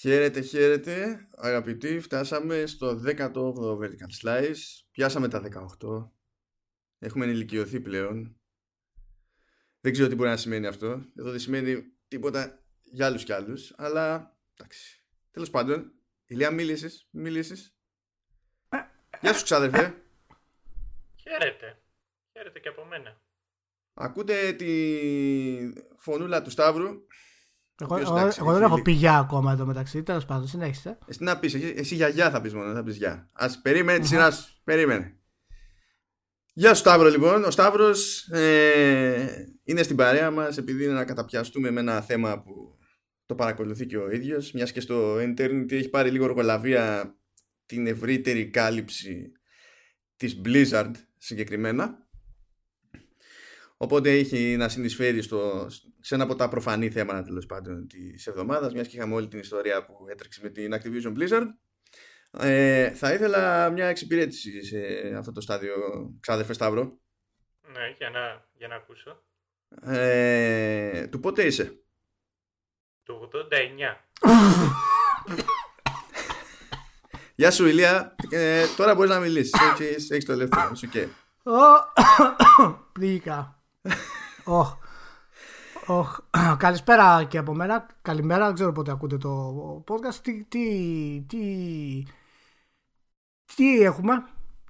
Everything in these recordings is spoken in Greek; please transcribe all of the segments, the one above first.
Χαίρετε, χαίρετε, αγαπητοί. Φτάσαμε στο 18ο Vertical Slice. Πιάσαμε τα 18. Έχουμε ενηλικιωθεί πλέον. Δεν ξέρω τι μπορεί να σημαίνει αυτό. Εδώ δεν σημαίνει τίποτα για άλλους κι άλλους. Αλλά, εντάξει. Τέλος πάντων, Ηλία, μίλησες. Μίλησες. Γεια σου, ξάδερφε. Χαίρετε. Χαίρετε και από μένα. Ακούτε τη φωνούλα του Σταύρου. Εγώ, οποίος, εγώ, εντάξει, εγώ δεν έχει έχω λι- πει γεια ακόμα εδώ μεταξύ. Τέλος πάντων, συνέχισε. Εσύ να πεις, εσύ, εσύ για γεια θα πεις μόνο, θα πεις γεια. Ας περίμενε τη σειρά σου, περίμενε. Γεια σου Σταύρο λοιπόν, ο Σταύρος ε, είναι στην παρέα μας επειδή είναι να καταπιαστούμε με ένα θέμα που το παρακολουθεί και ο ίδιος, μιας και στο internet έχει πάρει λίγο οργολαβία την ευρύτερη κάλυψη της Blizzard συγκεκριμένα. Οπότε έχει να συνεισφέρει στο, σε ένα από τα προφανή θέματα τέλος πάντων της εβδομάδας, μιας και είχαμε όλη την ιστορία που έτρεξε με την Activision Blizzard. Ε, θα ήθελα μια εξυπηρέτηση σε αυτό το στάδιο, ξάδερφε Σταύρο. Ναι, για να, για να ακούσω. Ε, του πότε είσαι; Το 89. Γεια σου Ηλία, ε, τώρα μπορείς να μιλήσεις, έχεις, έχεις το ελεύθερο, είσαι okay. Πλήγηκα. Οχ. Οχ. Καλησπέρα και από μένα. Καλημέρα. Δεν ξέρω πότε ακούτε το podcast. Τι, τι, τι, τι έχουμε;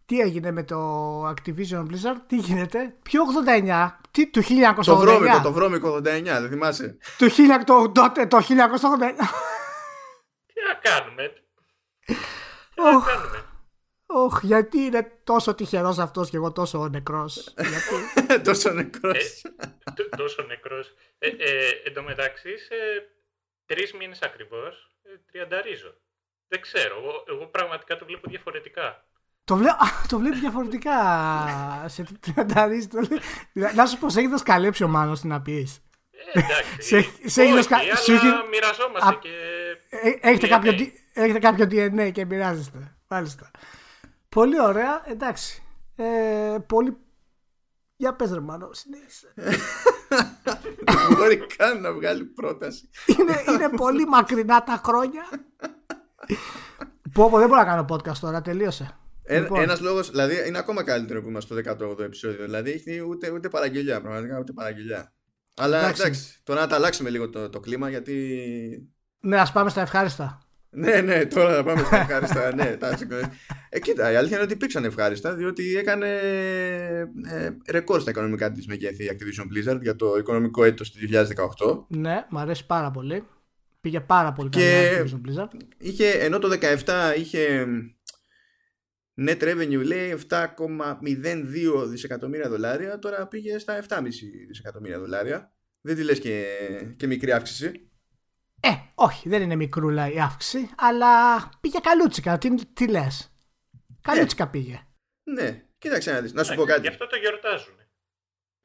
Τι έγινε με το Activision Blizzard; Τι γίνεται; Ποιο 89. Τι, του 1989. Το βρώμικο, το βρώμικο 89, δεν θυμάσαι; Το, 1000 το, τότε, το 1989. Τι να κάνουμε; Τι να Οχ. κάνουμε; Οχ, γιατί είναι τόσο τυχερός αυτός και εγώ τόσο νεκρός. γιατί... Τόσο νεκρός. Τ- Τόσο νεκρός. Ε, ε, εν τω μεταξύ, σε τρεις μήνες ακριβώς, ε, τριανταρίζω. Δεν ξέρω. Εγώ, εγώ πραγματικά το βλέπω διαφορετικά. Το, βλέ... Α, το βλέπεις διαφορετικά σε τριανταρίζεις. Το... λέει- Να σου πω, σε έχεις δασκαλέψει ο Μάνος τι να πεις. Ε, εντάξει. Σε- σε έχεις Όχι, δοσκα- αλλά σου έχει- μοιραζόμαστε Α- και... Ε, έχετε, DNA. κάποιο, D- έχετε κάποιο DNA και μοιράζεστε. Μάλιστα. Πολύ ωραία, εντάξει. Ε, πολύ... Για πες ρε Μάνο, συνέχισε. Δεν μπορεί καν να βγάλει πρόταση. είναι, είναι πολύ μακρινά τα χρόνια. πω, πω, δεν μπορώ να κάνω podcast τώρα, τελείωσε. Ένα Λοιπόν. ένας λόγος, δηλαδή είναι ακόμα καλύτερο που είμαστε στο 18ο επεισόδιο. Δηλαδή έχει ούτε, ούτε παραγγελιά, πραγματικά ούτε παραγγελιά. Αλλά Εντάξει. εντάξει, τώρα να τα αλλάξουμε λίγο το, το κλίμα γιατί. Ναι, ας πάμε στα ευχάριστα. Ναι, ναι, τώρα να πάμε στα ευχάριστα. ναι, τα συγχωρείτε. ε, κοίτα, η αλήθεια είναι ότι υπήρξαν ευχάριστα διότι έκανε ε, ρεκόρ στα οικονομικά της μεγέθη η Activision Blizzard για το οικονομικό έτος του 2018. Ναι, μου αρέσει πάρα πολύ. Πήγε πάρα πολύ Και- καλά η Activision Blizzard. Είχε, ενώ το 17 είχε net revenue λέει 7,02 δισεκατομμύρια δολάρια τώρα πήγε στα 7,5 δισεκατομμύρια δολάρια δεν τη λες και, και μικρή αύξηση Ε, όχι, δεν είναι μικρούλα η αύξηση, αλλά πήγε καλούτσικα. Τι, τι λες; Καλούτσικα πήγε. ναι κοίταξε να δεις να σου πω Εντάξει, Γι' κάτι αυτό το γιορτάζουν.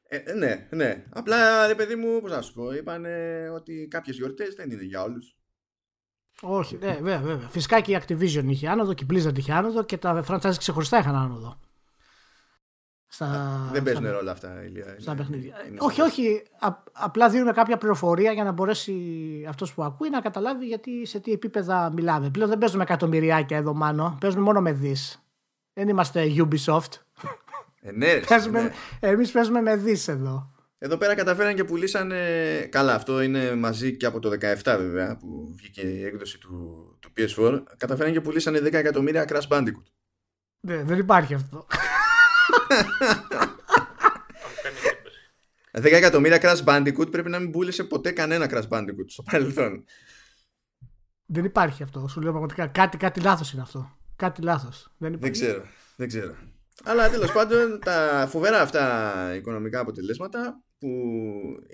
ε, ναι ναι απλά ρε παιδί μου πώς να σου πω είπανε ότι κάποιες γιορτές δεν είναι για όλους Όχι, ναι, βέβαια, βέβαια. Φυσικά και η Activision είχε άνοδο και η Blizzard είχε άνοδο και τα franchise ξεχωριστά είχαν άνοδο. Στα, δεν παίζουν στα, ρόλο αυτά Ηλία. στα Είναι- παιχνίδια. είναι όχι, σαφές. όχι. Α, απλά δίνουμε κάποια πληροφορία για να μπορέσει αυτός που ακούει να καταλάβει γιατί σε τι επίπεδα μιλάμε. Πλέον δεν παίζουμε εκατομμυριάκια εδώ, μάνο. Παίζουμε μόνο με δις. Δεν είμαστε Ubisoft. ε, ναι, ρε, Παίζουμε, ναι. Εμείς παίζουμε με δις εδώ. Εδώ πέρα καταφέραν και πουλήσαν. Καλά, αυτό είναι μαζί και από το 17 βέβαια που βγήκε η έκδοση του, του PS4. Καταφέραν και πουλήσαν 10 εκατομμύρια Crash Bandicoot. Ναι, δεν υπάρχει αυτό. Θα μου κάνει εντύπωση. 10 εκατομμύρια Crash Bandicoot πρέπει να μην πούλησε ποτέ κανένα Crash Bandicoot στο παρελθόν. δεν υπάρχει αυτό. Σου λέω πραγματικά κάτι, κάτι λάθος είναι αυτό. Κάτι λάθος. Δεν Δεν υπάρχει. ξέρω. Δεν ξέρω. Αλλά τέλος πάντων τα φοβερά αυτά οικονομικά αποτελέσματα που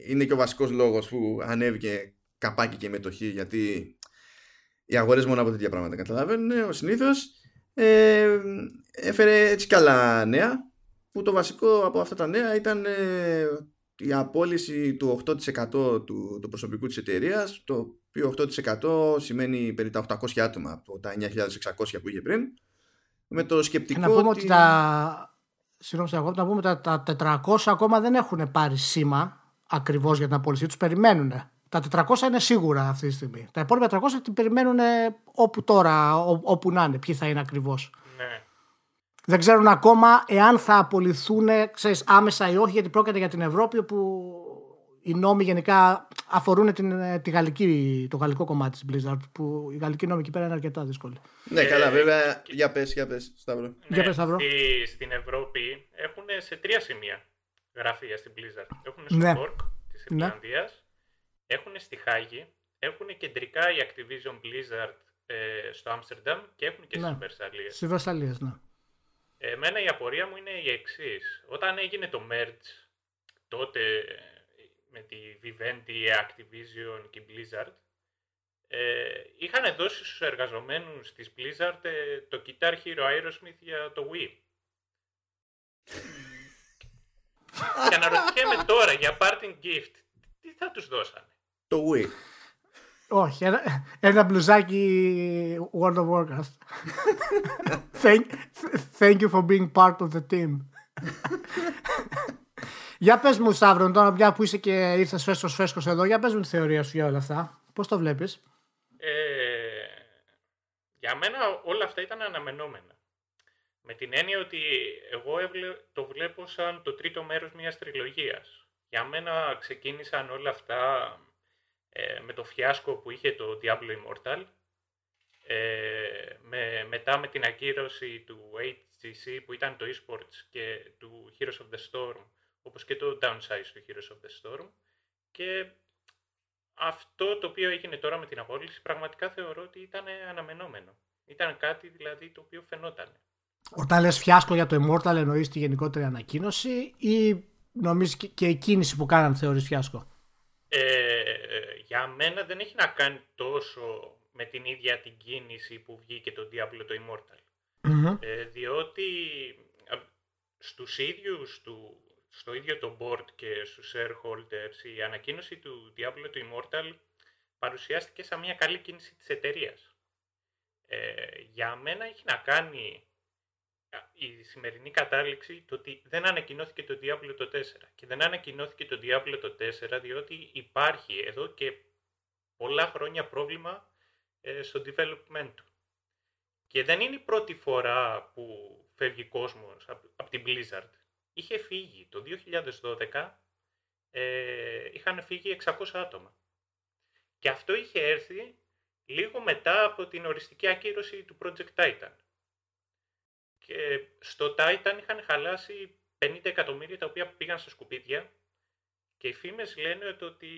είναι και ο βασικός λόγος που ανέβηκε καπάκι και η μετοχή γιατί οι αγορές μόνο από τέτοια πράγματα καταλαβαίνουν ο συνήθως ε, έφερε έτσι κι άλλα νέα που το βασικό από αυτά τα νέα ήταν ε, η απόλυση του 8% του, του προσωπικού της εταιρείας το οποίο 8% σημαίνει περί τα 800 άτομα από τα 9.600 που είχε πριν με το Και σκεπτικό να πούμε ότι τα. Συγγνώμη, εγώ να πούμε τα, τα 400 ακόμα δεν έχουν πάρει σήμα ακριβώς για την απόλυση τους. Περιμένουν. Τα 400 είναι σίγουρα αυτή τη στιγμή. Τα υπόλοιπα 400 την περιμένουν όπου τώρα, όπου να είναι, ποιοι θα είναι ακριβώς. Ναι. Δεν ξέρουν ακόμα εάν θα απολυθούν ξέρεις, άμεσα ή όχι, γιατί πρόκειται για την Ευρώπη, όπου οι νόμοι γενικά αφορούν την, τη γαλλική, το γαλλικό κομμάτι της Blizzard, που οι γαλλικοί νόμοι εκεί πέρα είναι αρκετά δύσκολοι. Ναι, καλά, βέβαια. Για πες, για πες, Σταύρο. Ναι, Για πες, Σταύρο. στη- στην Ευρώπη έχουν σε τρία σημεία γραφεία στην Blizzard. Έχουν στο Ναι. Cork της Ναι. Ιρλανδίας, έχουν στη Χάγη, έχουν κεντρικά η Activision Blizzard ε, στο Άμστερνταμ και έχουν και Ναι. στις Βερσαλίες. Στις Βερσαλίε, ναι. Εμένα η απορία μου είναι η εξής. Όταν έγινε το merge, τότε ε, με τη Vivendi, Activision και η Blizzard, ε, είχαν δώσει στους εργαζομένους της Blizzard ε, το Guitar Hero Aerosmith για το Wii. και αναρωτιέμαι τώρα για parting gift, τι θα τους δώσανε; Το Wii. Όχι, ένα, ένα μπλουζάκι World of Warcraft. thank, thank you for being part of the team. για πες μου Σταύρο, τώρα μια που είσαι και ήρθες φέσκος φέσκος εδώ, για πες μου τη θεωρία σου για όλα αυτά. Πώς το βλέπεις; Ε, για μένα όλα αυτά ήταν αναμενόμενα. Με την έννοια ότι εγώ έβλε- το βλέπω σαν το τρίτο μέρος μιας τριλογίας. Για μένα ξεκίνησαν όλα αυτά ε, με το φιάσκο που είχε το Diablo Immortal, ε, με, μετά με την ακύρωση του HGC που ήταν το eSports και του Heroes of the Storm, όπως και το downsize του Heroes of the Storm, και αυτό το οποίο έγινε τώρα με την απόλυση πραγματικά θεωρώ ότι ήταν αναμενόμενο. Ήταν κάτι δηλαδή το οποίο φαινόταν. Όταν λες φιάσκο για το Immortal εννοείς τη γενικότερη ανακοίνωση ή νομίζεις και- και η κίνηση που κάναν θεωρείς φιάσκο; Ε, για μένα δεν έχει να κάνει τόσο με την ίδια την κίνηση που βγήκε το Diablo το Immortal. Μμμ. Ε, διότι α, στους ίδιους του, στο ίδιο το board και στους shareholders η ανακοίνωση του Diablo του Immortal παρουσιάστηκε σαν μια καλή κίνηση της εταιρείας. Ε, για μένα έχει να κάνει α, η σημερινή κατάληξη το ότι δεν ανακοινώθηκε το Diablo το 4 και δεν ανακοινώθηκε το Diablo το 4 διότι υπάρχει εδώ και πολλά χρόνια πρόβλημα ε, στο development του. Και δεν είναι η πρώτη φορά που φεύγει κόσμος από, από την Blizzard. Είχε φύγει το 2012, ε, είχαν φύγει 600 άτομα. Και αυτό είχε έρθει λίγο μετά από την οριστική ακύρωση του Project Titan. Και στο Titan είχαν χαλάσει 50 εκατομμύρια τα οποία πήγαν στα σκουπίδια και οι φήμες λένε ότι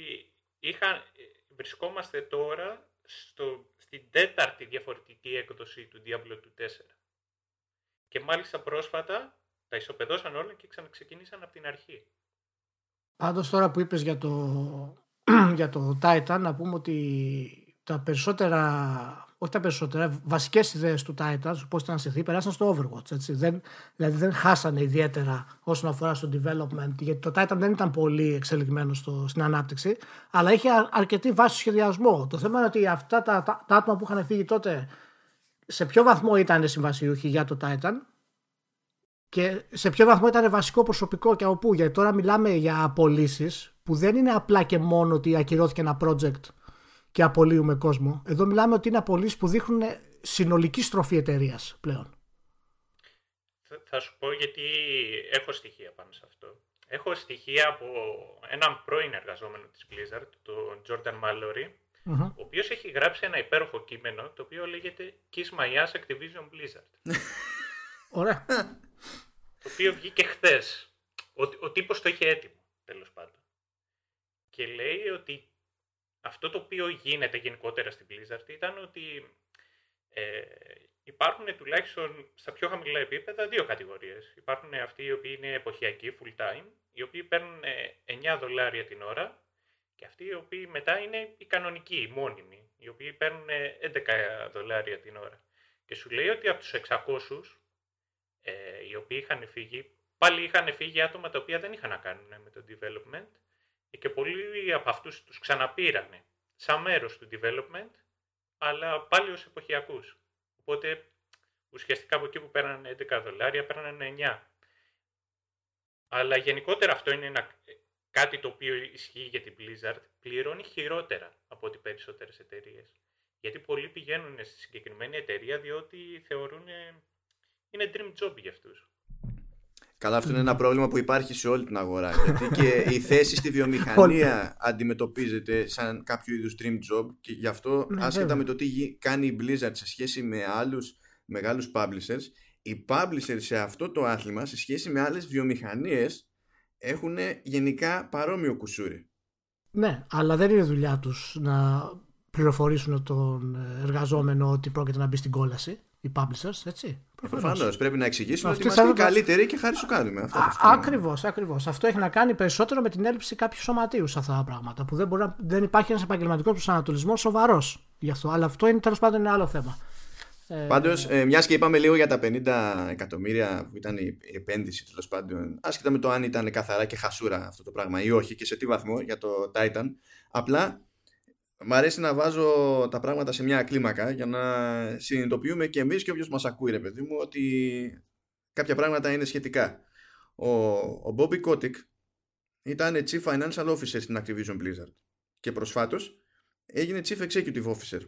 είχαν, βρισκόμαστε τώρα στο, στην τέταρτη διαφορετική έκδοση του Diablo του 4. Και μάλιστα πρόσφατα τα ισοπεδώσαν όλα και ξαναξεκίνησαν από την αρχή. Πάντως τώρα που είπες για το, για το Titan να πούμε ότι τα περισσότερα, όχι τα περισσότερα, βασικές ιδέες του Titan, πώς ήταν στηθεί, περάσαν στο Overwatch. Έτσι. Δεν, δηλαδή δεν χάσανε ιδιαίτερα όσον αφορά στο development, γιατί το Titan δεν ήταν πολύ εξελιγμένο στο, στην ανάπτυξη, αλλά είχε α- αρκετή βάση στο σχεδιασμό. Το θέμα είναι ότι αυτά τα, τα, τα άτομα που είχαν φύγει τότε, σε ποιο βαθμό ήταν συμβασιούχοι για το Titan, και σε ποιο βαθμό ήταν βασικό προσωπικό και από πού. Γιατί τώρα μιλάμε για απολύσεις που δεν είναι απλά και μόνο ότι ακυρώθηκε ένα project και απολύουμε κόσμο. Εδώ μιλάμε ότι είναι απολύσεις που δείχνουν συνολική στροφή εταιρείας πλέον. Θα- Θα σου πω γιατί έχω στοιχεία πάνω σε αυτό. Έχω στοιχεία από έναν πρώην εργαζόμενο της Blizzard, τον Jordan Mallory, Μμμ. ο οποίος έχει γράψει ένα υπέροχο κείμενο, το οποίο λέγεται Kiss My Ass Activision Blizzard. Ωραία. το οποίο βγήκε χθες. Ο, ο τύπος το είχε έτοιμο, τέλος πάντων. Και λέει ότι αυτό το οποίο γίνεται γενικότερα στην Blizzard ήταν ότι ε, υπάρχουν τουλάχιστον στα πιο χαμηλά επίπεδα δύο κατηγορίες. Υπάρχουν αυτοί οι οποίοι είναι εποχιακοί, full time, οι οποίοι παίρνουν ε, 9 δολάρια την ώρα και αυτοί οι οποίοι μετά είναι οι κανονικοί, οι μόνιμοι, οι οποίοι παίρνουν ε, 11 δολάρια την ώρα. Και σου λέει ότι από τους 600 ε, οι οποίοι είχαν φύγει, πάλι είχαν φύγει άτομα τα οποία δεν είχαν να κάνουν με το development και πολλοί από αυτούς τους ξαναπήρανε σαν μέρος του development, αλλά πάλι ως εποχιακούς. Οπότε ουσιαστικά από εκεί που παίρνανε 11 δολάρια παίρνανε 9. Αλλά γενικότερα αυτό είναι ένα, κάτι το οποίο ισχύει για την Blizzard, πληρώνει χειρότερα από ό,τι περισσότερες εταιρείες. Γιατί πολλοί πηγαίνουν στη συγκεκριμένη εταιρεία διότι θεωρούν είναι dream job για αυτούς. Καλά, αυτό είναι ένα πρόβλημα που υπάρχει σε όλη την αγορά. Γιατί και η θέση στη βιομηχανία αντιμετωπίζεται σαν κάποιο είδους dream job και γι' αυτό, ναι, άσχετα με το τι κάνει η Blizzard σε σχέση με άλλους μεγάλους publishers, οι publishers σε αυτό το άθλημα, σε σχέση με άλλες βιομηχανίες, έχουν γενικά παρόμοιο κουσούρι. Ναι, αλλά δεν είναι δουλειά τους να πληροφορήσουν τον εργαζόμενο ότι πρόκειται να μπει στην κόλαση οι publishers, έτσι. Προφανώς. Πρέπει να εξηγήσουν ότι είμαστε θα... καλύτεροι και χάρη σου κάνουμε. Ακριβώς, ακριβώς. Αυτό έχει να κάνει περισσότερο με την έλλειψη κάποιου σωματείου σε αυτά τα πράγματα. Που δεν, μπορεί να... δεν υπάρχει ένας επαγγελματικός προσανατολισμός σοβαρός γι' αυτό. Αλλά αυτό είναι τέλος πάντων ένα άλλο θέμα. Ε, Πάντως, ε, μιας και είπαμε λίγο για τα 50 εκατομμύρια που ήταν η επένδυση τέλος πάντων, άσχετα με το αν ήταν καθαρά και χασούρα αυτό το πράγμα ή όχι και σε τι βαθμό για το Titan, απλά Μ' αρέσει να βάζω τα πράγματα σε μια κλίμακα για να συνειδητοποιούμε και εμείς και όποιος μας ακούει ρε παιδί μου ότι κάποια πράγματα είναι σχετικά. Ο, ο Bobby Kotick ήταν Chief Financial Officer στην Activision Blizzard και προσφάτως έγινε Chief Executive Officer.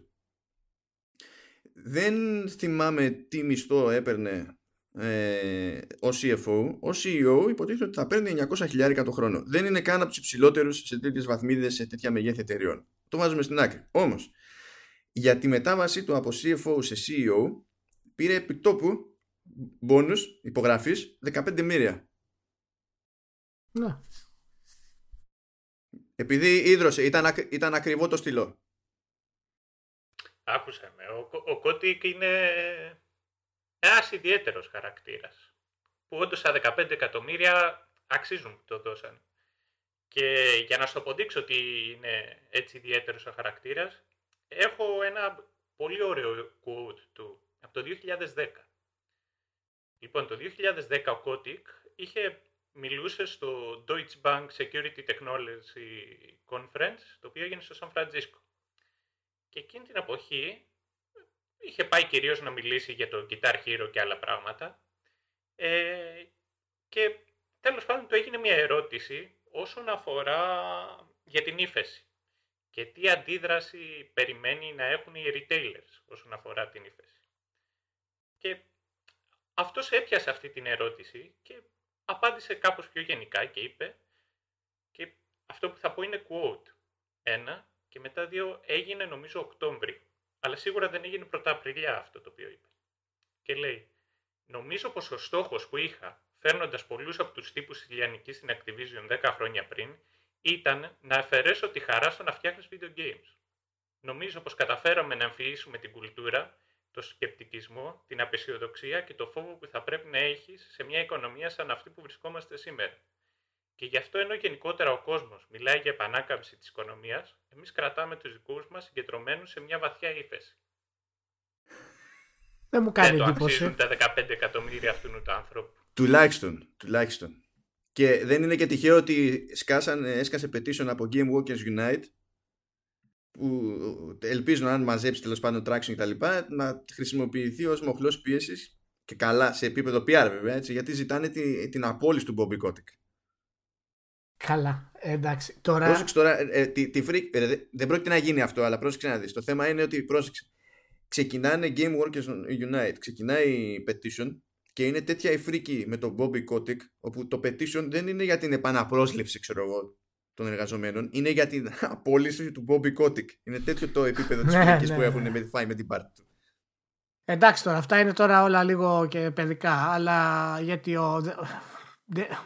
Δεν θυμάμαι τι μισθό έπαιρνε ε, ο CFO, ο CEO υποτίθεται ότι θα παίρνει 900 χιλιάρικα το χρόνο. Δεν είναι καν από τους υψηλότερους σε τέτοιες βαθμίδες, σε τέτοια μεγέθη εταιρεών. Το βάζουμε στην άκρη. Όμως, για τη μετάβασή του από CFO σε CEO πήρε επιτόπου bonus υπογραφής 15 μοίρια. Ναι. Επειδή ίδρωσε, ήταν, ήταν ακριβό το στυλό. Άκουσα με. Ο, ο Κώτικ είναι ένας ιδιαίτερος χαρακτήρας. Που όντως τα 15 εκατομμύρια αξίζουν που το δώσαν. Και για να σου αποδείξω ότι είναι έτσι ιδιαίτερος ο χαρακτήρας, έχω ένα πολύ ωραίο quote του από το 2010. Λοιπόν, το 2010 ο Kotick είχε μιλούσε στο Deutsche Bank Security Technology Conference, το οποίο έγινε στο Σαν Φραντζίσκο. Και εκείνη την εποχή είχε πάει κυρίως να μιλήσει για το Guitar Hero και άλλα πράγματα. Ε, και τέλος πάντων του έγινε μια ερώτηση όσον αφορά για την ύφεση και τι αντίδραση περιμένει να έχουν οι retailers όσον αφορά την ύφεση. Και αυτός έπιασε αυτή την ερώτηση και απάντησε κάπως πιο γενικά και είπε και αυτό που θα πω είναι quote. Ένα και μετά δύο έγινε νομίζω Οκτώβρη αλλά σίγουρα δεν έγινε πρωταπριλιά αυτό το οποίο είπε. Και λέει, νομίζω πως ο στόχος που είχα, φέρνοντας πολλούς από τους τύπους της Λιανικής στην Activision 10 χρόνια πριν, ήταν να αφαιρέσω τη χαρά στο να φτιάχνεις video games. Νομίζω πως καταφέραμε να αμφιήσουμε την κουλτούρα, το σκεπτικισμό, την απεσιοδοξία και το φόβο που θα πρέπει να έχεις σε μια οικονομία σαν αυτή που βρισκόμαστε σήμερα. Και γι' αυτό ενώ γενικότερα ο κόσμος μιλάει για επανάκαμψη της οικονομίας, εμείς κρατάμε τους δικούς μας συγκεντρωμένους σε μια βαθιά ύφεση. Δεν μου κάνει Δεν εντύπωση. Δεν τα 15 εκατομμύρια αυτού του άνθρωπου. Τουλάχιστον, τουλάχιστον. Και δεν είναι και τυχαίο ότι σκάσαν, έσκασε petition από Game Walkers Unite που ελπίζουν αν μαζέψει τέλος πάντων traction κτλ. να χρησιμοποιηθεί ως μοχλός πίεσης και καλά σε επίπεδο PR βέβαια έτσι, γιατί ζητάνε την, την απόλυση του Bobby Kotick. Καλά, εντάξει. Τώρα... Πρόσεξε τώρα, ε, ε τη, τη ε, δεν πρόκειται να γίνει αυτό, αλλά πρόσεξε να δεις. Το θέμα είναι ότι πρόσεξε. Ξεκινάνε Game Workers Unite, ξεκινάει η petition και είναι τέτοια η φρίκη με τον Bobby Kotick, όπου το petition δεν είναι για την επαναπρόσληψη, ξέρω εγώ, των εργαζομένων, είναι για την απόλυση του Bobby Kotick. Είναι τέτοιο το επίπεδο της ναι, φρίκης που ναι, έχουν ναι. φάει με την πάρτι του. Εντάξει τώρα, αυτά είναι τώρα όλα λίγο και παιδικά, αλλά γιατί ο,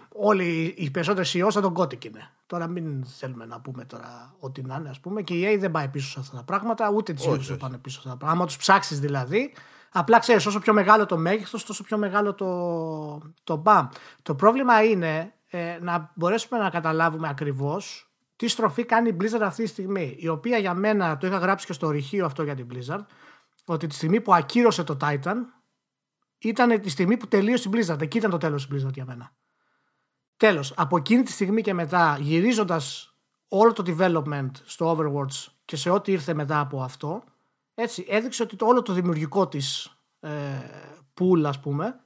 όλοι οι περισσότεροι CEO σαν τον Κώτικ είναι. Τώρα μην θέλουμε να πούμε τώρα ό,τι να είναι, ας πούμε. Και η EA δεν πάει πίσω σε αυτά τα πράγματα, ούτε τι δεν πάνε πίσω σε αυτά τα πράγματα. Άμα τους ψάξεις δηλαδή, απλά ξέρεις, όσο πιο μεγάλο το μέγεθος, τόσο πιο μεγάλο το, το μπαμ. Το πρόβλημα είναι ε, να μπορέσουμε να καταλάβουμε ακριβώς τι στροφή κάνει η Blizzard αυτή τη στιγμή. Η οποία για μένα, το είχα γράψει και στο ρηχείο αυτό για την Blizzard, ότι τη στιγμή που ακύρωσε το Titan, ήταν τη στιγμή που τελείωσε η Blizzard. Εκεί ήταν το τέλος της Blizzard για μένα. Τέλος, από εκείνη τη στιγμή και μετά, γυρίζοντας όλο το development στο Overwatch και σε ό,τι ήρθε μετά από αυτό, έτσι, έδειξε ότι το, όλο το δημιουργικό της ε, pool, ας πούμε,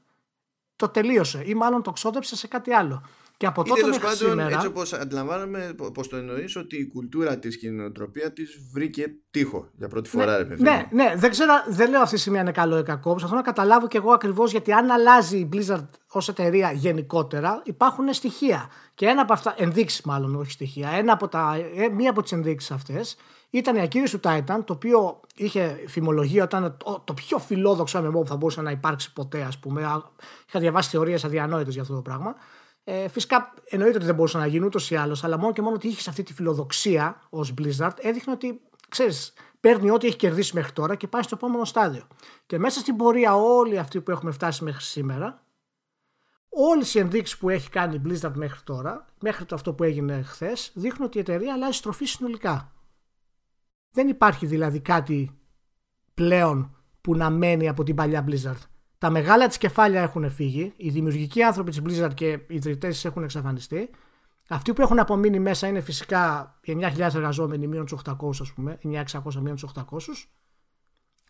το τελείωσε ή μάλλον το ξόδεψε σε κάτι άλλο. Και από τότε τέλος μέχρι πάντων, σήμερα. έτσι όπως αντιλαμβάνομαι, πώς το εννοείς, ότι η κουλτούρα της και η νοοτροπία της βρήκε τείχο για πρώτη φορά, ρε παιδί. Ναι, μου. ναι, δεν ξέρω, δεν λέω αυτή τη στιγμή αν είναι καλό ή κακό. Προσπαθώ να καταλάβω κι εγώ ακριβώς γιατί αν αλλάζει η Blizzard ως εταιρεία γενικότερα, υπάρχουν στοιχεία. Και ένα από αυτά, ενδείξεις μάλλον, όχι στοιχεία, ένα από τα, ε, μία από τις ενδείξεις αυτές ήταν η ακύρωση του Titan, το οποίο είχε φημολογία ότι ήταν το, το πιο φιλόδοξο MMO που θα μπορούσε να υπάρξει ποτέ, ας πούμε. Α, Είχα διαβάσει θεωρίες αδιανόητες για αυτό το πράγμα. Ε, φυσικά εννοείται ότι δεν μπορούσε να γίνει ούτως ή άλλως, αλλά μόνο και μόνο ότι είχες αυτή τη φιλοδοξία ως Blizzard έδειχνε ότι, ξέρεις, παίρνει ό,τι έχει κερδίσει μέχρι τώρα και πάει στο επόμενο στάδιο. Και μέσα στην πορεία, όλοι αυτοί που έχουμε φτάσει μέχρι σήμερα, όλες οι ενδείξεις που έχει κάνει η Blizzard μέχρι τώρα, μέχρι το αυτό που έγινε χθες, δείχνουν ότι η εταιρεία αλλάζει στροφή συνολικά. Δεν υπάρχει δηλαδή κάτι πλέον που να μένει από την παλιά Blizzard. Τα μεγάλα της κεφάλια έχουν φύγει, οι δημιουργικοί άνθρωποι της Blizzard και οι ιδρυτέ τη έχουν εξαφανιστεί. Αυτοί που έχουν απομείνει μέσα είναι φυσικά οι 9.000 εργαζόμενοι μείον τους 800, ας πούμε, 9.600 μείον τους 800.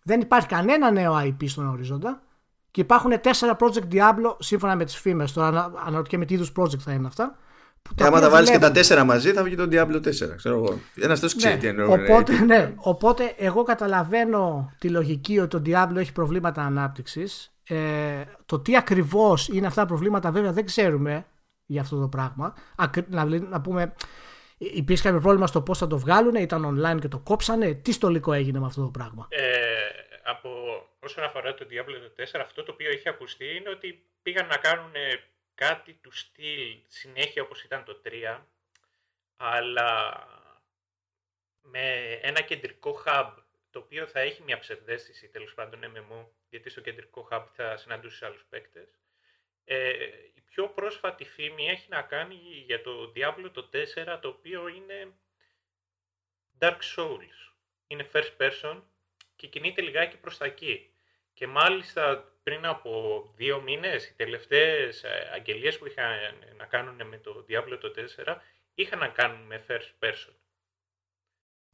Δεν υπάρχει κανένα νέο IP στον ορίζοντα και υπάρχουν τέσσερα project Diablo σύμφωνα με τις φήμες. Τώρα ανα- αναρωτιέμαι τι είδους project θα είναι αυτά. που Και άμα οποία τα βάλεις και τα δουλεύουν. τέσσερα μαζί θα βγει το Diablo 4, ξέρω εγώ. Ένας τόσο ξέρει τι εννοώ. Οπότε, ναι, οπότε εγώ καταλαβαίνω τη λογική ότι το Diablo έχει προβλήματα ανάπτυξης. Ε, το τι ακριβώς είναι αυτά τα προβλήματα βέβαια δεν ξέρουμε για αυτό το πράγμα. Ακρι- Να, να πούμε, υπήρχε κάποιο πρόβλημα στο πώς θα το βγάλουν, ήταν online και το κόψανε. Τι στολικό έγινε με αυτό το πράγμα; Ε, από όσον αφορά το Diablo 4, αυτό το οποίο έχει ακουστεί είναι ότι πήγαν να κάνουν κάτι του στυλ συνέχεια όπως ήταν το 3, αλλά με ένα κεντρικό hub το οποίο θα έχει μια ψευδέστηση τέλος πάντων MMO, γιατί στο κεντρικό hub θα συναντούσε άλλους παίκτες. Ε, η πιο πρόσφατη φήμη έχει να κάνει για το Diablo το 4, το οποίο είναι Dark Souls. Είναι first person και κινείται λιγάκι προς τα εκεί. Και μάλιστα πριν από δύο μήνες, οι τελευταίες ε, αγγελίες που είχαν να κάνουν με το Diablo το 4 είχαν να κάνουν με first person.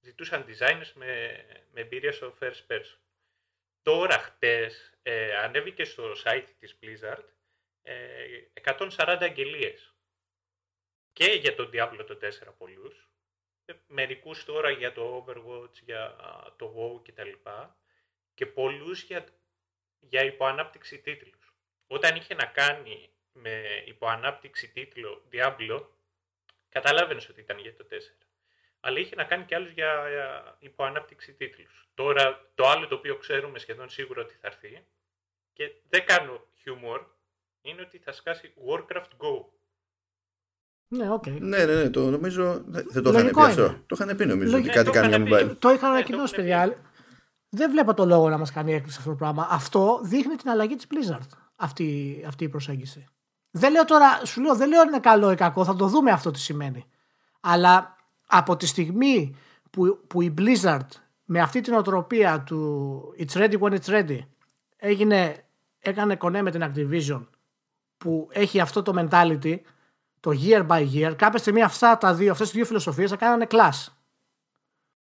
Ζητούσαν designers με, με εμπειρία στο first person. Τώρα χτες ε, ανέβηκε στο site της Blizzard ε, 140 αγγελίες. Και για το Diablo το 4 πολλούς, ε, μερικούς τώρα για το Overwatch, για α, το WoW κτλ. Και πολλούς για, για υποανάπτυξη τίτλους. Όταν είχε να κάνει με υποανάπτυξη τίτλο Diablo, καταλάβαινες ότι ήταν για το 4. Αλλά είχε να κάνει και άλλους για, για υποανάπτυξη τίτλους. Τώρα το άλλο το οποίο ξέρουμε σχεδόν σίγουρα ότι θα έρθει και δεν κάνω χιούμορ, είναι ότι θα σκάσει Warcraft Go. Ναι, οκ. Ναι, ναι, ναι, το νομίζω. Δεν δεν το είχαν Λογικό πει αυτό. είναι. Το είχαν πει νομίζω. Λογικό. Ότι κάτι Ναι, το κάνει είχαν mobile. πει. Το είχαν Ναι, ανακοινώσει, το έχουν παιδιά. Δεν βλέπω το λόγο να μας κάνει έκπληξη αυτό το πράγμα. Αυτό δείχνει την αλλαγή της Blizzard. Αυτή, αυτή η προσέγγιση. Δεν λέω τώρα, σου λέω, δεν λέω είναι καλό ή κακό, θα το δούμε αυτό τι σημαίνει. Αλλά από τη στιγμή που, που η Blizzard με αυτή την οτροπία του It's ready when it's ready έγινε, έκανε κονέ με την Activision που έχει αυτό το mentality το year by year κάποια στιγμή αυτά τα δύο, αυτές τις δύο φιλοσοφίες θα κάνανε class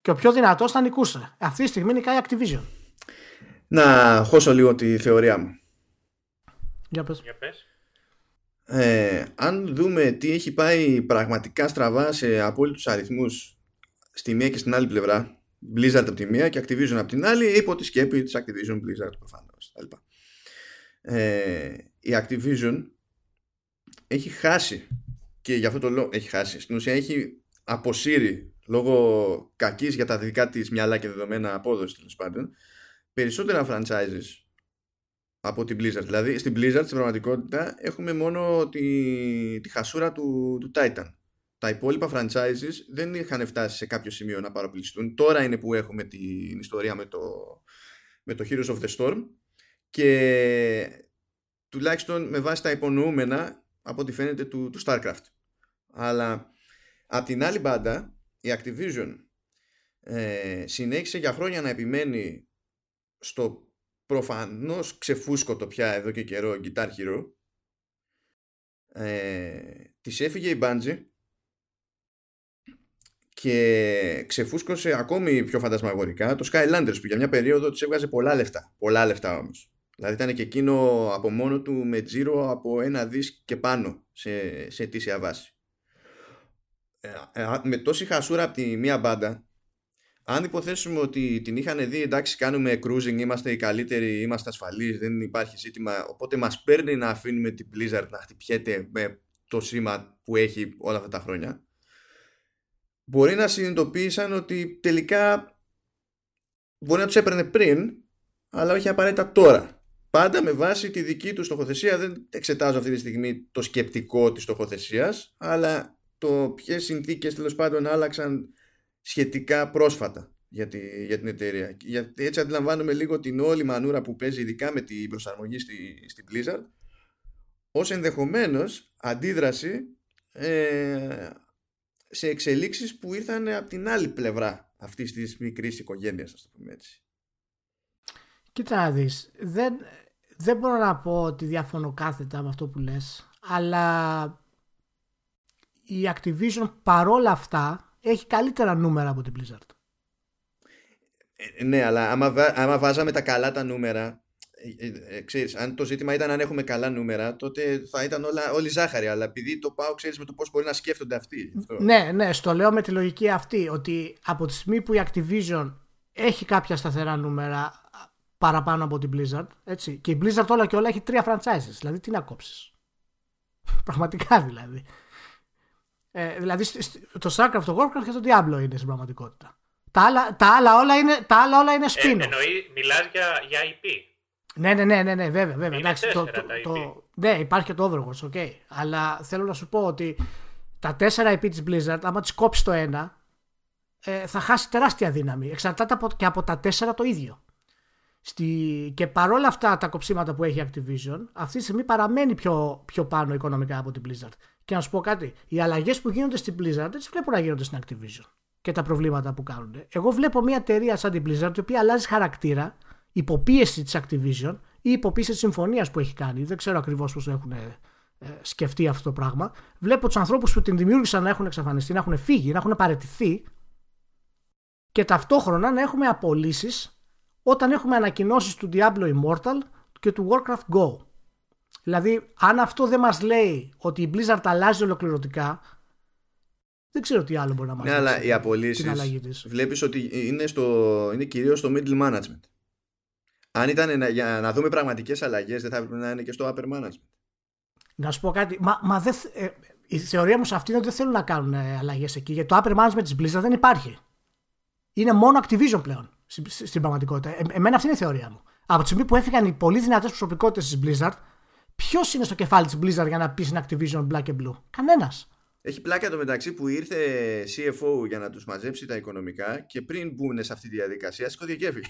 και ο πιο δυνατός θα νικούσε. Αυτή τη στιγμή νικάει η Activision. Να χώσω λίγο τη θεωρία μου. Για πες. Για πες. Ε, αν δούμε τι έχει πάει πραγματικά στραβά σε απόλυτους αριθμούς στη μία και στην άλλη πλευρά Blizzard από τη μία και Activision από την άλλη υπό τη σκέπη της Activision Blizzard προφανώς τα λοιπά. ε, η Activision έχει χάσει και για αυτό το λόγο έχει χάσει στην ουσία έχει αποσύρει λόγω κακής για τα δικά της μυαλά και δεδομένα απόδοσης τέλος πάντων περισσότερα franchises από την Blizzard. Δηλαδή στην Blizzard στην πραγματικότητα έχουμε μόνο τη, τη χασούρα του, του Titan. Τα υπόλοιπα franchises δεν είχαν φτάσει σε κάποιο σημείο να παραπληστούν. Τώρα είναι που έχουμε την ιστορία με το, με το Heroes of the Storm και τουλάχιστον με βάση τα υπονοούμενα από ό,τι φαίνεται του, του StarCraft. Αλλά από την άλλη μπάντα η Activision ε, συνέχισε για χρόνια να επιμένει στο προφανώς ξεφούσκωτο πια εδώ και καιρό Guitar Hero ε, της έφυγε η Bungie και ξεφούσκωσε ακόμη πιο φαντασμαγορικά το Skylanders που για μια περίοδο της έβγαζε πολλά λεφτά πολλά λεφτά όμως Δηλαδή ήταν και εκείνο από μόνο του με τζίρο από ένα δις και πάνω σε, σε αιτήσια βάση. Ε, ε, με τόση χασούρα από τη μία μπάντα, αν υποθέσουμε ότι την είχαν δει εντάξει κάνουμε cruising, είμαστε οι καλύτεροι, είμαστε ασφαλείς, δεν υπάρχει ζήτημα, οπότε μας παίρνει να αφήνουμε την Blizzard να χτυπιέται με το σήμα που έχει όλα αυτά τα χρόνια, μπορεί να συνειδητοποίησαν ότι τελικά μπορεί να τους έπαιρνε πριν, αλλά όχι απαραίτητα τώρα. Πάντα με βάση τη δική τους στοχοθεσία, δεν εξετάζω αυτή τη στιγμή το σκεπτικό της στοχοθεσίας, αλλά το ποιες συνθήκες τέλος πάντων άλλαξαν σχετικά πρόσφατα για, τη, για την εταιρεία. Γιατί έτσι αντιλαμβάνομαι λίγο την όλη μανούρα που παίζει ειδικά με την προσαρμογή στη, στην Blizzard ως ενδεχομένως αντίδραση ε, σε εξελίξεις που ήρθαν από την άλλη πλευρά αυτής της μικρής οικογένειας, ας το πούμε έτσι. Κοίτα να δεις, δεν, δεν μπορώ να πω ότι διαφωνώ κάθετα με αυτό που λες, αλλά η Activision παρόλα αυτά έχει καλύτερα νούμερα από την Blizzard. Ε, ναι, αλλά άμα, άμα βάζαμε τα καλά τα νούμερα, ε, ε, ξέρεις, αν το ζήτημα ήταν αν έχουμε καλά νούμερα, τότε θα ήταν όλα, όλη ζάχαρη. Αλλά επειδή το πάω, ξέρεις με το πώς μπορεί να σκέφτονται αυτοί. Ναι, ναι, στο λέω με τη λογική αυτή, ότι από τη στιγμή που η Activision έχει κάποια σταθερά νούμερα παραπάνω από την Blizzard, έτσι, και η Blizzard όλα και όλα έχει τρία franchises. Δηλαδή, τι να κόψεις. Πραγματικά δηλαδή. Ε, δηλαδή, το Starcraft, το Warcraft και το Diablo είναι στην πραγματικότητα. Τα άλλα, τα άλλα όλα είναι, τα άλλα όλα είναι spin ε, εννοεί, μιλάς για, για IP. Ναι, ναι, ναι, ναι, ναι βέβαια. βέβαια. Είναι Εντάξει, το, το, το, ναι, υπάρχει και το Overwatch, okay. Αλλά θέλω να σου πω ότι τα τέσσερα IP της Blizzard, άμα τις κόψεις το ένα, ε, θα χάσει τεράστια δύναμη. Εξαρτάται από, και από τα τέσσερα το ίδιο. Στη... Και παρόλα αυτά τα κοψίματα που έχει η Activision, αυτή τη στιγμή παραμένει πιο, πιο πάνω οικονομικά από την Blizzard. Και να σου πω κάτι, οι αλλαγές που γίνονται στην Blizzard δεν βλέπω να γίνονται στην Activision και τα προβλήματα που κάνουν. Εγώ βλέπω μια εταιρεία σαν την Blizzard, η οποία αλλάζει χαρακτήρα υποπίεση της Activision ή υποπίεση της συμφωνίας που έχει κάνει. Δεν ξέρω ακριβώς πώς έχουν ε, σκεφτεί αυτό το πράγμα. Βλέπω τους ανθρώπους που την δημιούργησαν να έχουν εξαφανιστεί, να έχουν φύγει, να έχουν παραιτηθεί και ταυτόχρονα να έχουμε απολύσεις όταν έχουμε ανακοινώσεις του Diablo Immortal και του Warcraft Go. Δηλαδή, αν αυτό δεν μας λέει ότι η Blizzard αλλάζει ολοκληρωτικά, δεν ξέρω τι άλλο μπορεί να μας ναι, αλλά οι απολύσεις βλέπεις ότι είναι, στο, είναι κυρίως στο middle management. Αν ήταν να, για να δούμε πραγματικές αλλαγές, δεν θα έπρεπε να είναι και στο upper management. Να σου πω κάτι. Μα, μα δεν, ε, η θεωρία μου σε αυτή είναι ότι δεν θέλουν να κάνουν ε, αλλαγές εκεί. Γιατί το upper management της Blizzard δεν υπάρχει. Είναι μόνο Activision πλέον στην, στην πραγματικότητα. Ε, εμένα αυτή είναι η θεωρία μου. Από τη στιγμή που έφυγαν οι πολύ δυνατές προσωπικότητες της Blizzard, ποιος είναι στο κεφάλι της Blizzard για να πεις στην Activision Black and Blue; Κανένας. Έχει πλάκα το μεταξύ που ήρθε CFO για να τους μαζέψει τα οικονομικά και πριν μπουν σε αυτή τη διαδικασία, σηκώθηκε και έφυγε.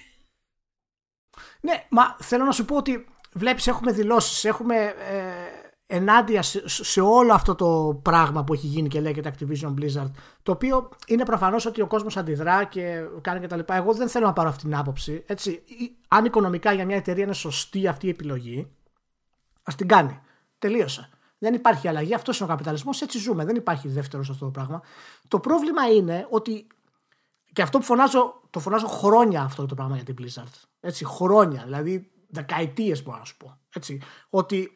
Ναι, μα θέλω να σου πω ότι βλέπεις έχουμε δηλώσεις, έχουμε ε, ενάντια σε, όλο αυτό το πράγμα που έχει γίνει και λέγεται Activision Blizzard το οποίο είναι προφανώς ότι ο κόσμος αντιδρά και κάνει και τα λοιπά. Εγώ δεν θέλω να πάρω αυτή την άποψη. Έτσι, αν οικονομικά για μια εταιρεία είναι σωστή αυτή η επιλογή ας την κάνει. Τελείωσε. Δεν υπάρχει αλλαγή. Αυτός είναι ο καπιταλισμός. Έτσι ζούμε. Δεν υπάρχει δεύτερος σε αυτό το πράγμα. Το πρόβλημα είναι ότι. Και αυτό που φωνάζω, το φωνάζω χρόνια αυτό το πράγμα για την Blizzard. Έτσι, χρόνια, δηλαδή δεκαετίες μπορώ να σου πω. Έτσι, ότι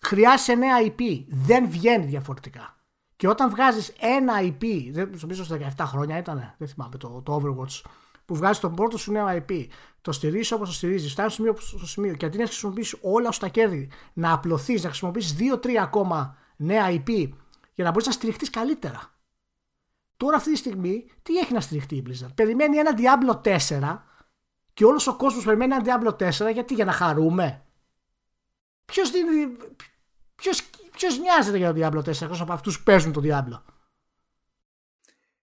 χρειάζεσαι νέα IP. Δεν βγαίνει διαφορετικά. Και όταν βγάζεις ένα IP, δεν νομίζω σε 17 χρόνια ήταν, δεν θυμάμαι το, το Overwatch, που βγάζει τον πρώτο σου νέο IP, το στηρίζει όπως το στηρίζεις, φτάνει στο σημείο, στο σημείο και αντί να χρησιμοποιήσει όλα σου τα κέρδη, να απλωθείς, να χρησιμοποιήσει 2-3 ακόμα νέα IP για να μπορείς να στηριχτείς καλύτερα. Τώρα αυτή τη στιγμή, τι έχει να στηριχτεί η Blizzard; Περιμένει ένα Diablo 4 και όλος ο κόσμος περιμένει ένα Diablo 4 γιατί; Για να χαρούμε. Ποιος δίνει. Ποιος, νοιάζεται για το Diablo 4 εκτός από αυτούς που παίζουν το Diablo;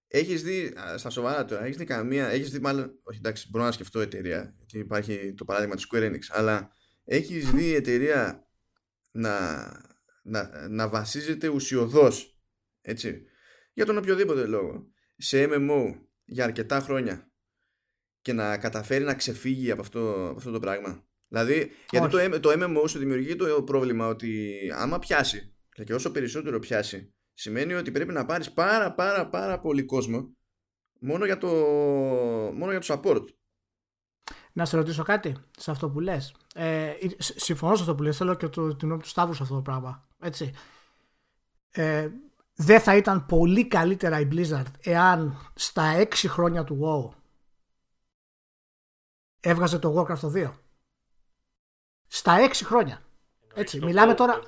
Έχεις δει, στα σοβαρά τώρα, έχεις δει καμία. Έχεις δει, μάλλον. Όχι, εντάξει, μπορώ να σκεφτώ εταιρεία. Γιατί υπάρχει το παράδειγμα της Square Enix. Αλλά έχεις δει εταιρεία να, να, να βασίζεται ουσιοδός έτσι, για τον οποιοδήποτε λόγο σε MMO για αρκετά χρόνια και να καταφέρει να ξεφύγει από αυτό, αυτό το πράγμα. Δηλαδή, γιατί το, το MMO σου δημιουργεί το πρόβλημα ότι άμα πιάσει, και όσο περισσότερο πιάσει, σημαίνει ότι πρέπει να πάρεις πάρα πάρα πάρα πολύ κόσμο μόνο για το, μόνο για το support. Να σε ρωτήσω κάτι σε αυτό που λες. Ε, συμφωνώ σε αυτό που λες, θέλω και το, την του Σταύρου σε αυτό το πράγμα. Έτσι. Ε, δεν θα ήταν πολύ καλύτερα η Blizzard εάν στα 6 χρόνια του WoW έβγαζε το Warcraft το 2. Στα 6 χρόνια. Έτσι, μιλάμε τώρα.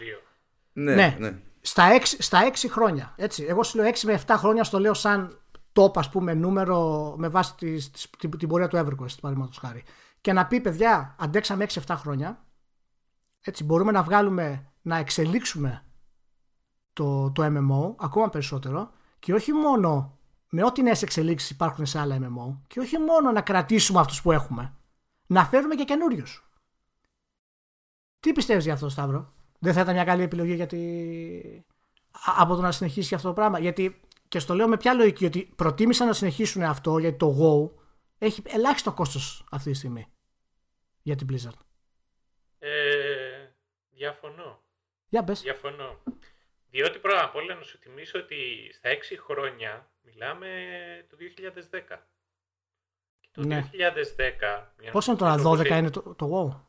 Ναι, ναι. ναι. Στα, 6, στα 6 χρόνια. Έτσι. Εγώ σου λέω 6 με 7 χρόνια στο λέω σαν top, ας πούμε, νούμερο με βάση τη, την, την πορεία του EverQuest, παραδείγματος χάρη. Και να πει, παιδιά, αντέξαμε 6-7 χρόνια. Έτσι, μπορούμε να βγάλουμε, να εξελίξουμε το, το MMO ακόμα περισσότερο και όχι μόνο με ό,τι νέες εξελίξεις υπάρχουν σε άλλα MMO και όχι μόνο να κρατήσουμε αυτούς που έχουμε, να φέρουμε και καινούριους. Τι πιστεύεις για αυτό, Σταύρο, Δεν θα ήταν μια καλή επιλογή γιατί... από το να συνεχίσει αυτό το πράγμα. Γιατί και στο λέω με ποια λογική, ότι προτίμησαν να συνεχίσουν αυτό γιατί το WoW έχει ελάχιστο κόστος αυτή τη στιγμή για την Blizzard. Ε, διαφωνώ. Για πες. Διαφωνώ. Διότι πρώτα απ' όλα να σου θυμίσω ότι στα 6 χρόνια μιλάμε το 2010. Και το ναι. 2010... Πόσο είναι τώρα, 12 είναι το, το WoW?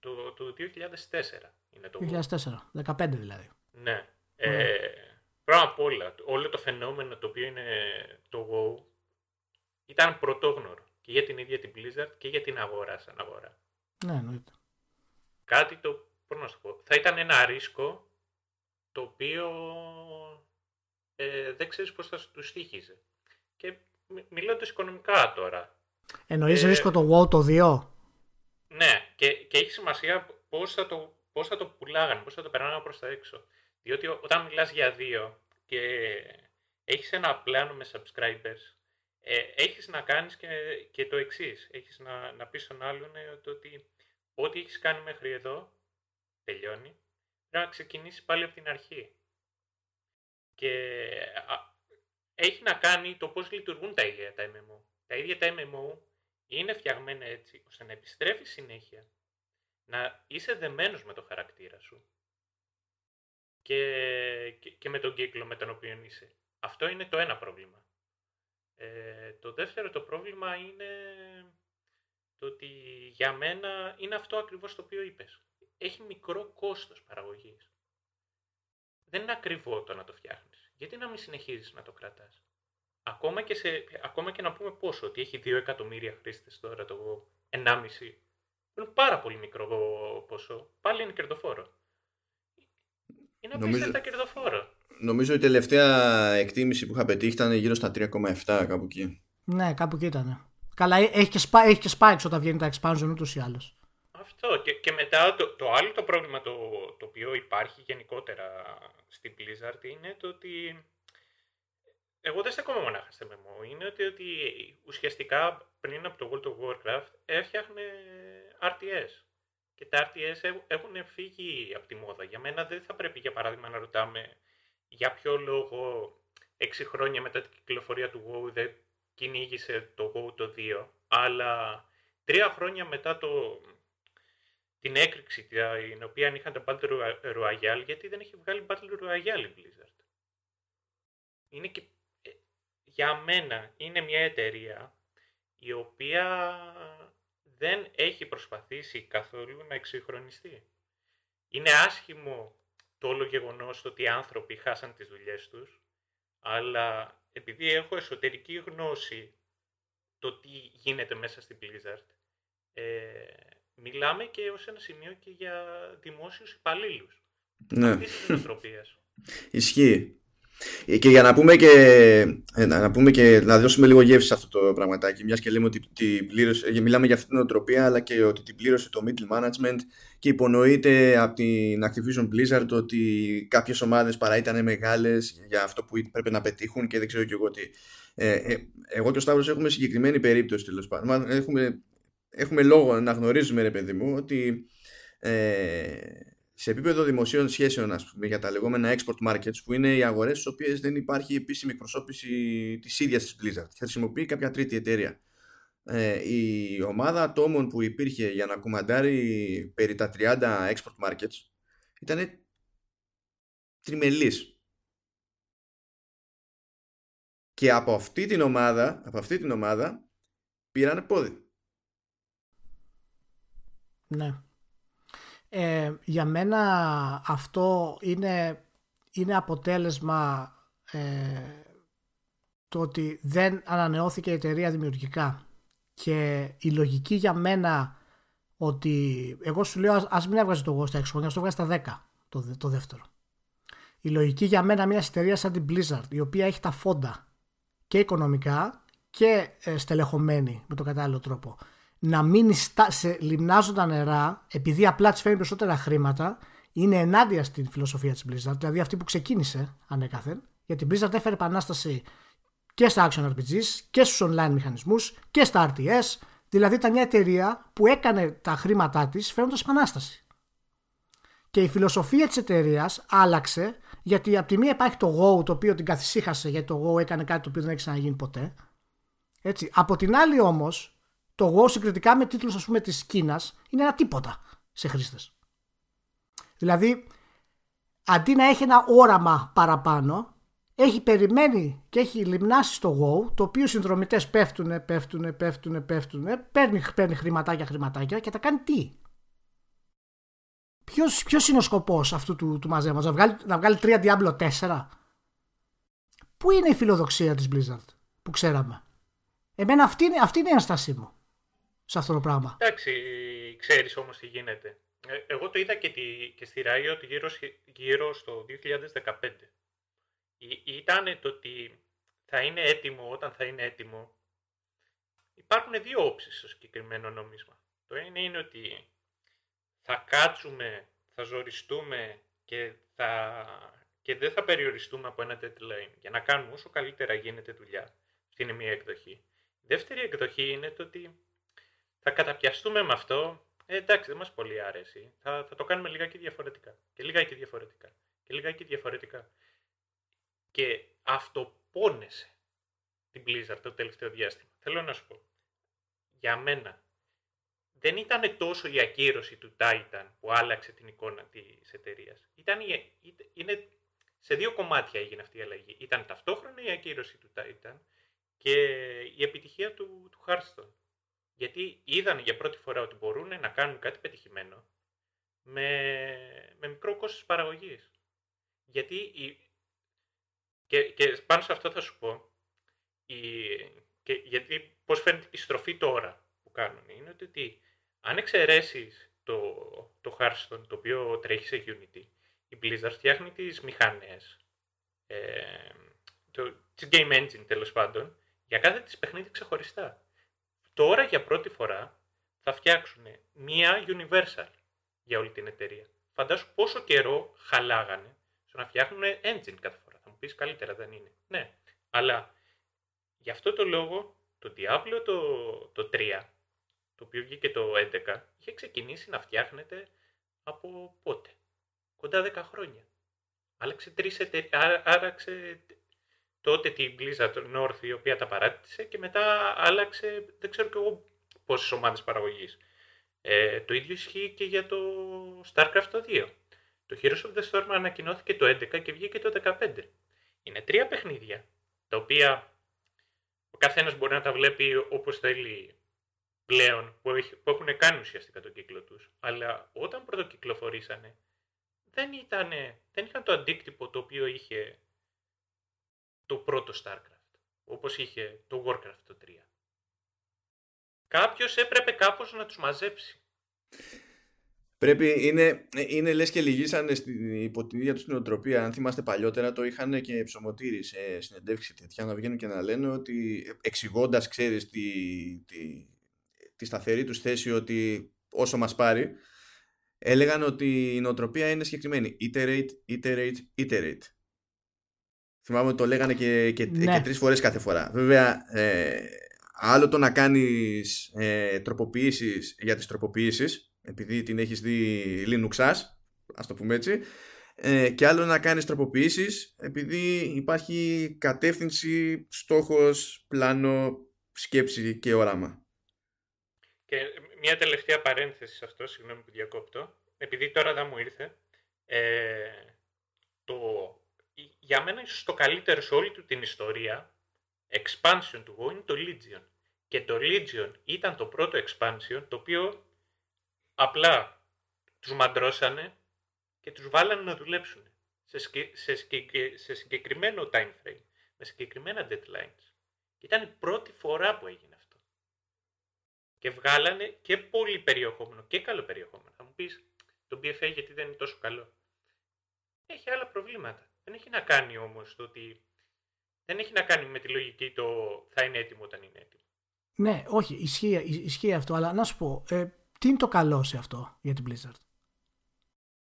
Το, το 2004 είναι το 2004, 15 δηλαδή. Ναι. Ε, πρώτα απ' όλα, όλο το φαινόμενο το οποίο είναι το WoW ήταν πρωτόγνωρο και για την ίδια την Blizzard και για την αγορά σαν αγορά. Ναι, εννοείται. Κάτι το, πώς να σου πω, θα ήταν ένα ρίσκο το οποίο ε, δεν ξέρεις πώς θα του στήχιζε. Και μιλώντας οικονομικά τώρα. Εννοείς ε, ρίσκο το WoW το 2? Ναι, και, και έχει σημασία πώς θα, το, πώς θα το πουλάγανε, πώς θα το περνάνε προς τα έξω. Διότι όταν μιλάς για δύο και έχεις ένα πλάνο με subscribers, ε, έχεις να κάνεις και, και το εξής. Έχεις να, να πεις στον άλλον ε, ότι ό,τι έχεις κάνει μέχρι εδώ τελειώνει πρέπει να ξεκινήσεις πάλι από την αρχή. Και έχει να κάνει το πώς λειτουργούν τα ίδια τα MMO. Τα ίδια τα MMO είναι φτιαγμένα έτσι ώστε να επιστρέφεις συνέχεια, να είσαι δεμένος με το χαρακτήρα σου και, και, με τον κύκλο με τον οποίο είσαι. Αυτό είναι το ένα πρόβλημα. Ε, το δεύτερο το πρόβλημα είναι το ότι για μένα είναι αυτό ακριβώς το οποίο είπες έχει μικρό κόστος παραγωγής. Δεν είναι ακριβό το να το φτιάχνεις. Γιατί να μην συνεχίζεις να το κρατάς; Ακόμα και, σε, ακόμα και να πούμε πόσο, ότι έχει 2 εκατομμύρια χρήστες τώρα το 1,5. Είναι πάρα πολύ μικρό ποσό. Πάλι είναι κερδοφόρο. Είναι απίστευτα νομίζω, κερδοφόρο. Νομίζω η τελευταία εκτίμηση που είχα πετύχει ήταν γύρω στα 3,7 κάπου εκεί. Ναι, κάπου εκεί ήταν. Καλά, έχει και, σπά, έχει και spikes όταν βγαίνει τα expansion ούτως ή άλλως. Αυτό. Και, και μετά το, το άλλο το πρόβλημα το, το οποίο υπάρχει γενικότερα στην Blizzard είναι το ότι εγώ δεν στεκόμαι μονάχα στο MMO. Είναι ότι, ότι ουσιαστικά πριν από το World of Warcraft έφτιαχνε RTS. Και τα RTS έχουν φύγει από τη μόδα. Για μένα δεν θα πρέπει για παράδειγμα να ρωτάμε για ποιο λόγο έξι χρόνια μετά την κυκλοφορία του WoW δεν κυνήγησε το WoW το 2, αλλά τρία χρόνια μετά το, την έκρηξη την οποία είχαν τα Battle Royale γιατί δεν έχει βγάλει Battle Royale η Blizzard. Είναι και, ε, για μένα είναι μια εταιρεία η οποία δεν έχει προσπαθήσει καθόλου να εξυγχρονιστεί. Είναι άσχημο το όλο γεγονός ότι οι άνθρωποι χάσαν τις δουλειές τους, αλλά επειδή έχω εσωτερική γνώση το τι γίνεται μέσα στην Blizzard, ε, μιλάμε και ως ένα σημείο και για δημόσιους υπαλλήλους. Ναι. Αυτής Ισχύει. Ε, και για να πούμε και, ε, να πούμε και να δώσουμε λίγο γεύση σε αυτό το πραγματάκι, μιας και λέμε ότι την πλήρωσε, ε, μιλάμε για αυτή την οτροπία, αλλά και ότι την πλήρωσε το middle management και υπονοείται από την Activision Blizzard ότι κάποιες ομάδες παρά ήταν μεγάλες για αυτό που πρέπει να πετύχουν και δεν ξέρω κι εγώ τι. Ε, εγώ και ο Σταύρος έχουμε συγκεκριμένη περίπτωση τέλος πάντων. Έχουμε έχουμε λόγο να γνωρίζουμε ρε παιδί μου ότι ε, σε επίπεδο δημοσίων σχέσεων ας πούμε, για τα λεγόμενα export markets που είναι οι αγορές στις οποίες δεν υπάρχει επίσημη εκπροσώπηση της ίδιας της Blizzard και χρησιμοποιεί κάποια τρίτη εταιρεία. Ε, η ομάδα ατόμων που υπήρχε για να κουμαντάρει περί τα 30 export markets ήταν τριμελής. Και από αυτή την ομάδα, από αυτή την ομάδα πήραν πόδι. Ναι. Ε, για μένα αυτό είναι, είναι αποτέλεσμα ε, το ότι δεν ανανεώθηκε η εταιρεία δημιουργικά και η λογική για μένα ότι εγώ σου λέω ας, μην έβγαζε το εγώ στα 6 χρόνια, ας το βγάζει στα 10 το, το δεύτερο. Η λογική για μένα μιας εταιρείας σαν την Blizzard η οποία έχει τα φόντα και οικονομικά και ε, στελεχωμένη με τον κατάλληλο τρόπο να μείνει στα, σε λιμνάζοντα νερά επειδή απλά της φέρνει περισσότερα χρήματα είναι ενάντια στην φιλοσοφία της Blizzard. Δηλαδή αυτή που ξεκίνησε ανέκαθεν γιατί η Blizzard έφερε επανάσταση και στα action RPGs και στους online μηχανισμούς και στα RTS. Δηλαδή ήταν μια εταιρεία που έκανε τα χρήματά της φέρνοντας επανάσταση. Και η φιλοσοφία της εταιρείας άλλαξε γιατί από τη μία υπάρχει το Go το οποίο την καθησύχασε γιατί το Go έκανε κάτι το οποίο δεν έχει ξαναγίνει ποτέ. Έτσι. Από την άλλη όμως το Go συγκριτικά με τίτλους ας πούμε της Κίνας είναι ένα τίποτα σε χρήστες. Δηλαδή αντί να έχει ένα όραμα παραπάνω έχει περιμένει και έχει λιμνάσει στο Go το οποίο οι συνδρομητές πέφτουνε, πέφτουνε, πέφτουνε, πέφτουνε παίρνει, παίρνει χρηματάκια, χρηματάκια και τα κάνει τι. Ποιος, ποιος είναι ο σκοπός αυτού του, του μαζέματος, να βγάλει, να βγάλει 3 Diablo 4. Πού είναι η φιλοδοξία της Blizzard που ξέραμε; Εμένα αυτή είναι, αυτή είναι η αναστασή μου σε αυτό το πράγμα. Εντάξει, ξέρεις όμως τι γίνεται. Ε, εγώ το είδα και, τη, και στη Riot γύρω, γύρω στο 2015. Ήταν το ότι θα είναι έτοιμο όταν θα είναι έτοιμο. Υπάρχουν δύο όψεις στο συγκεκριμένο νόμισμα. Το ένα είναι ότι θα κάτσουμε, θα ζοριστούμε και, θα, και δεν θα περιοριστούμε από ένα deadline για να κάνουμε όσο καλύτερα γίνεται δουλειά. Αυτή είναι μία εκδοχή. Η δεύτερη εκδοχή είναι το ότι θα καταπιαστούμε με αυτό. Ε, εντάξει, δεν μας πολύ αρέσει. Θα, θα το κάνουμε λιγάκι διαφορετικά. Και λιγάκι διαφορετικά. Και λιγάκι διαφορετικά. Και αυτό πόνεσε την Blizzard το τελευταίο διάστημα. Θέλω να σου πω. Για μένα δεν ήταν τόσο η ακύρωση του Titan που άλλαξε την εικόνα της εταιρείας. Ήταν, είναι, σε δύο κομμάτια έγινε αυτή η αλλαγή. Ήταν ταυτόχρονα η ακύρωση του Titan και η επιτυχία του, του Hearthstone. Γιατί είδαν για πρώτη φορά ότι μπορούν να κάνουν κάτι πετυχημένο με, με μικρό κόστος παραγωγής. Γιατί η, και, και πάνω σε αυτό θα σου πω, η, και γιατί πώς φαίνεται η στροφή τώρα που κάνουν, είναι ότι αν εξαιρέσεις το, το Hearthstone το οποίο τρέχει σε Unity, η Blizzard φτιάχνει τις μηχανές, ε, το, της Game Engine τέλος πάντων, για κάθε της παιχνίδι ξεχωριστά. Τώρα για πρώτη φορά θα φτιάξουν μία Universal για όλη την εταιρεία. Φαντάσου πόσο καιρό χαλάγανε στο να φτιάχνουν engine κάθε φορά. Θα μου πεις καλύτερα δεν είναι. Ναι, αλλά γι' αυτό το λόγο το Diablo το, το 3 το οποίο βγήκε το 11, είχε ξεκινήσει να φτιάχνεται από πότε; Κοντά 10 χρόνια. Άλλαξε τρεις Άραξε τότε την Blizzard North η οποία τα παράτησε και μετά άλλαξε δεν ξέρω και εγώ πόσες ομάδες παραγωγής. Ε, το ίδιο ισχύει και για το StarCraft το 2. Το Heroes of the Storm ανακοινώθηκε το 11 και βγήκε το 15. Είναι τρία παιχνίδια, τα οποία ο καθένας μπορεί να τα βλέπει όπως θέλει πλέον που, έχουν κάνει ουσιαστικά τον κύκλο τους. Αλλά όταν πρωτοκυκλοφορήσανε δεν, ήτανε, δεν είχαν το αντίκτυπο το οποίο είχε το πρώτο StarCraft. Όπως είχε το Warcraft το 3. Κάποιος έπρεπε κάπως να τους μαζέψει. Πρέπει, είναι, είναι λες και λυγίσανε στην, υπό την ίδια τους νοοτροπία. Αν θυμάστε παλιότερα το είχαν και ψωμοτήρι σε συνεντεύξεις τέτοια να βγαίνουν και να λένε ότι εξηγώντας, ξέρεις, τη, τη, τη σταθερή τους θέση ότι όσο μας πάρει έλεγαν ότι η νοοτροπία είναι συγκεκριμένη iterate, iterate, iterate θυμάμαι ότι το λέγανε και, και, ναι. και τρεις φορές κάθε φορά βέβαια ε, άλλο το να κάνεις ε, τροποποιήσεις για τις τροποποιήσεις επειδή την έχεις δει Linux ας το πούμε έτσι ε, και άλλο να κάνεις τροποποιήσεις επειδή υπάρχει κατεύθυνση, στόχος, πλάνο, σκέψη και όραμα και μια τελευταία παρένθεση σε αυτό, συγγνώμη που διακόπτω, επειδή τώρα δεν μου ήρθε. Ε, το, για μένα ίσως το καλύτερο σε όλη του την ιστορία expansion του WoW είναι το Legion. Και το Legion ήταν το πρώτο expansion το οποίο Απλά τους μαντρώσανε και τους βάλανε να δουλέψουν σε, σε, σε συγκεκριμένο time frame, με συγκεκριμένα deadlines. Και ήταν η πρώτη φορά που έγινε αυτό. Και βγάλανε και πολύ περιεχόμενο και καλό περιεχόμενο. Θα μου πεις, το BFA γιατί δεν είναι τόσο καλό. Έχει άλλα προβλήματα. Δεν έχει να κάνει όμως το ότι... Δεν έχει να κάνει με τη λογική το θα είναι έτοιμο όταν είναι έτοιμο. Ναι, όχι, ισχύει, ισχύει αυτό, αλλά να σου πω, ε, τι είναι το καλό σε αυτό για την Blizzard;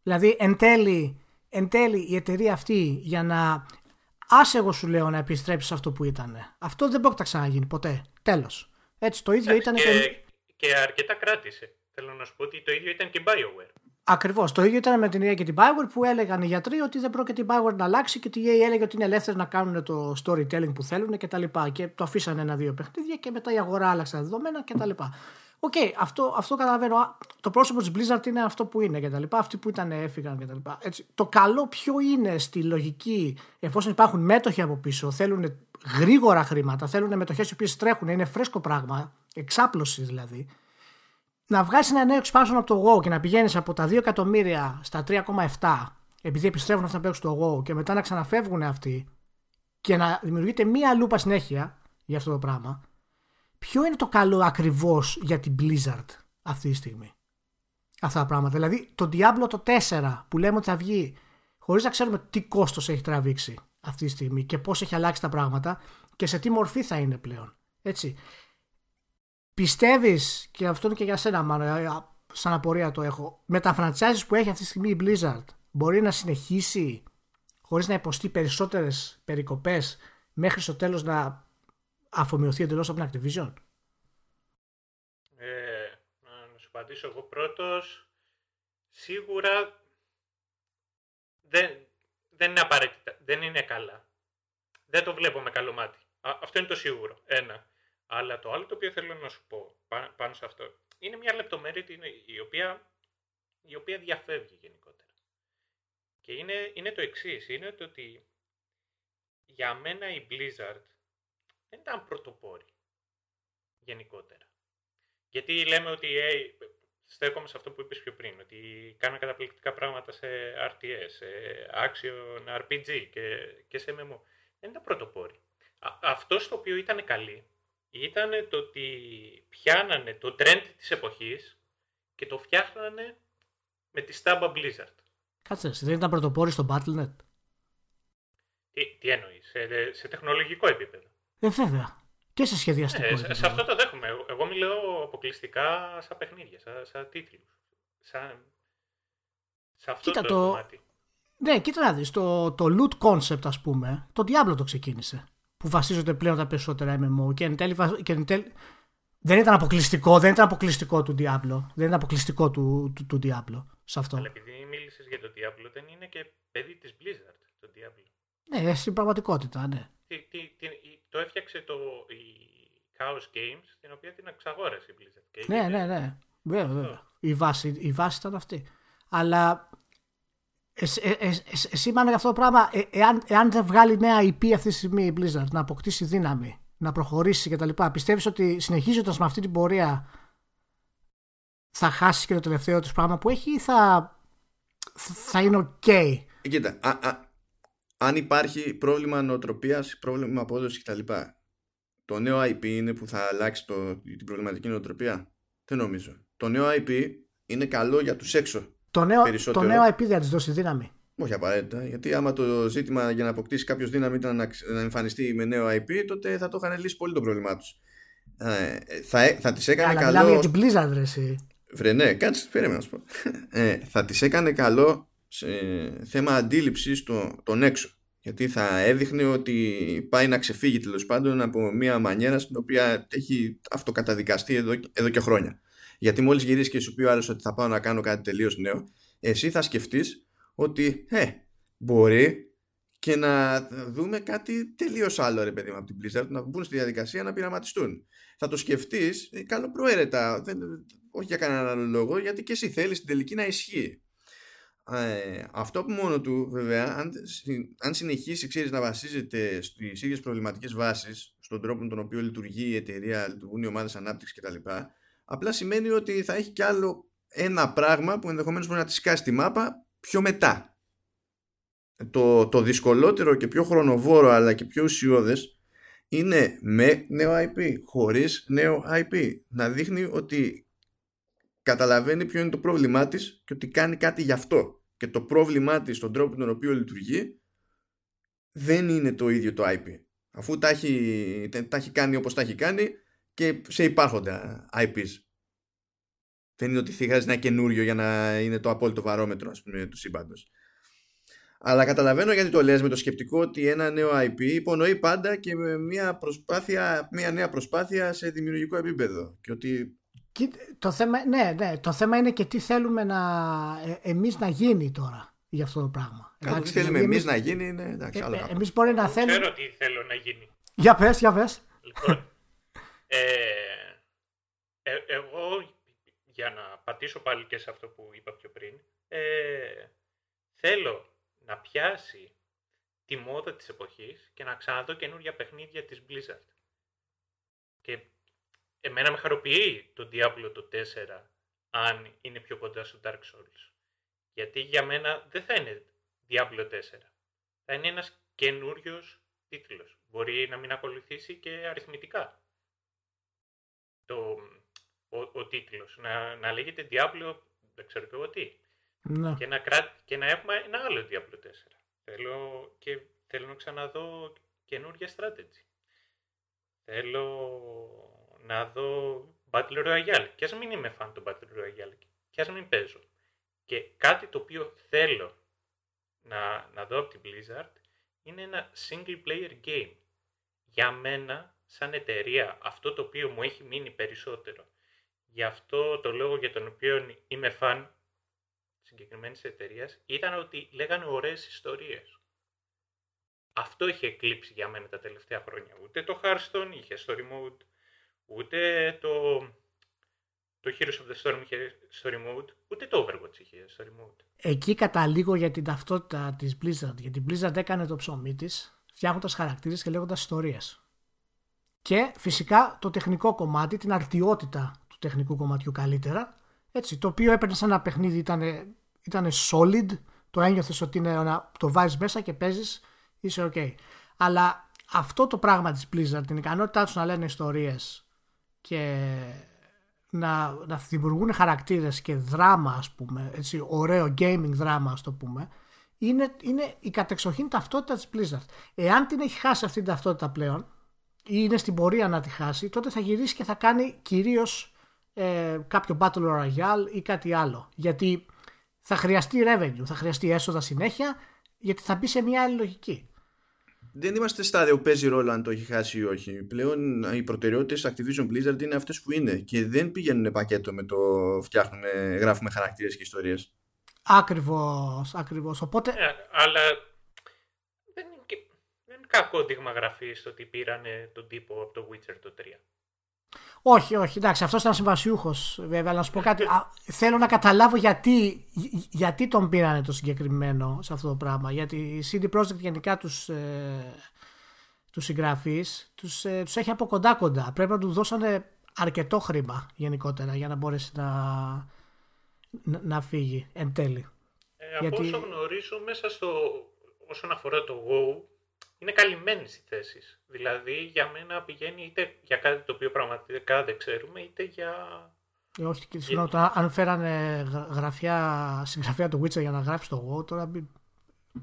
Δηλαδή, εν τέλει, εν τέλει η εταιρεία αυτή για να. Άσε εγώ σου λέω να επιστρέψεις σε αυτό που ήταν. Αυτό δεν πρόκειται να ξαναγίνει ποτέ. Τέλος. Έτσι, το ίδιο ήταν. Και, και... και αρκετά κράτησε. Θέλω να σου πω ότι το ίδιο ήταν και BioWare. Ακριβώς. Το ίδιο ήταν με την EA και την Bioware που έλεγαν οι γιατροί ότι δεν πρόκειται η Bioware να αλλάξει και η EA έλεγε ότι είναι ελεύθερη να κάνουν το storytelling που θέλουν κτλ. Και, και το αφήσανε ένα-δύο παιχνίδια και μετά η αγορά άλλαξε τα δεδομένα κτλ. OK, okay, αυτό, αυτό καταλαβαίνω. Το πρόσωπο της Blizzard είναι αυτό που είναι κτλ. Αυτοί που ήταν έφυγαν κτλ. Το καλό ποιο είναι στη λογική, εφόσον υπάρχουν μέτοχοι από πίσω, θέλουν γρήγορα χρήματα, θέλουν μετοχές οι οποίες τρέχουν, είναι φρέσκο πράγμα, εξάπλωση δηλαδή να βγάλει ένα νέο expansion από το WoW και να πηγαίνεις από τα 2 εκατομμύρια στα 3,7 επειδή επιστρέφουν αυτά που παίζουν το WoW και μετά να ξαναφεύγουν αυτοί και να δημιουργείται μία λούπα συνέχεια για αυτό το πράγμα. Ποιο είναι το καλό ακριβώς για την Blizzard αυτή τη στιγμή; Αυτά τα πράγματα. Δηλαδή το Diablo το 4 που λέμε ότι θα βγει χωρίς να ξέρουμε τι κόστος έχει τραβήξει αυτή τη στιγμή και πώς έχει αλλάξει τα πράγματα και σε τι μορφή θα είναι πλέον. Έτσι. Πιστεύεις, και αυτό είναι και για σένα, μάλλον, σαν απορία το έχω, με τα franchises που έχει αυτή τη στιγμή η Blizzard, μπορεί να συνεχίσει χωρίς να υποστεί περισσότερες περικοπές μέχρι στο τέλος να αφομοιωθεί εντελώς από την Activision; Ε, να σου απαντήσω εγώ πρώτος. Σίγουρα δεν, δεν είναι απαραίτητα. Δεν είναι καλά. Δεν το βλέπω με καλό μάτι. αυτό είναι το σίγουρο. Ένα. Αλλά το άλλο το οποίο θέλω να σου πω πάνω σε αυτό είναι μια λεπτομέρεια η οποία, η οποία διαφεύγει γενικότερα. Και είναι, είναι το εξής είναι το ότι για μένα η Blizzard δεν ήταν πρωτοπόρη γενικότερα. Γιατί λέμε ότι hey, στέκομαι σε αυτό που είπες πιο πριν, ότι κάνω καταπληκτικά πράγματα σε RTS, σε action RPG και, και σε MMO. Δεν ήταν πρωτοπόρη. αυτό στο οποίο ήταν καλή ήταν το ότι πιάνανε το trend της εποχής και το φτιάχνανε με τη Staba Blizzard. Κάτσε, δεν ήταν πρωτοπόροι στο Battle.net; Τι, τι εννοείς, σε, σε τεχνολογικό επίπεδο. Ε, βέβαια. Και σε σχεδιαστικό ε, επίπεδο. Σε, αυτό το δέχομαι. Εγώ, εγώ μιλάω αποκλειστικά σαν παιχνίδια, σαν, σαν τίτλους. Σαν, σε αυτό κοίτα, το, το... κομμάτι. Ναι, κοίτα να δεις, το, το loot concept ας πούμε, το Diablo το ξεκίνησε που βασίζονται πλέον τα περισσότερα MMO και εν τέλει, και εν τέλει δεν ήταν αποκλειστικό, δεν ήταν αποκλειστικό του Diablo. Δεν ήταν αποκλειστικό του, του, του Diablo σε αυτό. Αλλά επειδή μίλησες για το Diablo, δεν είναι και παιδί της Blizzard το Diablo. Ναι, στην πραγματικότητα, ναι. Τι, τι, τι, το έφτιαξε το, η Chaos Games, την οποία την εξαγόρασε η Blizzard. Και ναι, ναι, ναι. Βέβαια, βέβαια. Η βάση, η βάση ήταν αυτή. Αλλά ε, ε, εσύ μάνα για αυτό το πράγμα, ε, εάν, εάν δεν βγάλει νέα IP αυτή τη στιγμή η Blizzard να αποκτήσει δύναμη, να προχωρήσει κτλ. Πιστεύεις ότι συνεχίζοντας με αυτή την πορεία θα χάσει και το τελευταίο του πράγμα που έχει ή θα, θα είναι ok; Κοίτα, α, α, αν υπάρχει πρόβλημα νοοτροπίας, πρόβλημα απόδοσης κτλ. Το νέο IP είναι που θα αλλάξει το, την προβληματική νοοτροπία; Δεν νομίζω. Το νέο IP είναι καλό για τους έξω το νέο, το νέο IP δεν της δώσει δύναμη. Όχι απαραίτητα. Γιατί άμα το ζήτημα για να αποκτήσει κάποιος δύναμη ήταν να, να εμφανιστεί με νέο IP, τότε θα το είχαν λύσει πολύ το πρόβλημά τους. Ε, θα, θα τι έκανε Αλλά καλό. Μιλάμε για την Blizzard, ρε, εσύ. Βρε, ναι, κάτσε, περίμενα να σου πω. Ε, θα τι έκανε καλό σε θέμα αντίληψης το, τον έξω. Γιατί θα έδειχνε ότι πάει να ξεφύγει τέλος πάντων από μια μανιέρα στην οποία έχει αυτοκαταδικαστεί εδώ, εδώ και χρόνια. Γιατί μόλις γυρίσει και σου πει ο άλλος ότι θα πάω να κάνω κάτι τελείως νέο, εσύ θα σκεφτείς ότι ε, μπορεί και να δούμε κάτι τελείως άλλο ρε παιδί μου από την Blizzard, να μπουν στη διαδικασία να πειραματιστούν. Θα το σκεφτείς ε, καλοπροαίρετα, δεν, όχι για κανέναν άλλο λόγο, γιατί και εσύ θέλεις την τελική να ισχύει. Ε, αυτό που μόνο του βέβαια αν, αν συνεχίσει ξέρεις, να βασίζεται στις ίδιες προβληματικές βάσεις στον τρόπο με τον οποίο λειτουργεί η εταιρεία, λειτουργούν οι ομάδες ανάπτυξης κτλ Απλά σημαίνει ότι θα έχει κι άλλο ένα πράγμα που ενδεχομένως μπορεί να τη σκάσει τη μάπα πιο μετά. Το, το δυσκολότερο και πιο χρονοβόρο αλλά και πιο ουσιώδες είναι με νέο IP, χωρίς νέο IP. Να δείχνει ότι καταλαβαίνει ποιο είναι το πρόβλημά της και ότι κάνει κάτι γι' αυτό. Και το πρόβλημά της στον τρόπο τον οποίο λειτουργεί δεν είναι το ίδιο το IP. Αφού τα έχει, τα έχει κάνει όπως τα έχει κάνει και σε υπάρχοντα IPs. Δεν είναι ότι χρειάζεται ένα καινούριο για να είναι το απόλυτο βαρόμετρο ας πούμε, του σύμπαντος. Αλλά καταλαβαίνω γιατί το λες με το σκεπτικό ότι ένα νέο IP υπονοεί πάντα και μια, προσπάθεια, μια νέα προσπάθεια σε δημιουργικό επίπεδο. Και ότι... Το θέμα, ναι, ναι, το θέμα είναι και τι θέλουμε να, ε, εμείς να γίνει τώρα για αυτό το πράγμα. Κάτι τι θέλουμε εμείς να γίνει είναι εντάξει, άλλο ε, ε Εμείς μπορεί να θέλουμε... Ξέρω τι θέλω να γίνει. Για πες, για πες. Λοιπόν, ε, ε, εγώ για να πατήσω πάλι και σε αυτό που είπα πιο πριν, ε, θέλω να πιάσει τη μόδα της εποχής και να ξαναδώ καινούργια παιχνίδια της Blizzard. Και εμένα με χαροποιεί το Diablo το 4 αν είναι πιο κοντά στο Dark Souls. Γιατί για μένα δεν θα είναι Diablo 4. Θα είναι ένας καινούριος τίτλος. Μπορεί να μην ακολουθήσει και αριθμητικά. Το, ο, ο τίτλος. Να, να λέγεται Diablo, δεν ξέρω και εγώ τι. Ναι. Και, να και να έχουμε ένα άλλο Diablo 4. Θέλω, και θέλω να ξαναδώ καινούργια strategy. Θέλω να δω Battle Royale. Και ας μην είμαι fan του Battle Royale. Και ας μην παίζω. Και κάτι το οποίο θέλω να, να δω από την Blizzard είναι ένα single player game. Για μένα, σαν εταιρεία, αυτό το οποίο μου έχει μείνει περισσότερο Γι' αυτό το λόγο για τον οποίο είμαι φαν συγκεκριμένης εταιρείας ήταν ότι λέγανε ωραίες ιστορίες. Αυτό είχε εκλείψει για μένα τα τελευταία χρόνια. Ούτε το Hearthstone είχε story mode, ούτε το, το Heroes of the Storm είχε story mode, ούτε το Overwatch είχε story mode. Εκεί καταλήγω για την ταυτότητα της Blizzard. Γιατί η Blizzard έκανε το ψωμί της, φτιάχνοντας χαρακτήρες και λέγοντας ιστορίες. Και φυσικά το τεχνικό κομμάτι, την αρτιότητα του τεχνικού κομματιού καλύτερα. Έτσι, το οποίο έπαιρνε σαν ένα παιχνίδι, ήταν, ήταν solid, το ένιωθες ότι είναι ένα, το βάζεις μέσα και παίζεις, είσαι ok. Αλλά αυτό το πράγμα της Blizzard, την ικανότητά τους να λένε ιστορίες και να, να δημιουργούν χαρακτήρες και δράμα, ας πούμε, έτσι, ωραίο gaming δράμα, ας το πούμε, είναι, είναι η κατεξοχήν ταυτότητα της Blizzard. Εάν την έχει χάσει αυτή την ταυτότητα πλέον, ή είναι στην πορεία να τη χάσει, τότε θα γυρίσει και θα κάνει κυρίως ε, κάποιο Battle Royale ή κάτι άλλο. Γιατί θα χρειαστεί revenue, θα χρειαστεί έσοδα συνέχεια, γιατί θα μπει σε μια άλλη λογική. Δεν είμαστε στάδιο που παίζει ρόλο αν το έχει χάσει ή όχι. Πλέον οι προτεραιότητες Activision Blizzard είναι αυτές που είναι και δεν πηγαίνουν πακέτο με το φτιάχνουμε, γράφουμε χαρακτήρες και ιστορίες. Ακριβώς, ακριβώς. Οπότε... Ε, αλλά δεν είναι, και, δεν είναι κακό δείγμα γραφής το ότι πήραν τον τύπο από το Witcher το 3. Όχι, όχι, εντάξει, αυτός ήταν συμβασιούχος. Βέβαια, να σου πω κάτι. θέλω να καταλάβω γιατί, γιατί τον πήρανε το συγκεκριμένο σε αυτό το πράγμα. Γιατί η CD Projekt γενικά τους ε, τους συγγραφείς τους, ε, τους έχει από κοντά κοντά. Πρέπει να του δώσανε αρκετό χρήμα γενικότερα για να μπορέσει να, να, να φύγει εν τέλει. Ε, από όσο γνωρίζω μέσα στο όσον αφορά το WoW είναι καλυμμένες οι θέσεις. Δηλαδή για μένα πηγαίνει είτε για κάτι το οποίο πραγματικά δεν ξέρουμε είτε για... Ε, όχι, και συγγνώμη, αν φέρανε γραφιά, συγγραφέα του Witcher για να γράψει το WoW, τώρα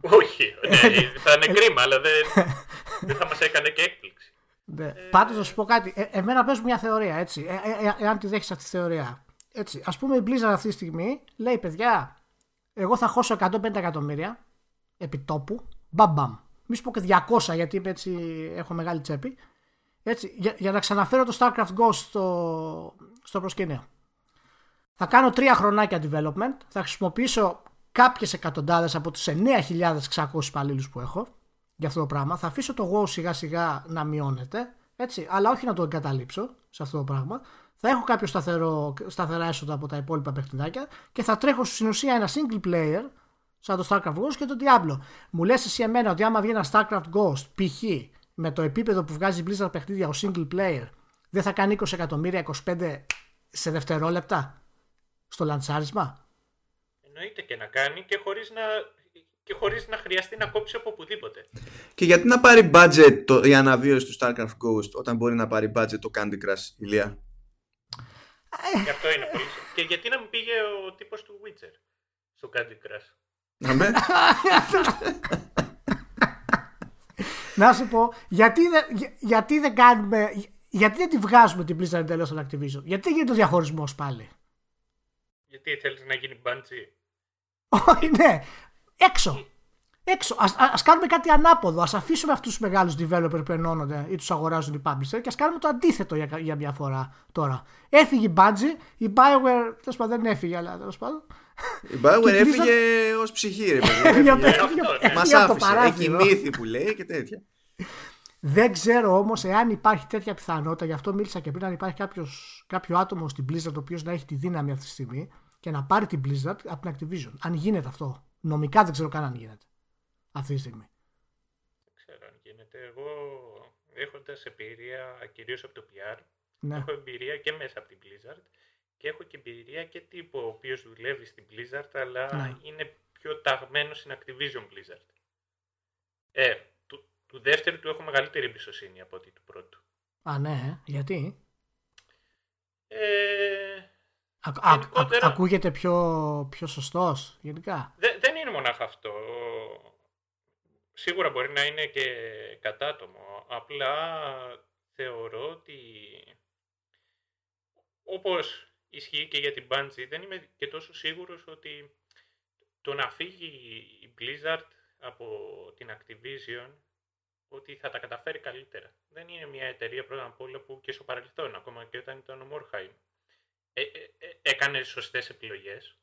Όχι, ναι, θα είναι κρίμα, αλλά δεν, δεν θα μας έκανε και έκπληξη. Ναι. Ε... Πάντως, να σου πω κάτι. Ε, εμένα πες μια θεωρία, έτσι. Ε, ε, ε, εάν τη δέχεις αυτή τη θεωρία. Έτσι. Ας πούμε η Blizzard αυτή τη στιγμή λέει, παιδιά, εγώ θα χώσω 150 εκατομμύρια επί τόπου, μπαμπαμ μη σου πω και 200 γιατί έτσι έχω μεγάλη τσέπη. Έτσι, για, για να ξαναφέρω το StarCraft Ghost στο, στο προσκήνιο. Θα κάνω τρία χρονάκια development, θα χρησιμοποιήσω κάποιες εκατοντάδες από τους 9.600 υπαλλήλους που έχω για αυτό το πράγμα. Θα αφήσω το WoW σιγά σιγά να μειώνεται, έτσι, αλλά όχι να το εγκαταλείψω σε αυτό το πράγμα. Θα έχω κάποιο σταθερό, σταθερά έσοδα από τα υπόλοιπα παιχνιδάκια και θα τρέχω στην ουσία ένα single player σαν το StarCraft Ghost και το Diablo. Μου λες εσύ εμένα ότι άμα βγει ένα StarCraft Ghost π.χ. με το επίπεδο που βγάζει Blizzard παιχνίδια ο single player δεν θα κάνει 20 εκατομμύρια 25 σε δευτερόλεπτα στο λαντσάρισμα. Εννοείται και να κάνει και χωρίς να, και χωρίς να χρειαστεί να κόψει από οπουδήποτε. Και γιατί να πάρει budget το, η αναβίωση του StarCraft Ghost όταν μπορεί να πάρει budget το Candy Crush, Ηλία; Γι' αυτό είναι πολύ. και γιατί να μην πήγε ο τύπος του Witcher στο Candy Crush; Να με. Να σου πω, γιατί, δεν- για- γιατί δεν κάνουμε. Γιατί δεν τη βγάζουμε την Blizzard εντελώς στον Activision; Γιατί δεν γίνεται ο διαχωρισμός πάλι; Γιατί θέλεις να γίνει Bungie; Όχι, ναι. Έξω. Έξω. Ας, ας κάνουμε κάτι ανάποδο. Ας αφήσουμε αυτούς τους μεγάλους developer που ενώνονται ή τους αγοράζουν οι publisher και ας κάνουμε το αντίθετο για, για μια φορά τώρα. Έφυγε η Bungie, η Bioware, τέλος πάντων δεν έφυγε, αλλά τέλος πάντων. Η Bioware Και έφυγε Blizzard- ως ψυχή, ρε παιδί. Έφυγε από- Έφυγε. έφυγε από- Αυτό, ναι. Μας έφυγε από το άφησε. Έχει παράθυρο. μύθι που λέει και τέτοια. Δεν ξέρω όμως εάν υπάρχει τέτοια πιθανότητα, γι' αυτό μίλησα και πριν, αν υπάρχει κάποιος, κάποιο άτομο στην Blizzard το οποίος να έχει τη δύναμη αυτή τη στιγμή και να πάρει την Blizzard από την Activision. Αν γίνεται αυτό. Νομικά δεν ξέρω καν αν γίνεται αυτή τη στιγμή. Δεν ξέρω αν γίνεται. Εγώ έχοντας εμπειρία κυρίως από το PR, Ναι. έχω εμπειρία και μέσα από την Blizzard και έχω και εμπειρία και τύπο ο οποίος δουλεύει στην Blizzard αλλά Ναι. είναι πιο ταγμένος στην Activision Blizzard. Ε, του, του δεύτερου του έχω μεγαλύτερη εμπιστοσύνη από ότι του πρώτου. Α, ναι, ε. γιατί; Ε, Α, α- α- Γενικότερα- ακούγεται πιο, πιο σωστός γενικά; Δε- δεν είναι μονάχα αυτό. Σίγουρα μπορεί να είναι και κατάτομο. Απλά θεωρώ ότι όπως ισχύει και για την Bungie, δεν είμαι και τόσο σίγουρος ότι το να φύγει η Blizzard από την Activision ότι θα τα καταφέρει καλύτερα. Δεν είναι μια εταιρεία πρώτα απ' όλα που και στο παρελθόν, ακόμα και όταν ήταν ο Μόρχαϊμ, ε, ε, ε, έκανε σωστές επιλογές.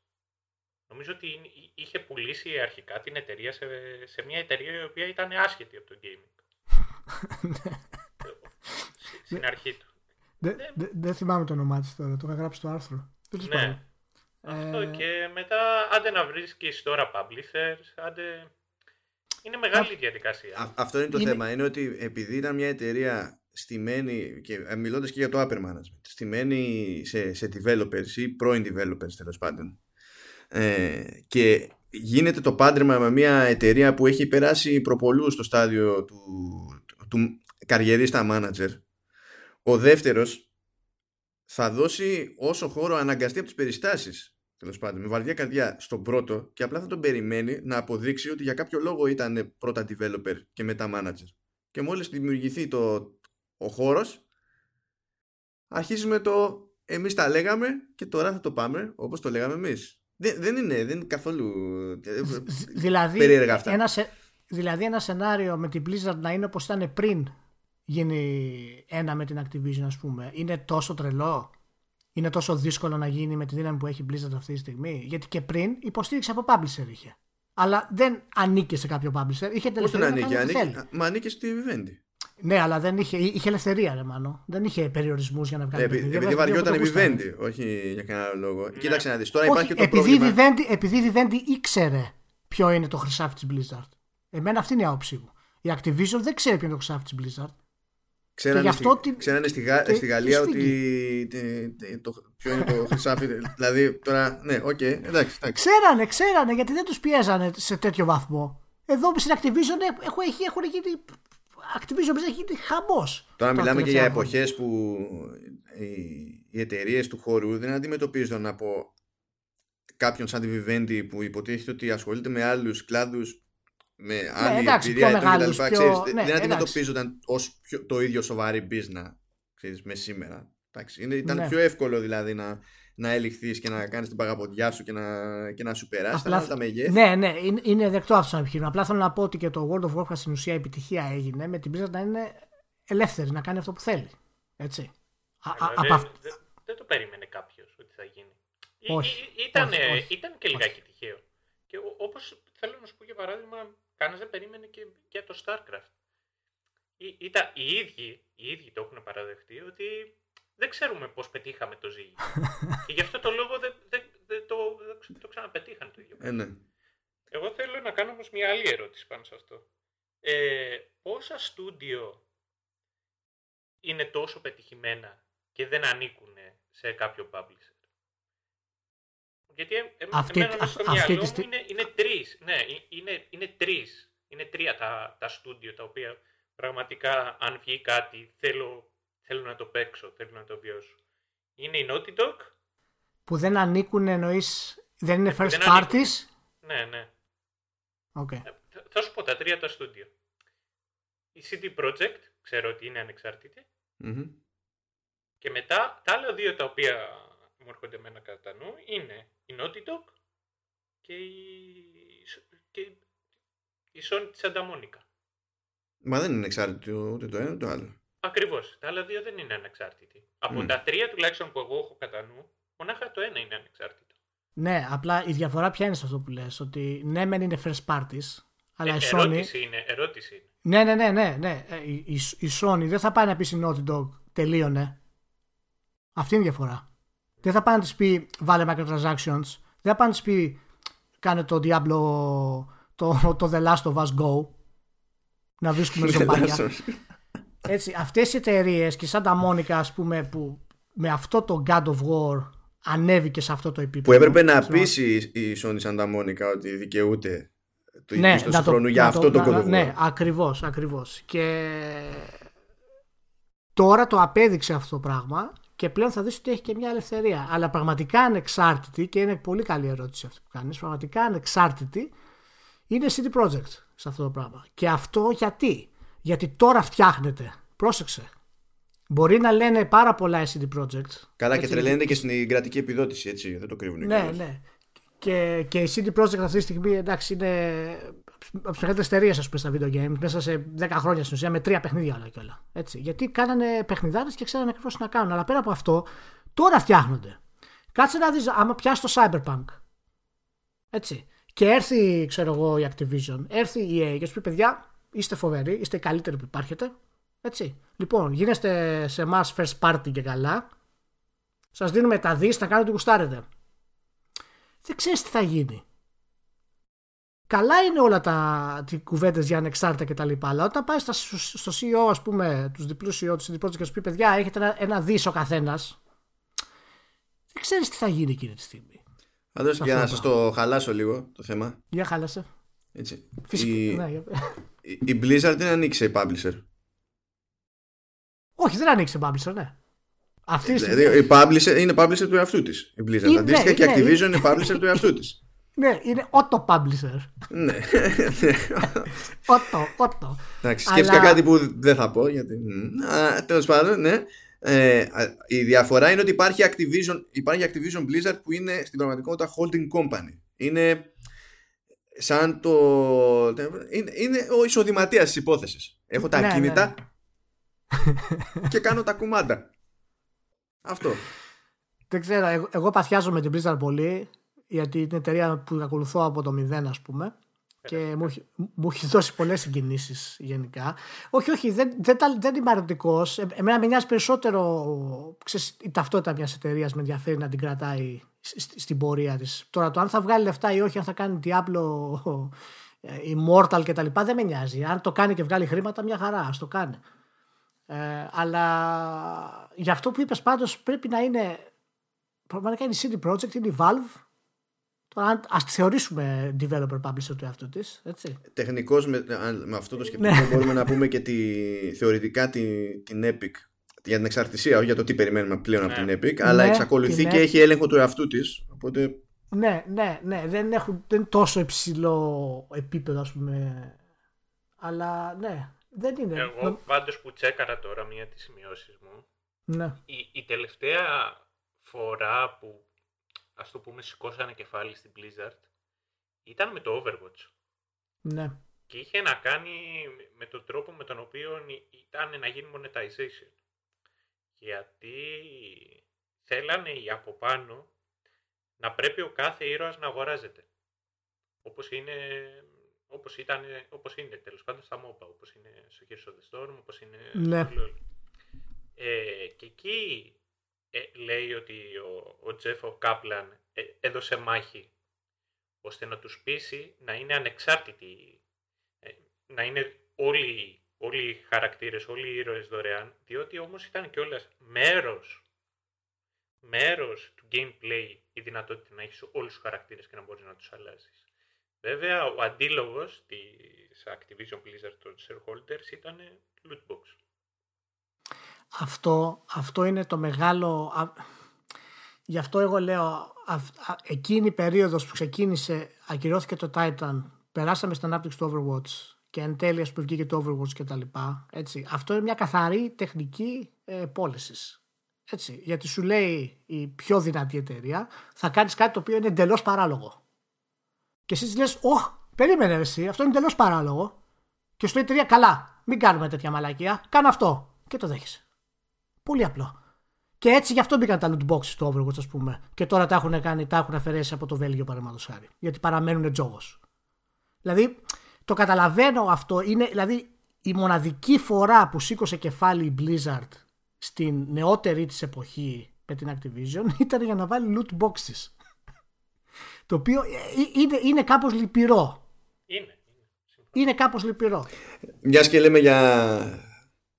Νομίζω ότι είναι- είχε πουλήσει αρχικά την εταιρεία σε, σε μια εταιρεία η οποία ήταν άσχετη από το gaming. Στη- Στην αρχή τους. Δεν δε, δεν θυμάμαι το όνομά της τώρα, το είχα γράψει στο άρθρο. Τέλος Ναι. πάντων. Αυτό Ε, και μετά άντε να βρίσκεις τώρα publishers, άντε... Είναι μεγάλη διαδικασία. Α- αυτό είναι το Είναι- θέμα. Είναι ότι επειδή ήταν μια εταιρεία στημένη, και ε, μιλώντας και για το upper management, στημένη σε, σε developers ή πρώην developers τέλος πάντων, ε, και γίνεται το πάντρεμα με μια εταιρεία που έχει περάσει προπολούς στο στάδιο του, του, του καριερίστα manager, ο δεύτερος θα δώσει όσο χώρο αναγκαστεί από τις περιστάσεις τέλο πάντων, με βαριά καρδιά στον πρώτο και απλά θα τον περιμένει να αποδείξει ότι για κάποιο λόγο ήταν πρώτα developer και μετά manager. Και μόλις δημιουργηθεί το, ο χώρος, αρχίζουμε το εμείς τα λέγαμε και τώρα θα το πάμε όπως το λέγαμε εμείς. Δεν, δεν, είναι, δεν είναι καθόλου ε, Δ- δηλαδή, περίεργα αυτά. ένα, σε- δηλαδή ένα σενάριο με την Blizzard να είναι όπως ήταν πριν γίνει ένα με την Activision ας πούμε είναι τόσο τρελό; Είναι τόσο δύσκολο να γίνει με τη δύναμη που έχει η Blizzard αυτή τη στιγμή; Γιατί και πριν υποστήριξε από publisher είχε αλλά δεν ανήκε σε κάποιο publisher είχε Πώς τον ελευθερία να ανήκει, κάνει ό,τι ανήκει θέλει. μα ανήκει στη Vivendi. ναι αλλά δεν είχε, είχε ελευθερία ρε Μάνο δεν είχε περιορισμούς για να βγάλει Ε, επει- παιχνίδια. επειδή Έβγαζε βαριόταν η όποτε γούσταρε. Vivendi, όχι για κανένα λόγο. Κοίταξε να δεις, τώρα Όχι, υπάρχει και το επειδή, πρόβλημα. η Vivendi, επειδή η Vivendi ήξερε ποιο είναι το χρυσάφι της Blizzard. Εμένα αυτή είναι η άποψή μου. Η Activision δεν ξέρει ποιο είναι το χρυσάφι της Blizzard. Ξέρανε, Και γι' στη, αυτό την- ξέρανε στη, Γα- τη- στη Γαλλία τη ότι τε- τε- το, ποιο είναι το χρυσάφι. δηλαδή τώρα, ναι, οκ, εντάξει, εντάξει. Ξέρανε, ξέρανε γιατί δεν τους πιέζανε σε τέτοιο βαθμό. Εδώ στην Activision ε, έχουν, έχει- έχουν γίνει. Activision Blizzard έχει γίνει χαμός. Τώρα τα μιλάμε και για τελευταία χρόνια. εποχές που οι, οι εταιρείες του χώρου δεν αντιμετωπίζονταν από κάποιον σαν τη Vivendi που υποτίθεται ότι ασχολείται με άλλους κλάδους με άλλη Ναι, εντάξει, εμπειρία πιο ετών μεγάλους, κτλ. πιο- Ξέρεις, ναι, δεν εντάξει. αντιμετωπίζονταν ως πιο- το ίδιο σοβαρή business ξέρεις, με σήμερα. Εντάξει, είναι, ήταν Ναι. πιο εύκολο δηλαδή να, να ελιχθείς και να κάνεις την παγαποντιά σου και να, και να σου περάσεις. Απλά- Απλά... τα μεγέθη. Ναι, ναι, είναι, είναι δεκτό αυτό σαν επιχείρημα. Απλά θέλω να πω ότι και το World of Warcraft στην ουσία επιτυχία έγινε με την Blizzard να είναι ελεύθερη να κάνει αυτό που θέλει. Έτσι. Α, α, Αλλά από δεν, αυ- δεν- δεν το περίμενε κάποιος ότι θα γίνει. Ή- Όχι, ή- Ήταν, όχι, όχι, ήταν και λιγάκι τυχαίο. Και όπως θέλω να σου πω για παράδειγμα, κανένα δεν περίμενε και για το StarCraft. Ή- Ήταν, οι, ίδιοι, οι ίδιοι το έχουν παραδεχτεί ότι δεν ξέρουμε πώς πετύχαμε το ζύγι. και γι' αυτό το λόγο δεν, δεν, δεν το, δεν ξε- το ξαναπετύχαν το ίδιο. Ε, ναι. Εγώ θέλω να κάνω όμως μια άλλη ερώτηση πάνω σε αυτό. Ε, πόσα στούντιο είναι τόσο πετυχημένα και δεν ανήκουν σε κάποιο publisher; Γιατί ε, ε, Αυτή- εμένα α- στο αυτή μυαλό τη μου στι- είναι, είναι τρεις. Ναι, ε- είναι, είναι τρεις. Είναι τρία τα, τα στούντιο τα οποία πραγματικά αν βγει κάτι θέλω, θέλω να το παίξω, θέλω να το βιώσω. Είναι η Naughty Dog. Που δεν ανήκουν εννοείς. Δεν είναι first δεν ανήκουν. parties; Ναι, ναι. Οκ. Ε, θα- Θα σου πω τα τρία τα στούντιο. Η CD Projekt, ξέρω ότι είναι ανεξάρτητη. Μμμ. Και μετά τα άλλα δύο τα οποία μου έρχονται εμένα κατά νου είναι η Naughty Dog και η, και η Sony της Santa Monica. Μα δεν είναι εξάρτητο ούτε το ένα ούτε το άλλο. Ακριβώς. Τα άλλα δύο δεν είναι ανεξάρτητοι. Από Μμ. τα τρία τουλάχιστον που εγώ έχω κατά νου, μονάχα το ένα είναι ανεξάρτητο. Ναι, απλά η διαφορά ποια είναι σε αυτό που λες, ότι ναι, μεν είναι first parties, αλλά Ε, η Sony. ερώτηση είναι, ερώτηση είναι. Ναι, ναι, ναι, ναι. ναι. Ε, Η, η, η Sony δεν θα πάει να πει στην Naughty Dog τελείωνε. Αυτή είναι η διαφορά. Δεν θα πάει να της πει βάλε microtransactions. Δεν θα πάει να της πει κάνε το Diablo το, το The Last of Us Go. Να βρίσκουμε ζωμπάκια. Έτσι, αυτές οι εταιρείες και σαν τα Monica ας πούμε που με αυτό το God of War ανέβηκε σε αυτό το επίπεδο. Που έπρεπε να Ξέρω. πείσει η Sony Santa Monica ότι δικαιούται το ναι, ύψος να του το- χρόνου για να αυτό το να- God of War. Ναι, ακριβώς, ακριβώς. Και τώρα το απέδειξε αυτό το πράγμα και πλέον θα δεις ότι έχει και μια ελευθερία. Αλλά πραγματικά ανεξάρτητη, και είναι πολύ καλή ερώτηση αυτή που κάνεις, πραγματικά ανεξάρτητη είναι CD Projekt σε αυτό το πράγμα. Και αυτό γιατί; Γιατί τώρα φτιάχνεται. Πρόσεξε. Μπορεί να λένε πάρα πολλά η CD Projekt. Καλά και Έτσι, τρελαίνεται και στην κρατική επιδότηση, έτσι, δεν το κρύβουν. ναι, κιόλας. ναι. Και, και η CD Projekt αυτή τη στιγμή εντάξει είναι από τι μεγαλύτερε εταιρείε ας πούμε στα video games μέσα σε 10 χρόνια στην ουσία με τρία παιχνίδια όλα και όλα. Έτσι. Γιατί κάνανε παιχνιδάρε και ξέρανε ακριβώς τι να κάνουν. Αλλά πέρα από αυτό, τώρα φτιάχνονται. Κάτσε να δεις, άμα πιάσει το Cyberpunk. Έτσι. Και έρθει, ξέρω εγώ, η Activision, έρθει η EA και σου πει: Παιδιά, είστε φοβεροί, είστε οι καλύτεροι που υπάρχετε. Έτσι. Λοιπόν, γίνεστε σε εμά first party και καλά. Σας δίνουμε τα δις, θα κάνετε ό,τι γουστάρετε δεν ξέρεις τι θα γίνει. Καλά είναι όλα τα οι κουβέντες για ανεξάρτητα και τα λοιπά, αλλά όταν πάει στα, στο CEO, ας πούμε, τους διπλούς CEO του CD Projekt και σου πει παιδιά, έχετε ένα, ένα δις ο καθένας, δεν ξέρεις τι θα γίνει εκείνη τη στιγμή. Πάντως, Σε για να αυτό σας το χαλάσω λίγο το θέμα. Για χάλασε. Έτσι. Φυσικά. Η, Ναι, για- η- η Blizzard δεν ανοίξει σε publisher. Όχι, δεν ανοίξει publisher, ναι. Αυτή τη στιγμή. Δηλαδή, η publisher είναι publisher του εαυτού της. Η Blizzard. Είναι, Αντίστοιχα και η ναι, Activision είναι publisher του εαυτού της. Ναι, είναι auto publisher. ναι. Auto, auto. Εντάξει, σκέφτηκα Αλλά- κάτι που δεν θα πω. Γιατί... Τέλος πάντων, ναι. Ε, α, η διαφορά είναι ότι υπάρχει Activision, υπάρχει Activision Blizzard που είναι στην πραγματικότητα holding company. Είναι σαν το. Είναι, είναι ο εισοδηματίας της υπόθεσης. Έχω τα Ναι, ναι, ακίνητα και κάνω τα κουμάντα. Αυτό. Δεν ξέρω, εγώ, εγώ παθιάζω με την Blizzard πολύ γιατί είναι εταιρεία που ακολουθώ από το μηδέν ας πούμε και μου, έχει- μου έχει δώσει πολλές συγκινήσεις γενικά. Όχι, όχι, δεν, δεν, τα- δεν είμαι αρνητικός. Ε, εμένα με νοιάζει περισσότερο ξέρεις, η ταυτότητα μιας εταιρείας με ενδιαφέρει να την κρατάει σ- σ- στην πορεία της. Τώρα το αν θα βγάλει λεφτά ή όχι, αν θα κάνει Diablo ε, Immortal κτλ. δεν με νοιάζει. Αν το κάνει και βγάλει χρήματα, μια χαρά, ας το κάνει. Ε, αλλά για αυτό που είπες πάντως πρέπει να είναι πραγματικά είναι η CD Projekt, είναι η Valve. Τώρα αν- ας τη θεωρήσουμε developer publisher του εαυτού της, έτσι. Τεχνικώς με, αν- με αυτό το σκεπτικό Ναι. μπορούμε να πούμε και τη, θεωρητικά τη, την Epic για την εξαρτησία, όχι για το τι περιμένουμε πλέον από Ναι. την Epic, αλλά Ναι, εξακολουθεί την και Epic. έχει έλεγχο του εαυτού της. Οπότε Ναι, ναι, ναι, δεν, έχουν, δεν είναι τόσο υψηλό επίπεδο ας πούμε, αλλά ναι, δεν είναι. Εγώ πάντως που τσέκαρα τώρα μία τις σημειώσεις μου, Ναι, η, η τελευταία φορά που ας το πούμε σηκώσανε κεφάλι στην Blizzard ήταν με το Overwatch ναι, και είχε να κάνει με τον τρόπο με τον οποίο ήταν να γίνει monetization. Γιατί θέλανε οι από πάνω να πρέπει ο κάθε ήρωας να αγοράζεται. Όπως είναι, όπως ήταν, όπως είναι τέλος πάντων στα MOBA, όπως είναι στο Gears of the Storm, όπως είναι Ναι. στο LoL. Ε, και εκεί ε, λέει ότι ο, ο Τζέφο Κάπλαν ε, έδωσε μάχη ώστε να τους πείσει να είναι ανεξάρτητοι, ε, να είναι όλοι, όλοι οι χαρακτήρες, όλοι οι ήρωες δωρεάν, διότι όμως ήταν κιόλας μέρος, μέρος του gameplay η δυνατότητα να έχεις όλους τους χαρακτήρες και να μπορείς να τους αλλάζεις. Βέβαια, ο αντίλογος της Activision Blizzard των shareholders ήταν loot box. Αυτό, αυτό είναι το μεγάλο. Γι' αυτό εγώ λέω, εκείνη η περίοδος που ξεκίνησε, ακυρώθηκε το Titan, περάσαμε στην ανάπτυξη του Overwatch και εν τέλει που βγήκε το Overwatch και τα λοιπά. Έτσι. Αυτό είναι μια καθαρή τεχνική ε, πώλησης. Έτσι. Γιατί σου λέει η πιο δυνατή εταιρεία θα κάνεις κάτι το οποίο είναι εντελώς παράλογο. Και εσύ λες, Ωχ, περίμενε εσύ, αυτό είναι εντελώς παράλογο. Και σου λέει η εταιρεία, καλά, μην κάνουμε τέτοια μαλακία, κάνε αυτό. Και το δέχεσαι. Πολύ απλό. Και έτσι γι' αυτό μπήκαν τα loot boxes στο Overwatch, ας πούμε. Και τώρα τα έχουν, κάνει, τα έχουν αφαιρέσει από το Βέλγιο, παραδείγματος χάρη. Γιατί παραμένουν τζόγος. Δηλαδή, το καταλαβαίνω αυτό. Είναι δηλαδή η μοναδική φορά που σήκωσε κεφάλι η Blizzard στην νεότερη της εποχή με την Activision ήταν για να βάλει loot boxes. το οποίο ε, ε, είναι, είναι κάπως λυπηρό. Είναι. Είναι κάπως λυπηρό. Μιας και λέμε για,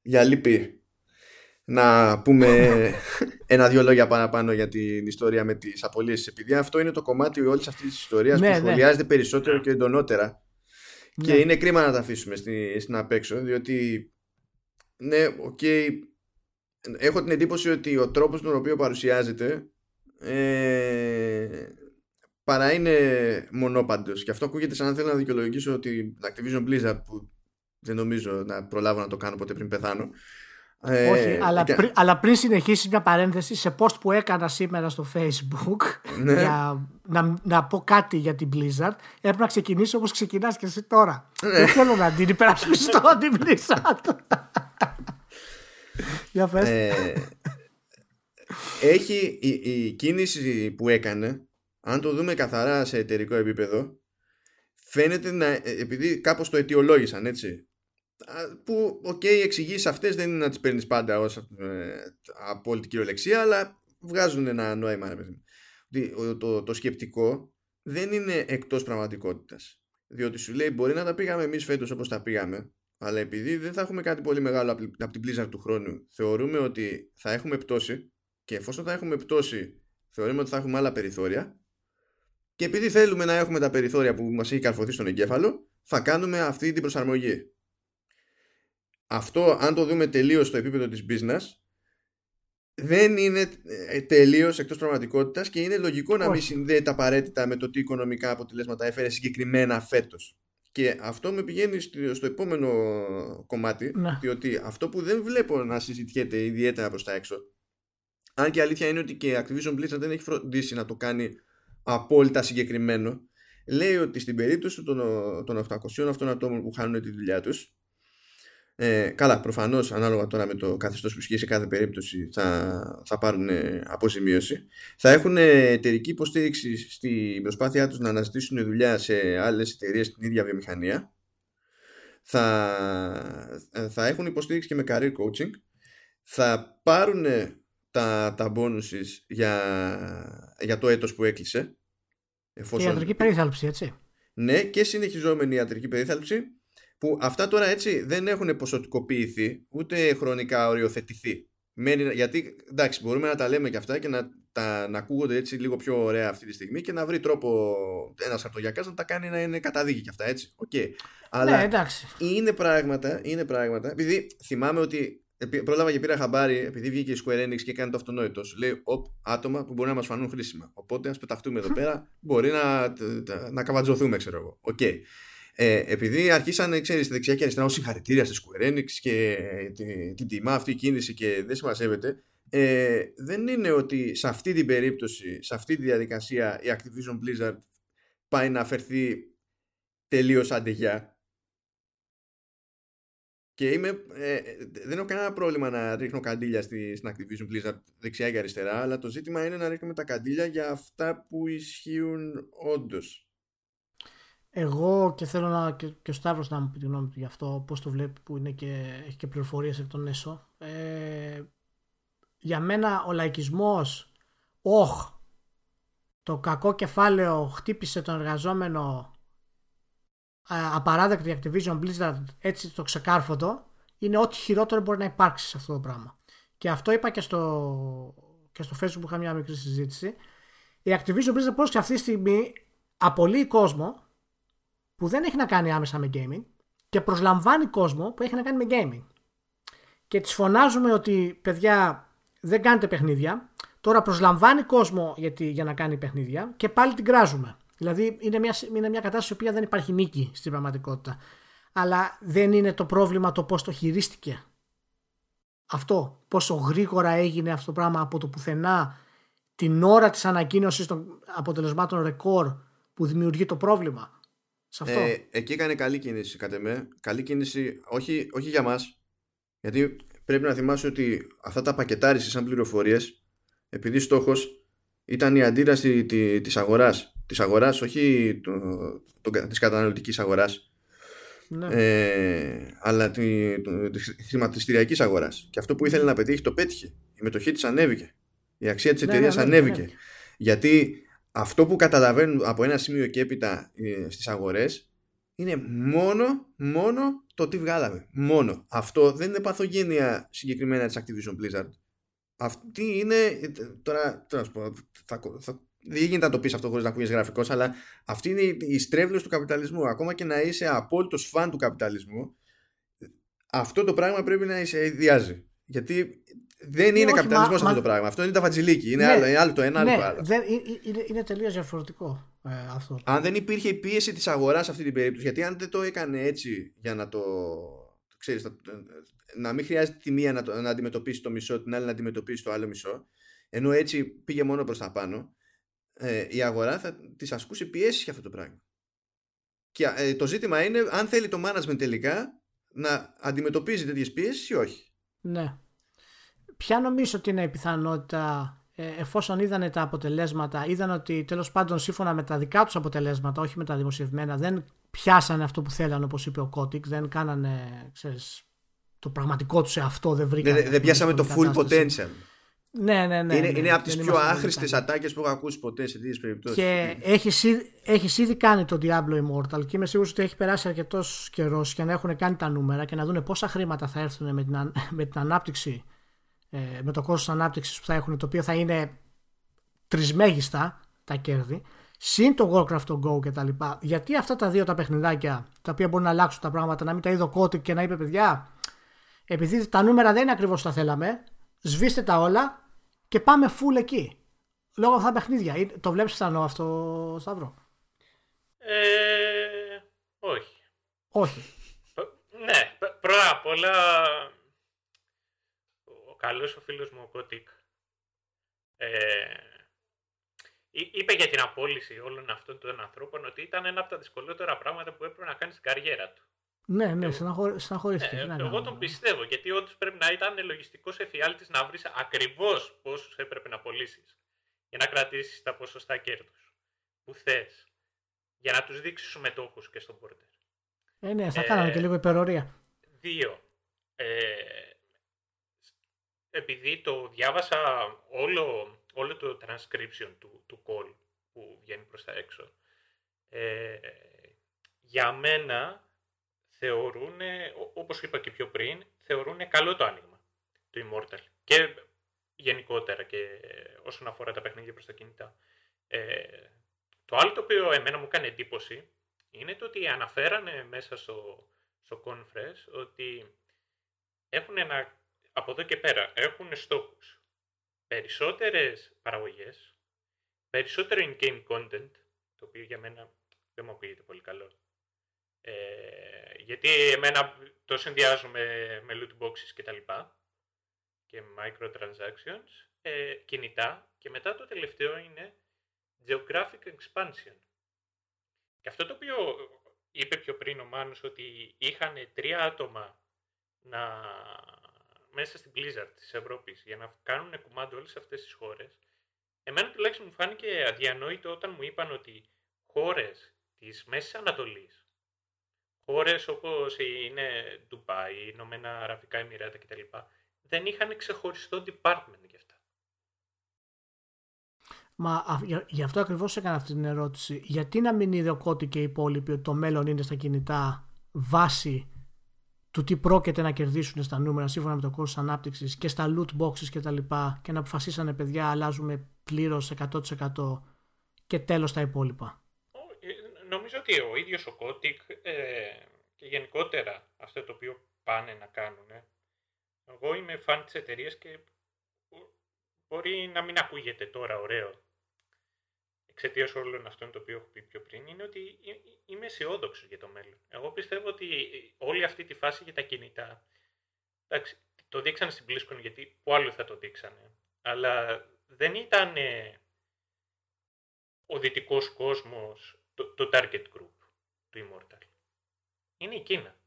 για λύπη να πούμε ένα-δυο λόγια παραπάνω για την ιστορία με τις απολύσεις επειδή αυτό είναι το κομμάτι όλης αυτής της ιστορίας ναι, που ναι. σχολιάζεται περισσότερο και εντονότερα και ναι. είναι κρίμα να τα αφήσουμε στην, στην απέξω διότι ναι, ok okay, έχω την εντύπωση ότι ο τρόπος τον οποίο παρουσιάζεται ε, παρά είναι μονόπαντος και αυτό ακούγεται σαν να θέλω να δικαιολογήσω ότι Activision Blizzard που δεν νομίζω να προλάβω να το κάνω ποτέ πριν πεθάνω ε, Όχι, αλλά, και... πριν, αλλά πριν συνεχίσεις μια παρένθεση σε post που έκανα σήμερα στο facebook ναι. για να, να πω κάτι για την Blizzard έπρεπε να ξεκινήσω όπως ξεκινάς και εσύ τώρα ναι. δεν θέλω να την υπερασπιστώ την Blizzard για πες ε, έχει η, η κίνηση που έκανε αν το δούμε καθαρά σε εταιρικό επίπεδο φαίνεται να επειδή κάπως το αιτιολόγησαν έτσι που ok okay, εξηγήσεις αυτές δεν είναι να τις παίρνεις πάντα ως ε, απόλυτη κυριολεξία αλλά βγάζουν ένα νόημα το, το, το σκεπτικό δεν είναι εκτός πραγματικότητας. Διότι σου λέει μπορεί να τα πήγαμε εμείς φέτος όπως τα πήγαμε αλλά επειδή δεν θα έχουμε κάτι πολύ μεγάλο από την Blizzard του χρόνου θεωρούμε ότι θα έχουμε πτώση και εφόσον θα έχουμε πτώση θεωρούμε ότι θα έχουμε άλλα περιθώρια. Και επειδή θέλουμε να έχουμε τα περιθώρια που μας έχει καρφωθεί στον εγκέφαλο θα κάνουμε αυτή την προσαρμογή αυτό αν το δούμε τελείως στο επίπεδο της business δεν είναι ε, τελείως εκτός πραγματικότητας και είναι λογικό να μην συνδέεται απαραίτητα με το τι οικονομικά αποτελέσματα έφερε συγκεκριμένα φέτος. Και αυτό με πηγαίνει στο επόμενο κομμάτι, ναι. διότι αυτό που δεν βλέπω να συζητιέται ιδιαίτερα προς τα έξω, αν και αλήθεια είναι ότι και η Activision Blizzard δεν έχει φροντίσει να το κάνει απόλυτα συγκεκριμένο, λέει ότι στην περίπτωση των, των 800 αυτών ατόμων που χάνουν τη δουλειά τους, ε, καλά, προφανώς ανάλογα τώρα με το καθεστώς που ισχύει σε κάθε περίπτωση θα, θα πάρουν αποζημίωση. Θα έχουν εταιρική υποστήριξη στην προσπάθειά τους να αναζητήσουν δουλειά σε άλλες εταιρείες στην ίδια βιομηχανία. Θα, θα έχουν υποστήριξη και με career coaching. Θα πάρουν τα, τα bonuses για, για το έτος που έκλεισε. Εφόσον... Και ιατρική περίθαλψη, έτσι. Ναι, και συνεχιζόμενη ιατρική περίθαλψη που αυτά τώρα έτσι δεν έχουν ποσοτικοποιηθεί ούτε χρονικά οριοθετηθεί. γιατί εντάξει, μπορούμε να τα λέμε και αυτά και να, τα, να ακούγονται έτσι λίγο πιο ωραία αυτή τη στιγμή και να βρει τρόπο ένας χαρτογιακάς να τα κάνει να είναι καταδίκη και αυτά έτσι. Okay. Αλλά ναι, εντάξει. Είναι πράγματα, είναι πράγματα. Επειδή θυμάμαι ότι πρόλαβα και πήρα χαμπάρι επειδή βγήκε η Square Enix και έκανε το αυτονόητος. λέει οπ, άτομα που μπορεί να μας φανούν χρήσιμα. Οπότε ας πεταχτούμε εδώ πέρα, μπορεί να, να καβατζωθούμε, ξέρω εγώ. Okay. Ε, επειδή αρχίσαν, ξέρεις, δεξιά και αριστερά, συγχαρητήρια στη Square Enix και την, την τιμά αυτή η κίνηση και δεν συμμαζεύεται, ε, δεν είναι ότι σε αυτή την περίπτωση, σε αυτή τη διαδικασία η Activision Blizzard πάει να αφαιρθεί τελείως αντεγιά. Και είμαι, ε, δεν έχω κανένα πρόβλημα να ρίχνω καντήλια στη, στην Activision Blizzard δεξιά και αριστερά, αλλά το ζήτημα είναι να ρίχνουμε τα καντήλια για αυτά που ισχύουν όντως. Εγώ και θέλω να, και, και ο Σταύρος να μου πει τη γνώμη του γι' αυτό, πώς το βλέπει που είναι και, έχει και πληροφορίες εκ των έσω. Ε, για μένα ο λαϊκισμός, όχ, το κακό κεφάλαιο χτύπησε τον εργαζόμενο απαράδεκτη Activision Blizzard έτσι το ξεκάρφωτο, είναι ό,τι χειρότερο μπορεί να υπάρξει σε αυτό το πράγμα. Και αυτό είπα και στο, και στο facebook που είχα μια μικρή συζήτηση η Activision Blizzard πώς και αυτή τη στιγμή απολύει κόσμο που δεν έχει να κάνει άμεσα με gaming και προσλαμβάνει κόσμο που έχει να κάνει με gaming. Και τις φωνάζουμε ότι παιδιά δεν κάνετε παιχνίδια, τώρα προσλαμβάνει κόσμο γιατί, για να κάνει παιχνίδια και πάλι την κράζουμε. Δηλαδή είναι μια, είναι μια κατάσταση που δεν υπάρχει νίκη στην πραγματικότητα. Αλλά δεν είναι το πρόβλημα το πώς το χειρίστηκε. Αυτό, πόσο γρήγορα έγινε αυτό το πράγμα από το πουθενά την ώρα της ανακοίνωσης των αποτελεσμάτων ρεκόρ που δημιουργεί το πρόβλημα. Σε αυτό. Ε, εκεί έκανε καλή κίνηση κατά με. Καλή κίνηση όχι, όχι για μας. Γιατί πρέπει να θυμάσαι ότι αυτά τα πακετάρισες σαν πληροφορίες, επειδή στόχος ήταν η αντίδραση τη, της αγοράς. Της αγοράς, όχι το, το, της καταναλωτικής αγοράς. Ναι. Ε, αλλά τη, το, της χρηματιστηριακής αγοράς. Και αυτό που ήθελε να πετύχει το πέτυχε. Η μετοχή της ανέβηκε. Η αξία της ναι, εταιρείας ναι, ανέβηκε. Γιατί αυτό που καταλαβαίνουν από ένα σημείο και έπειτα ε, στις αγορές είναι μόνο, μόνο το τι βγάλαμε. Μόνο. Αυτό δεν είναι παθογένεια συγκεκριμένα της Activision Blizzard. Αυτή είναι, ε, τώρα, τώρα πω, θα, θα, δεν γίνεται να το πεις αυτό χωρίς να ακούγεις γραφικός, αλλά αυτή είναι η στρέβλωση του καπιταλισμού. Ακόμα και να είσαι απόλυτος φαν του καπιταλισμού, αυτό το πράγμα πρέπει να είσαι ιδιάζει. Γιατί δεν είναι καπιταλισμός αυτό το πράγμα. Αυτό είναι τα φατζηλίκι. Είναι, ναι, άλλο, είναι άλλο το ένα, άλλο ναι, το άλλο. Δεν, είναι είναι τελείως διαφορετικό ε, αυτό. Αν δεν υπήρχε η πίεση της αγοράς σε αυτή την περίπτωση, γιατί αν δεν το έκανε έτσι για να το. Ξέρεις, να μην χρειάζεται τη μία να, το, να αντιμετωπίσει το μισό, την άλλη να αντιμετωπίσει το άλλο μισό, ενώ έτσι πήγε μόνο προς τα πάνω, ε, η αγορά θα της ασκούσε πιέσεις για αυτό το πράγμα. Και ε, το ζήτημα είναι αν θέλει το management τελικά να αντιμετωπίζει τέτοιες πιέσεις ή όχι. Ναι. Ποια νομίζω ότι είναι η πιθανότητα ε, εφόσον είδανε τα αποτελέσματα, είδαν ότι τέλος πάντων σύμφωνα με τα δικά τους αποτελέσματα, όχι με τα δημοσιευμένα, δεν πιάσανε αυτό που θέλανε όπως είπε ο Κότικ, δεν κάνανε ξέρεις, το πραγματικό τους σε αυτό, δεν βρήκανε. Δεν, δεν πιάσαμε το full potential. Ναι, ναι, ναι. Είναι, ναι, είναι από τις πιο άχρηστες ατάκες που έχω ακούσει ποτέ σε τέτοιες περιπτώσεις. Και έχεις ήδη κάνει το Diablo Immortal και είμαι σίγουρος ότι έχει περάσει αρκετός καιρός για να έχουν κάνει τα νούμερα και να δουν πόσα χρήματα θα έρθουν με την, με την ανάπτυξη ε, με το κόστος ανάπτυξης που θα έχουν το οποίο θα είναι τρισμέγιστα τα κέρδη συν το Warcraft το Go και τα λοιπά γιατί αυτά τα δύο τα παιχνιδάκια τα οποία μπορούν να αλλάξουν τα πράγματα να μην τα είδω κώτη και να είπε παιδιά επειδή τα νούμερα δεν είναι ακριβώς τα θέλαμε σβήστε τα όλα και πάμε full εκεί λόγω αυτά τα παιχνίδια. Το βλέπεις πιθανό αυτό Σταύρο; Ε, όχι. Όχι. Ναι πρώτα απ' όλα καλός ο φίλος μου ο Κώτικ ε, είπε για την απόλυση όλων αυτών των ανθρώπων ότι ήταν ένα από τα δυσκολότερα πράγματα που έπρεπε να κάνει στην καριέρα του. Ναι, ναι, στεναχωρήθηκε. Ε, ναι, εγώ τον πιστεύω γιατί όντως πρέπει να ήταν λογιστικός εφιάλτης να βρεις ακριβώς πόσους έπρεπε να πωλήσει για να κρατήσεις τα ποσοστά κέρδους που θες. Για να τους δείξεις του μετόχους και στον πόρτερ. Ε, ναι, θα ε, κάναμε και λίγο υπερορία. Δύο. Ε, επειδή το διάβασα όλο, όλο το transcription του, του call που βγαίνει προς τα έξω, ε, για μένα θεωρούν, όπως είπα και πιο πριν, θεωρούν καλό το άνοιγμα του Immortal. Και γενικότερα και όσον αφορά τα παιχνίδια προς τα κινητά. Ε, το άλλο το οποίο εμένα μου κάνει εντύπωση είναι το ότι αναφέρανε μέσα στο, στο Confresh ότι έχουν ένα από εδώ και πέρα έχουν στόχους περισσότερες παραγωγές, περισσότερο in-game content, το οποίο για μένα δεν μου ακούγεται πολύ καλό. Ε, γιατί εμένα το συνδυάζω με, με loot boxes και τα λοιπά και microtransactions, ε, κινητά και μετά το τελευταίο είναι geographic expansion. Και αυτό το οποίο είπε πιο πριν ο Μάνος ότι είχαν τρία άτομα να μέσα στην Blizzard της Ευρώπης για να κάνουν κουμάντο όλες αυτές τις χώρες, εμένα τουλάχιστον μου φάνηκε αδιανόητο όταν μου είπαν ότι χώρες της Μέσης Ανατολής, χώρες όπως είναι Ντουμπάι, Ηνωμένα Αραβικά Εμμυράτα κτλ. δεν είχαν ξεχωριστό department για αυτά. Μα γι' αυτό ακριβώς έκανα αυτή την ερώτηση. Γιατί να μην είδε ο Κώτη και οι υπόλοιποι ότι το μέλλον είναι στα κινητά βάση του τι πρόκειται να κερδίσουν στα νούμερα σύμφωνα με το κόστος ανάπτυξης και στα loot boxes και τα λοιπά και να αποφασίσανε παιδιά αλλάζουμε πλήρως 100% και τέλος τα υπόλοιπα. Ε, νομίζω ότι ο ίδιος ο Κότικ ε, και γενικότερα αυτό το οποίο πάνε να κάνουν. Εγώ είμαι φαν της εταιρείας και μπορεί να μην ακούγεται τώρα ωραίο εξαιτίας όλων αυτών το οποίο έχω πει πιο πριν, είναι ότι είμαι αισιόδοξος για το μέλλον. Εγώ πιστεύω ότι όλη αυτή τη φάση για τα κινητά. Εντάξει, το δείξανε στην BlizzCon γιατί πού άλλο θα το δείξανε. Αλλά δεν ήταν ο δυτικός κόσμος το, το target group του Immortal. Είναι η Κίνα.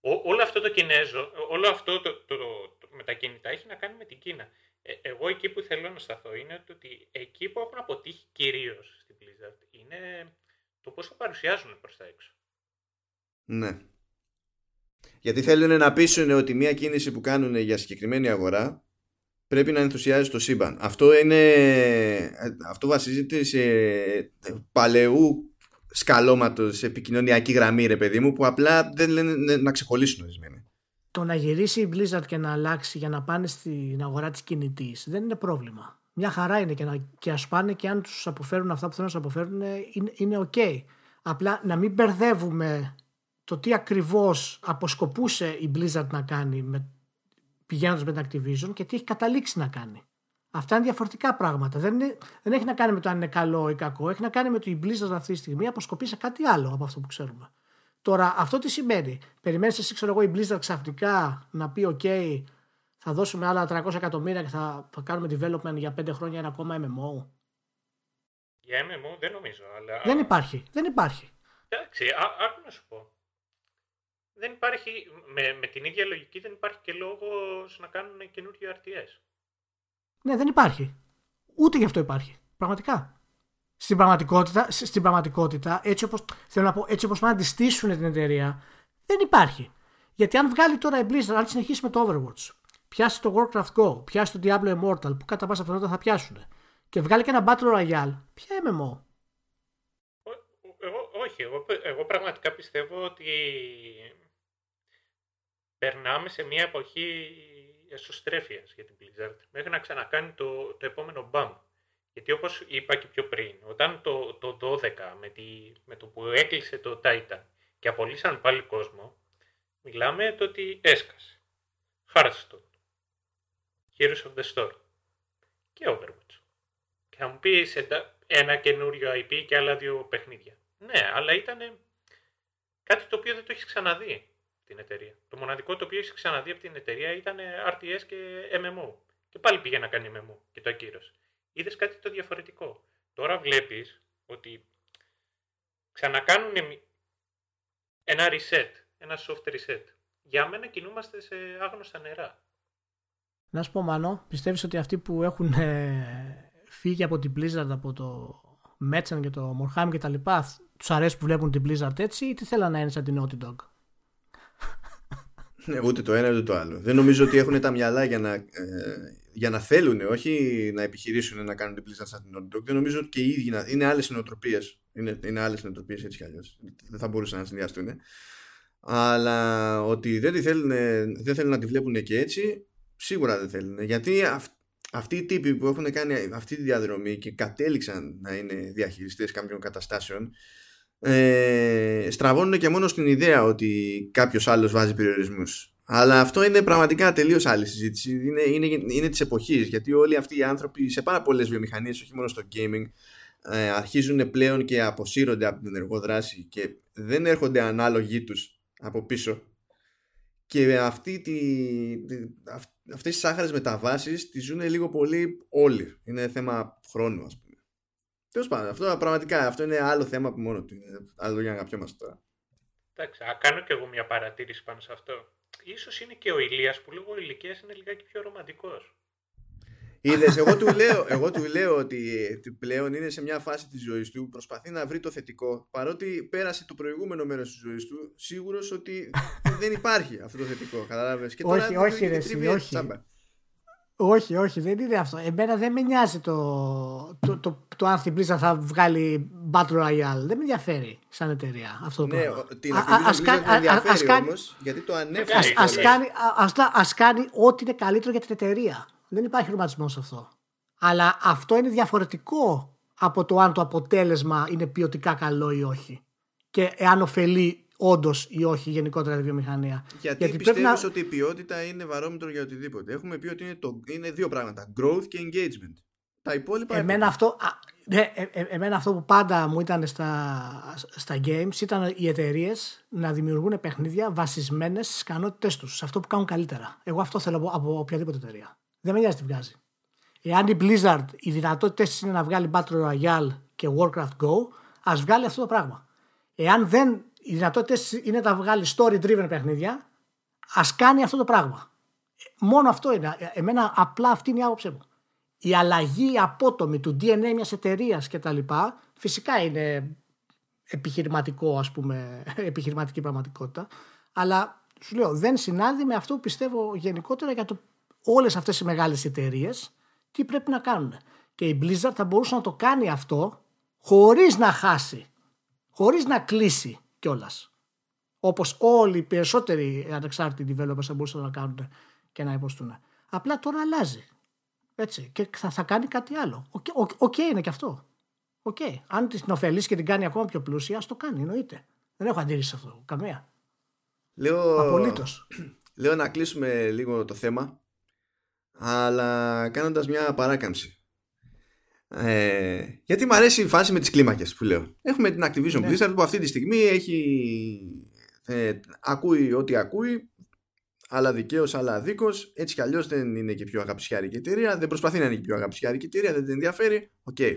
όλο αυτό το Κινέζο, όλο αυτό το, το, το, με τα κινητά έχει να κάνει με την Κίνα. Ε, εγώ εκεί που θέλω να σταθώ είναι ότι εκεί που έχουν αποτύχει κυρίως στην Blizzard είναι το πώς θα παρουσιάζουν προς τα έξω. Ναι. Γιατί θέλουν να πείσουν ότι μια κίνηση που κάνουν για συγκεκριμένη αγορά πρέπει να ενθουσιάζει το σύμπαν. Αυτό, είναι, αυτό βασίζεται σε παλαιού σκαλώματος επικοινωνιακή γραμμή, ρε παιδί μου, που απλά δεν λένε να ξεκολλήσουν ορισμένοι το να γυρίσει η Blizzard και να αλλάξει για να πάνε στην αγορά της κινητής δεν είναι πρόβλημα. Μια χαρά είναι και, να, και ας πάνε και αν τους αποφέρουν αυτά που θέλουν να τους αποφέρουν είναι, είναι ok. Απλά να μην μπερδεύουμε το τι ακριβώς αποσκοπούσε η Blizzard να κάνει με, πηγαίνοντας με την Activision και τι έχει καταλήξει να κάνει. Αυτά είναι διαφορετικά πράγματα. Δεν, είναι, δεν έχει να κάνει με το αν είναι καλό ή κακό. Έχει να κάνει με το η Blizzard αυτή τη στιγμή αποσκοπεί σε κάτι άλλο από αυτό που ξέρουμε. Τώρα, αυτό τι σημαίνει; Περιμένεις εσύ, ξέρω εγώ, η Blizzard ξαφνικά να πει: OK, θα δώσουμε άλλα 300 εκατομμύρια και θα, θα κάνουμε development για 5 χρόνια ένα ακόμα MMO. Για MMO δεν νομίζω, αλλά. Δεν υπάρχει. Δεν υπάρχει. Εντάξει, άκου να σου πω. Δεν υπάρχει, με, με την ίδια λογική δεν υπάρχει και λόγος να κάνουν καινούριο RTS. Ναι, δεν υπάρχει. Ούτε γι' αυτό υπάρχει. Πραγματικά στην πραγματικότητα, στην πραγματικότητα έτσι όπως, θέλω να πω, έτσι όπως πάνε να τη στήσουν την εταιρεία, δεν υπάρχει. Γιατί αν βγάλει τώρα η Blizzard, αν συνεχίσει με το Overwatch, πιάσει το Warcraft Go, πιάσει το Diablo Immortal, που κατά πάσα πιθανότητα θα πιάσουν, και βγάλει και ένα Battle Royale, ποια MMO. Εγώ, όχι, εγώ, εγώ πραγματικά πιστεύω ότι περνάμε σε μια εποχή εσωστρέφειας για την Blizzard μέχρι να ξανακάνει το, το επόμενο bump. Γιατί όπως είπα και πιο πριν, όταν το, το 12 με, τη, με το που έκλεισε το Titan και απολύσαν πάλι κόσμο, μιλάμε το ότι έσκασε. Hearthstone, Heroes of the Storm και Overwatch. Και θα μου πει ένα καινούριο IP και άλλα δύο παιχνίδια. Ναι, αλλά ήταν κάτι το οποίο δεν το έχεις ξαναδεί την εταιρεία. Το μοναδικό το οποίο έχεις ξαναδεί από την εταιρεία ήταν RTS και MMO. Και πάλι πήγε να κάνει MMO και το ακύρωσε είδες κάτι το διαφορετικό. Τώρα βλέπεις ότι ξανακάνουν ένα reset, ένα soft reset. Για μένα κινούμαστε σε άγνωστα νερά. Να σου πω Μάνο, πιστεύεις ότι αυτοί που έχουν ε, φύγει από την Blizzard, από το Μέτσαν και το Morhaim και τα λοιπά, τους αρέσει που βλέπουν την Blizzard έτσι ή τι θέλουν να είναι σαν την Naughty Dog; Ναι, ούτε το ένα ούτε το άλλο. Δεν νομίζω ότι έχουν τα μυαλά για να, ε, για να θέλουν, όχι να επιχειρήσουν να κάνουν την Blizzard σαν την Naughty Dog. Δεν νομίζω ότι και οι ίδιοι είναι άλλες νοοτροπίες. Είναι, είναι άλλες νοοτροπίες έτσι κι αλλιώς. Δεν θα μπορούσαν να συνδυαστούν. Αλλά ότι δεν, θέλουν, δεν θέλουν να τη βλέπουν και έτσι, σίγουρα δεν θέλουν. Γιατί αυ, αυτοί οι τύποι που έχουν κάνει αυτή τη διαδρομή και κατέληξαν να είναι διαχειριστές κάποιων καταστάσεων ε, στραβώνουν και μόνο στην ιδέα ότι κάποιος άλλος βάζει περιορισμούς. Αλλά αυτό είναι πραγματικά τελείως άλλη συζήτηση. Είναι, είναι, είναι της εποχής. Γιατί όλοι αυτοί οι άνθρωποι σε πάρα πολλές βιομηχανίες, όχι μόνο στο gaming, ε, αρχίζουν πλέον και αποσύρονται από την ενεργό δράση και δεν έρχονται ανάλογοι τους από πίσω. Και αυτή τη, αυτές τις σάχαρες μεταβάσεις τις ζουν λίγο πολύ όλοι. Είναι θέμα χρόνου ας πούμε. Τέλος πάντων, αυτό πραγματικά αυτό είναι άλλο θέμα που μόνο του είναι. Άλλο για να αγαπιόμαστε τώρα. Εντάξει, α, κάνω κι εγώ μια παρατήρηση πάνω σε αυτό. Ίσως είναι και ο Ηλίας που λόγω ηλικίας είναι λιγάκι πιο ρομαντικός. Είδες, εγώ, του λέω, εγώ του λέω ότι πλέον είναι σε μια φάση της ζωής του προσπαθεί να βρει το θετικό παρότι πέρασε το προηγούμενο μέρος της ζωής του σίγουρος ότι δεν υπάρχει αυτό το θετικό καταλάβες και τώρα όχι, όχι, ρε, όχι. Όχι, όχι, δεν είναι αυτό. Εμένα δεν με νοιάζει το, το, το, το, αν Blizzard θα βγάλει Battle Royale. Δεν με ενδιαφέρει σαν εταιρεία αυτό το ναι, πράγμα. την Activision Blizzard με ενδιαφέρει όμως, γιατί το ανέφερε. Ας, ας, κάνει, ας, ας κάνει ό,τι είναι καλύτερο για την εταιρεία. Δεν υπάρχει ρηματισμό σε αυτό. Αλλά αυτό είναι διαφορετικό από το αν το αποτέλεσμα είναι ποιοτικά καλό ή όχι. Και εάν ωφελεί όντως ή όχι γενικότερα τη βιομηχανία. Γιατί, Γιατί πιστεύεις να... ότι η ποιότητα είναι βαρόμετρο για οτιδήποτε. Έχουμε πει ότι είναι, το, είναι δύο πράγματα. Growth και engagement. Τα υπόλοιπα. Εμένα αυτό, ναι, ε, ε, εμένα αυτό που πάντα μου ήταν στα, στα games ήταν οι εταιρείες να δημιουργούν παιχνίδια βασισμένες στις ικανότητές τους, σε αυτό που κάνουν καλύτερα. Εγώ αυτό θέλω από, από οποιαδήποτε εταιρεία. Δεν με νοιάζει τι βγάζει. Εάν η Blizzard οι δυνατότητες είναι να βγάλει Battle Royale και Warcraft Go, ας βγάλει αυτό το πράγμα. Εάν δεν οι δυνατότητες είναι να βγάλεις story driven παιχνίδια, ας κάνει αυτό το πράγμα. Μόνο αυτό είναι. Εμένα απλά αυτή είναι η άποψή μου. Η αλλαγή απότομη του DNA μιας εταιρείας κτλ. φυσικά είναι επιχειρηματικό, ας πούμε, επιχειρηματική πραγματικότητα. Αλλά σου λέω, δεν συνάδει με αυτό που πιστεύω γενικότερα για το όλες αυτές οι μεγάλες εταιρείες τι πρέπει να κάνουν. Και η Blizzard θα μπορούσε να το κάνει αυτό χωρίς να χάσει, χωρίς να κλείσει κιόλας. Όπως όλοι οι περισσότεροι ανεξάρτητοι developers θα μπορούσαν να κάνουν και να υποστούν. Απλά τώρα αλλάζει. Έτσι. Και θα, θα κάνει κάτι άλλο. Ok okay, είναι και αυτό. Okay. Αν την ωφελήσει και την κάνει ακόμα πιο πλούσια, ας το κάνει. Εννοείται. Δεν έχω αντίρρηση σε αυτό. Καμία. Λέω, Απολύτως. Λέω να κλείσουμε λίγο το θέμα, αλλά κάνοντας μια παράκαμψη. Ε, γιατί μου αρέσει η φάση με τις κλίμακες που λέω. Έχουμε την Activision ναι. Blizzard που αυτή τη στιγμή έχει, ε, ακούει ό,τι ακούει, αλλά δικαίως, αλλά αδίκως. Έτσι κι αλλιώς δεν είναι και πιο αγαπησιάρικη εταιρεία. Δεν προσπαθεί να είναι και πιο αγαπησιάρικη εταιρεία, δεν την ενδιαφέρει. Ok. Okay.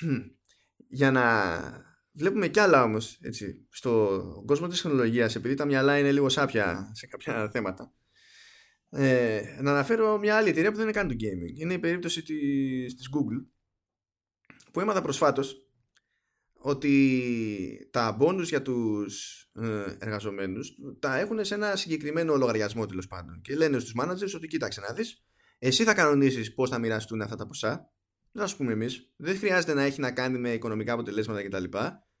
για να βλέπουμε κι άλλα όμως στον κόσμο της τεχνολογίας, επειδή τα μυαλά είναι λίγο σάπια σε κάποια θέματα. Ε, να αναφέρω μια άλλη εταιρεία που δεν είναι καν το gaming. Είναι η περίπτωση της, της Google που έμαθα προσφάτως ότι τα bonus για τους ε, εργαζομένους τα έχουν σε ένα συγκεκριμένο λογαριασμό τέλος πάντων. Και λένε στους managers ότι κοίταξε να δεις εσύ θα κανονίσεις πώς θα μοιραστούν αυτά τα ποσά. Δεν θα σου πούμε εμείς δεν χρειάζεται να έχει να κάνει με οικονομικά αποτελέσματα κτλ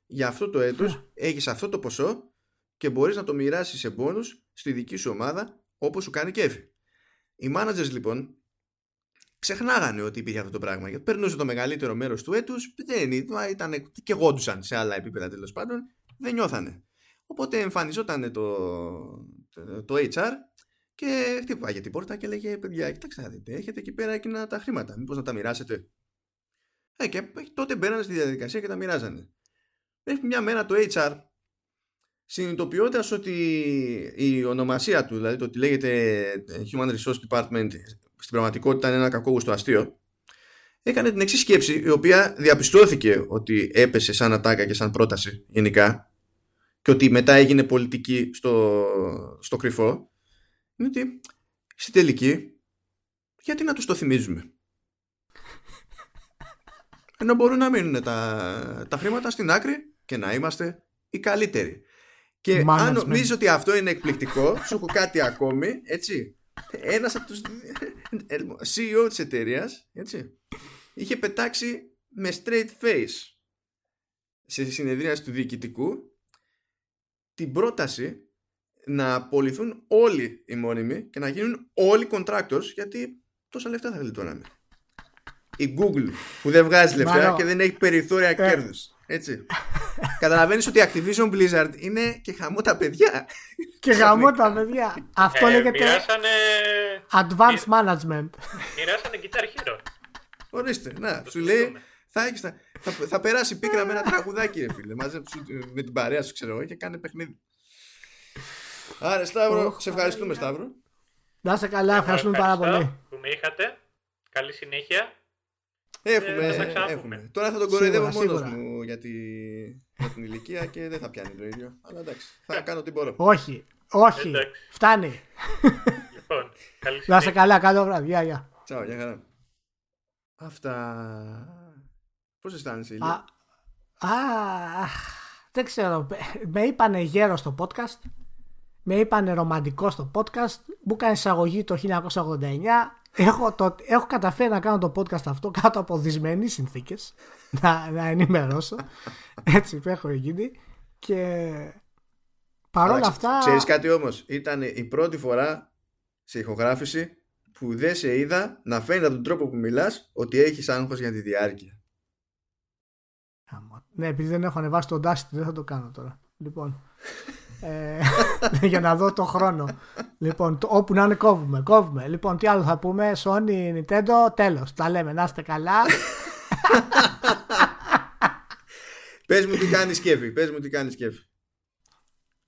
για αυτό το έτος έχεις αυτό το ποσό και μπορείς να το μοιράσεις σε bonus στη δική σου ομάδα όπως σου κάνει κέφι. Οι managers λοιπόν ξεχνάγανε ότι υπήρχε αυτό το πράγμα γιατί περνούσε το μεγαλύτερο μέρος του έτους δεν ήταν και γόντουσαν σε άλλα επίπεδα τέλος πάντων δεν νιώθανε. Οπότε εμφανιζόταν το, το, το HR και χτύπαγε την πόρτα και λέγε παιδιά κοιτάξτε να δείτε έχετε εκεί πέρα εκείνα τα χρήματα μήπως να τα μοιράσετε. Ε, και τότε μπαίνανε στη διαδικασία και τα μοιράζανε. Έχει μια μέρα το HR συνειδητοποιώντας ότι η ονομασία του, δηλαδή το ότι λέγεται Human Resource Department στην πραγματικότητα είναι ένα κακόγουστο αστείο, έκανε την εξής σκέψη, η οποία διαπιστώθηκε ότι έπεσε σαν ατάκα και σαν πρόταση γενικά και ότι μετά έγινε πολιτική στο, στο κρυφό, είναι ότι στη τελική γιατί να τους το θυμίζουμε; Ενώ μπορούν να μείνουν τα, τα χρήματα στην άκρη και να είμαστε οι καλύτεροι. Και αν νομίζεις ότι αυτό είναι εκπληκτικό, σου έχω κάτι ακόμη, έτσι. Ένας από τους CEO της εταιρείας, έτσι, είχε πετάξει με straight face σε συνεδρία του διοικητικού την πρόταση να απολυθούν όλοι οι μόνιμοι και να γίνουν όλοι contractors γιατί τόσα λεφτά θα γλιτώναμε. Η Google που δεν βγάζει λεφτά και δεν έχει περιθώρια ε. κέρδους. Έτσι. Καταλαβαίνεις ότι η Activision Blizzard είναι και χαμό τα παιδιά. και χαμό τα παιδιά. Αυτό ε, λέγεται. Μοιράσανε... Advanced Management. Μοιράσανε Guitar Hero. Ορίστε, να, σου λέει. Θα, έχεις, θα, θα, θα, περάσει πίκρα με ένα τραγουδάκι, ρε φίλε. Μαζέψου με την παρέα σου, ξέρω εγώ, και κάνε παιχνίδι. Άρα, Σταύρο, σε ευχαριστούμε, Σταύρο. Να είσαι καλά, ευχαριστούμε πάρα πολύ. Που με είχατε. Καλή συνέχεια. Έχουμε, ε, έχουμε. Τώρα θα τον κοροϊδεύω μόνος μου για, τη, για την ηλικία και δεν θα πιάνει το ίδιο. Αλλά εντάξει, θα κάνω ό,τι μπορώ. Όχι, όχι. Εντάξει. Φτάνει. Λοιπόν, καλή Να είσαι καλά, καλό βράδυ. Γεια, γεια. Τσάω, γεια χαρά. Αυτά. Πώς αισθάνεσαι, Ηλία; Α, α, δεν ξέρω. Με είπανε γέρο στο podcast. με είπαν ρομαντικό στο podcast, μου έκανε εισαγωγή το 1989. Έχω, το, έχω καταφέρει να κάνω το podcast αυτό κάτω από δυσμενεί συνθήκες. να, να ενημερώσω. Έτσι που έχω γίνει. Και παρόλα αυτά. Ξέρεις κάτι όμως, ήταν η πρώτη φορά σε ηχογράφηση που δεν σε είδα να φαίνεται από τον τρόπο που μιλάς ότι έχεις άγχος για τη διάρκεια. Ναι, επειδή δεν έχω ανεβάσει τον Dust δεν θα το κάνω τώρα. Λοιπόν, ε, για να δω το χρόνο. Λοιπόν, το, όπου να είναι κόβουμε, κόβουμε. Λοιπόν, τι άλλο θα πούμε, Sony, Nintendo, τέλος. Τα λέμε, να είστε καλά. πες μου τι κάνει σκέφη, πες μου τι κάνει σκέφη.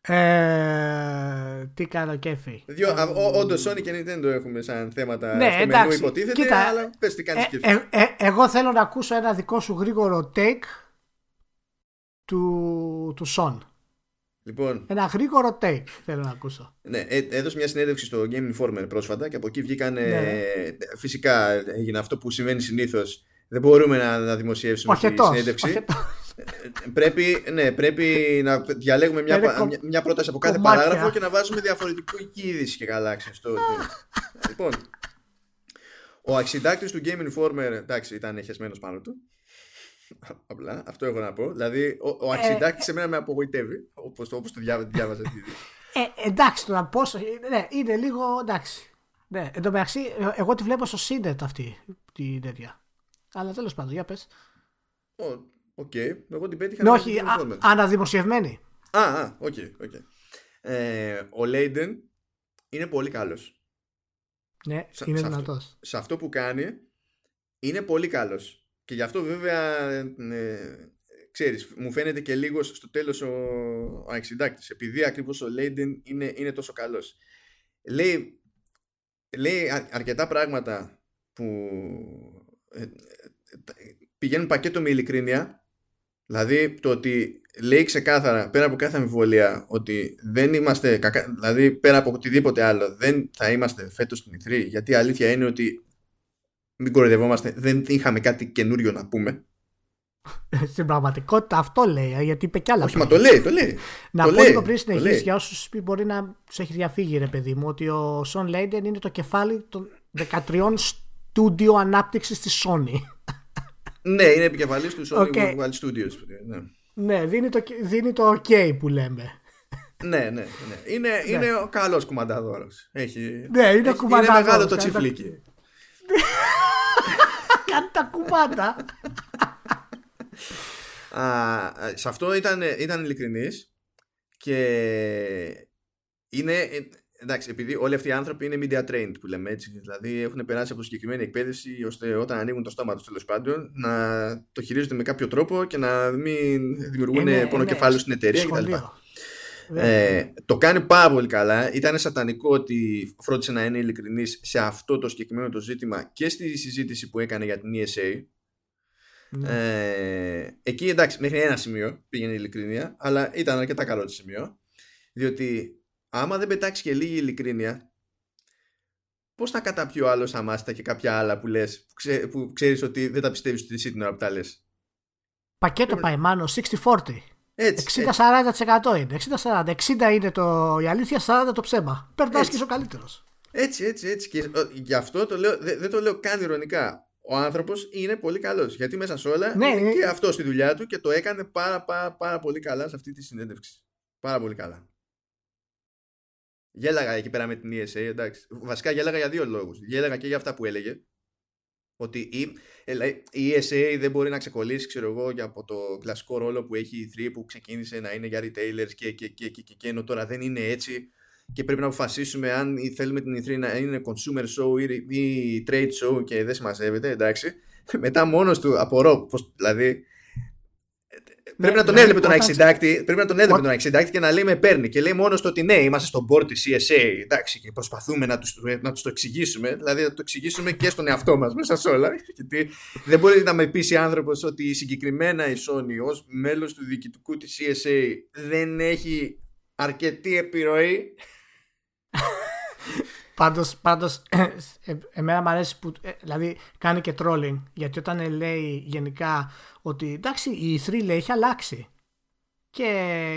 Ε, τι κάνω κέφι; Δύο, ε, Όντως Sony και Nintendo έχουμε σαν θέματα ναι, στο μενού υποτίθεται, κοίτα, αλλά πες τι κάνεις ε, ε, ε, εγώ θέλω να ακούσω ένα δικό σου γρήγορο take του, του Son. Λοιπόν, ένα γρήγορο take θέλω να ακούσω. Ναι, έδωσε μια συνέντευξη στο Game Informer πρόσφατα και από εκεί βγήκαν. Ναι. Φυσικά έγινε αυτό που συμβαίνει συνήθως. Δεν μπορούμε να, να δημοσιεύσουμε τη συνέντευξη πρέπει, ναι, πρέπει να διαλέγουμε μια, μια, μια πρόταση από κάθε Κομμάτια. παράγραφο και να βάζουμε διαφορετική είδηση και γαλάξια στο. λοιπόν, ο αξιντάκτης του Game Informer εντάξει, ήταν χεσμένο πάνω του. Απλά, αυτό έχω να πω. Δηλαδή, ο, ο αξιντάκτη σε μένα με απογοητεύει, όπως το, όπως το διάβαζα. ε, εντάξει, τώρα πόσο. Ναι, είναι λίγο εντάξει. Ναι, εν τω μεταξύ, εγώ τη βλέπω στο Σίντερτ αυτή τη τέτοια. Αλλά τέλος πάντων, για πες. Οκ. Okay. Εγώ την πέτυχα. Ναι, όχι, αναδημοσιευμένη. Α, α, οκ, οκ. Ε, ο Layden είναι πολύ καλός. Ναι, είναι δυνατός. Σε αυτό που κάνει είναι πολύ καλός. Και γι' αυτό βέβαια ε, ξέρεις, μου φαίνεται και λίγος στο τέλος ο, ο επειδή ακριβώς ο Layden είναι, είναι τόσο καλός. Λέει, λέει αρκετά πράγματα που ε, ε, πηγαίνουν πακέτο με ειλικρίνεια. Δηλαδή το ότι λέει ξεκάθαρα πέρα από κάθε αμφιβολία ότι δεν είμαστε, κακά, δηλαδή πέρα από οτιδήποτε άλλο δεν θα είμαστε φέτος στην Ιθρή γιατί η αλήθεια είναι ότι μην κοροϊδευόμαστε, δεν είχαμε κάτι καινούριο να πούμε. Στην πραγματικότητα αυτό λέει, ε, γιατί είπε κι άλλα. Όχι, μα το λέει, το λέει. Να πω λίγο πριν συνεχίσει για όσους μπορεί να του έχει διαφύγει, ρε παιδί μου, ότι ο Σον Λέιντεν είναι το κεφάλι των 13 στούντιο ανάπτυξης της Sony. Ναι, είναι επικεφαλής του Sony okay. World Studios. Ναι, ναι δίνει, το, δίνει το OK που λέμε. ναι, ναι, ναι. Είναι, ναι. είναι ο καλός κουμανταδόρος. Έχει... Ναι, είναι έχει, Είναι μεγάλο το τσιφλίκι. Κάνει τα κουμάντα. σε αυτό ήταν, ήταν ειλικρινής και είναι εντάξει, επειδή όλοι αυτοί οι άνθρωποι είναι media trained που λέμε έτσι, δηλαδή έχουν περάσει από συγκεκριμένη εκπαίδευση ώστε όταν ανοίγουν το στόμα τους τέλος πάντων να το χειρίζονται με κάποιο τρόπο και να μην δημιουργούν ε, ναι, πονοκεφάλου ναι, στην εταιρεία κτλ. Ε, το κάνει πάρα πολύ καλά. Ήταν σατανικό ότι φρόντισε να είναι ειλικρινής σε αυτό το συγκεκριμένο το ζήτημα και στη συζήτηση που έκανε για την ESA. Ναι. Ε, εκεί εντάξει, μέχρι ένα σημείο πήγαινε η ειλικρινία, αλλά ήταν αρκετά καλό το σημείο. Διότι άμα δεν πετάξει και λίγη ειλικρίνεια, πώς θα καταπιεί ο άλλος αμάστα και κάποια άλλα που λες, που, ξέ, που ξέρεις ότι δεν τα πιστεύεις ότι εσύ την ώρα που τα λες; Πακέτο πάει μάνο 60-40. 60-40% είναι. 60-40. 60 είναι το, η αλήθεια, 40 το ψέμα. Περνάς και είσαι ο καλύτερος. Έτσι, έτσι, έτσι. Και γι' αυτό το λέω, δεν, δεν το λέω καν ηρωνικά. Ο άνθρωπος είναι πολύ καλός. Γιατί μέσα σε όλα ναι, είναι και αυτός στη δουλειά του και το έκανε πάρα, πάρα, πάρα πολύ καλά σε αυτή τη συνέντευξη. Πάρα πολύ καλά. Γέλαγα εκεί πέρα με την ESA, εντάξει. Βασικά γέλαγα για δύο λόγους. Γέλαγα και για αυτά που έλεγε. Ότι η, η ESA δεν μπορεί να ξεκολλήσει, ξέρω εγώ, για από το κλασικό ρόλο που έχει η 3 που ξεκίνησε να είναι για retailers και, και, και, και, και, και ενώ τώρα δεν είναι έτσι και πρέπει να αποφασίσουμε αν θέλουμε την E3 να είναι consumer show ή, ή trade show και δεν συμμαζεύεται, εντάξει. Μετά μόνος του απορώ, πως, δηλαδή Πρέπει να τον έβλεπε τον αξιντάκτη, πρέπει να τον έβλεπε τον αξιντάκτη και να λέει με παίρνει. Και λέει μόνος στο ότι ναι, είμαστε στον board της CSA. Εντάξει, και προσπαθούμε να τους να τους το εξηγήσουμε. Δηλαδή να το εξηγήσουμε και στον εαυτό μας μέσα σε όλα. Γιατί δεν μπορεί να με πείσει άνθρωπος ότι συγκεκριμένα η Sony ως μέλος του διοικητικού της CSA δεν έχει αρκετή επιρροή. Πάντως, πάντως ε, ε, εμένα μου αρέσει που ε, δηλαδή κάνει και trolling γιατί όταν λέει γενικά ότι εντάξει η E3 λέει έχει αλλάξει και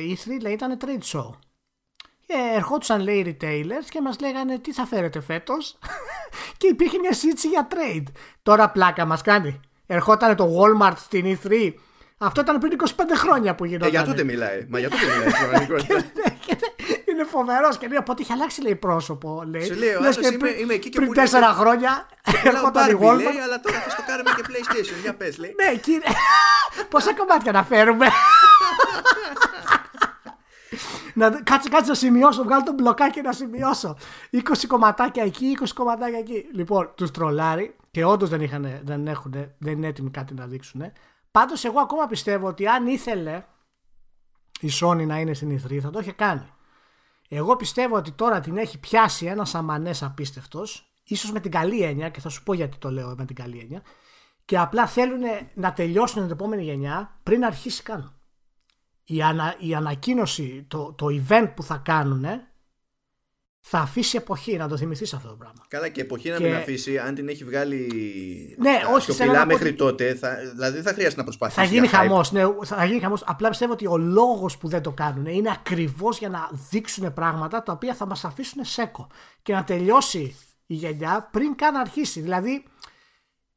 η E3 λέει ήταν trade show Ε, ερχόντουσαν λέει retailers και μας λέγανε τι θα φέρετε φέτος; Και υπήρχε μια σύντηση για trade. Τώρα πλάκα μας κάνει. Ερχόταν το Walmart στην E3. Αυτό ήταν πριν 25 χρόνια που γινόταν. Ε, για τότε μιλάει. Μα για τότε μιλάει στην πραγματικότητα. Είναι φοβερός και λέει από είχε αλλάξει λέει πρόσωπο. Λέει. Σου λέει ο Λες άλλος, και είμαι- πριν- είμαι εκεί και πριν μου λέει- τέσσερα χρόνια Έλα, έρχονταν η Barbie, Walmart. λέει, αλλά τώρα θα το κάνουμε και PlayStation. Για πες, λέει. Ναι, κύριε. Πόσα κομμάτια να φέρουμε. να, κάτσε, κάτσε να σημειώσω. Βγάλω το μπλοκάκι να σημειώσω. 20 κομματάκια εκεί, 20 κομματάκια εκεί. Λοιπόν, τους τρολάρει και όντως δεν, είχαν, δεν, έχουν, δεν είναι έτοιμοι κάτι να δείξουν. Πάντως, εγώ ακόμα πιστεύω ότι αν ήθελε η Sony να είναι στην E3 θα το είχε κάνει. Εγώ πιστεύω ότι τώρα την έχει πιάσει ένα αμανέ απίστευτος, ίσως με την καλή έννοια, και θα σου πω γιατί το λέω με την καλή έννοια, και απλά θέλουν να τελειώσουν την επόμενη γενιά πριν αρχίσει καν. Η, ανα, η ανακοίνωση, το, το event που θα κάνουν θα αφήσει εποχή να το θυμηθείς αυτό το πράγμα. Καλά και εποχή να Και- μην αφήσει, αν την έχει βγάλει Ναι, α, όχι, θέλω σιωπηλά να πω μέχρι ότι- τότε, θα, δηλαδή δεν θα χρειάζεται να προσπαθήσεις. Θα γίνει για hype. χαμός, ναι, θα γίνει χαμός. Απλά πιστεύω ότι ο λόγος που δεν το κάνουν είναι ακριβώς για να δείξουν πράγματα τα οποία θα μας αφήσουν σέκο και να τελειώσει η γενιά πριν καν αρχίσει. Δηλαδή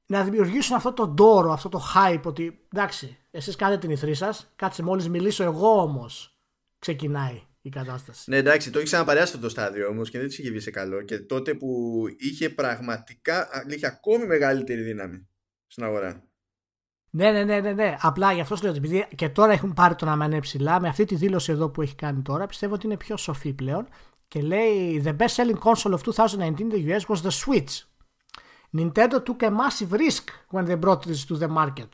να δημιουργήσουν αυτό το ντόρο, αυτό το hype ότι εντάξει, εσείς κάνετε την ηθρή σας, κάτσε μόλις μιλήσω εγώ όμως ξεκινάει η κατάσταση. Ναι, εντάξει, το έχει ξαναπαράσει αυτό το στάδιο όμως και δεν της είχε βγει σε καλό. Και τότε που είχε πραγματικά, α, είχε ακόμη μεγαλύτερη δύναμη στην αγορά. Ναι, ναι, ναι, ναι, ναι. Απλά γι' αυτό σου λέω ότι επειδή και τώρα έχουν πάρει τον αμανέ ψηλά, με αυτή τη δήλωση εδώ που έχει κάνει τώρα, πιστεύω ότι είναι πιο σοφή πλέον. Και λέει: The best selling console of 2019 in the US was the Switch. Nintendo took a massive risk when they brought this to the market.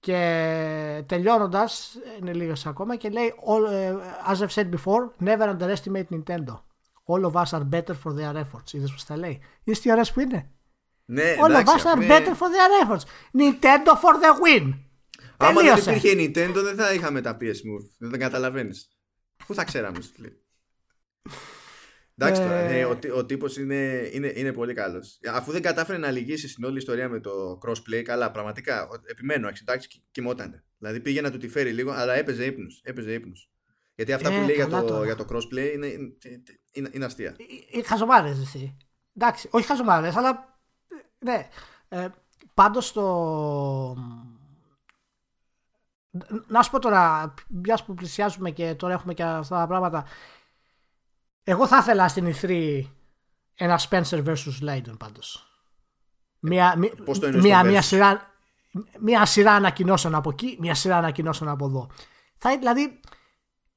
Και τελειώνοντας, είναι λίγες ακόμα και λέει: All, ε, As I've said before, never underestimate Nintendo. All of us are better for their efforts. Είδες πώς τα λέει. Είδες τι ωραίες που είναι; Ναι, All of εντάξει, us are αυτό better είναι- for their efforts. Nintendo for the win. Άμα δεν Τελείωσε. υπήρχε η Nintendo, δεν θα είχαμε τα PS Move. Δεν τα καταλαβαίνεις. Πού θα ξέραμε, σου λέει. Εντάξει τώρα, Ε, ναι, ο, τύ- ο τύπος είναι, είναι, είναι πολύ καλός. Αφού δεν κατάφερε να λυγίσει στην όλη ιστορία με το crossplay, καλά, πραγματικά, ο- επιμένω, εντάξει, κι- κοιμότανε. Δηλαδή πήγε να του τη φέρει λίγο, αλλά έπαιζε ύπνους, έπαιζε ύπνους. Γιατί αυτά Ε, που λέει για καλά το, τώρα. για το crossplay είναι, είναι, είναι, είναι αστεία. Ε, Χαζομάρες εσύ. Εντάξει, όχι χαζομάρες, αλλά. ε, Ναι. Ε, Πάντως το. Να σου πω τώρα, μιας που πλησιάζουμε και τώρα έχουμε και αυτά τα πράγματα. Εγώ θα ήθελα στην E3 ένα Spencer vs. Leiden πάντως. Μια, μη- πώς το εννοείς μια, το μια, versus? σειρά, μια σειρά ανακοινώσεων από εκεί, μια σειρά ανακοινώσεων από εδώ. Θα, δηλαδή,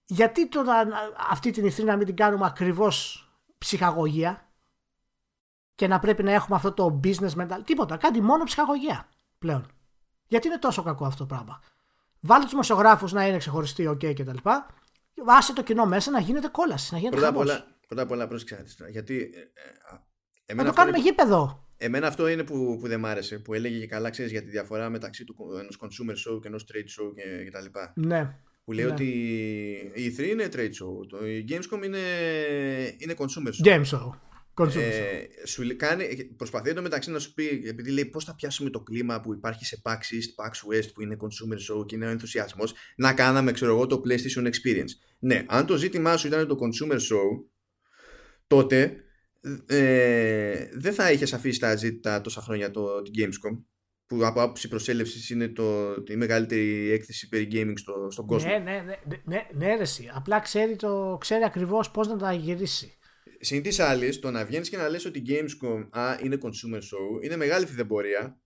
γιατί τώρα αυτή την E3 να μην την κάνουμε ακριβώς ψυχαγωγία και να πρέπει να έχουμε αυτό το business mental. Τίποτα. Κάτι μόνο ψυχαγωγία πλέον. Γιατί είναι τόσο κακό αυτό το πράγμα. Βάλτε τους δημοσιογράφους να είναι ξεχωριστοί, OK κτλ. Βάσε το κοινό μέσα να γίνεται κόλαση, να γίνεται Πρώτα απ' χαμός. όλα, πρώτα απ' όλα πρόσεξε κάτι τώρα, γιατί ε, ε, α, Να εμένα το αυτό κάνουμε είναι- γήπεδο. Εμένα αυτό είναι που, που δεν μ' άρεσε. Που έλεγε και καλά, ξέρεις για τη διαφορά μεταξύ του ενός consumer show και ενός trade show και, και τα λοιπά. Ναι. Που λέει Ναι. ότι η E3 είναι trade show, το, η Gamescom είναι, είναι consumer show. Game show. Consumer show. Ε, σου λέ- κάνει, προσπαθεί εδώ μεταξύ να σου πει, επειδή λέει πώς θα πιάσουμε το κλίμα που υπάρχει σε PAX East, PAX West που είναι consumer show και είναι ο ενθουσιασμός, να κάναμε ξέρω εγώ το PlayStation Experience. Ναι, αν το ζήτημά σου ήταν το consumer show, τότε ε, δεν θα είχες αφήσει τα ζήτητα τόσα χρόνια το, την Gamescom που από άποψη προσέλευσης είναι το, η μεγαλύτερη έκθεση περί gaming στο, στον κόσμο. Ναι, ναι, ναι, ναι, ναι, ναι, ρε, εσύ. Απλά ξέρει, το, ξέρει ακριβώς πώς να τα γυρίσει. Συν τη άλλη, το να βγαίνεις και να λες ότι η Gamescom α, είναι consumer show είναι μεγάλη φιδεμπορία.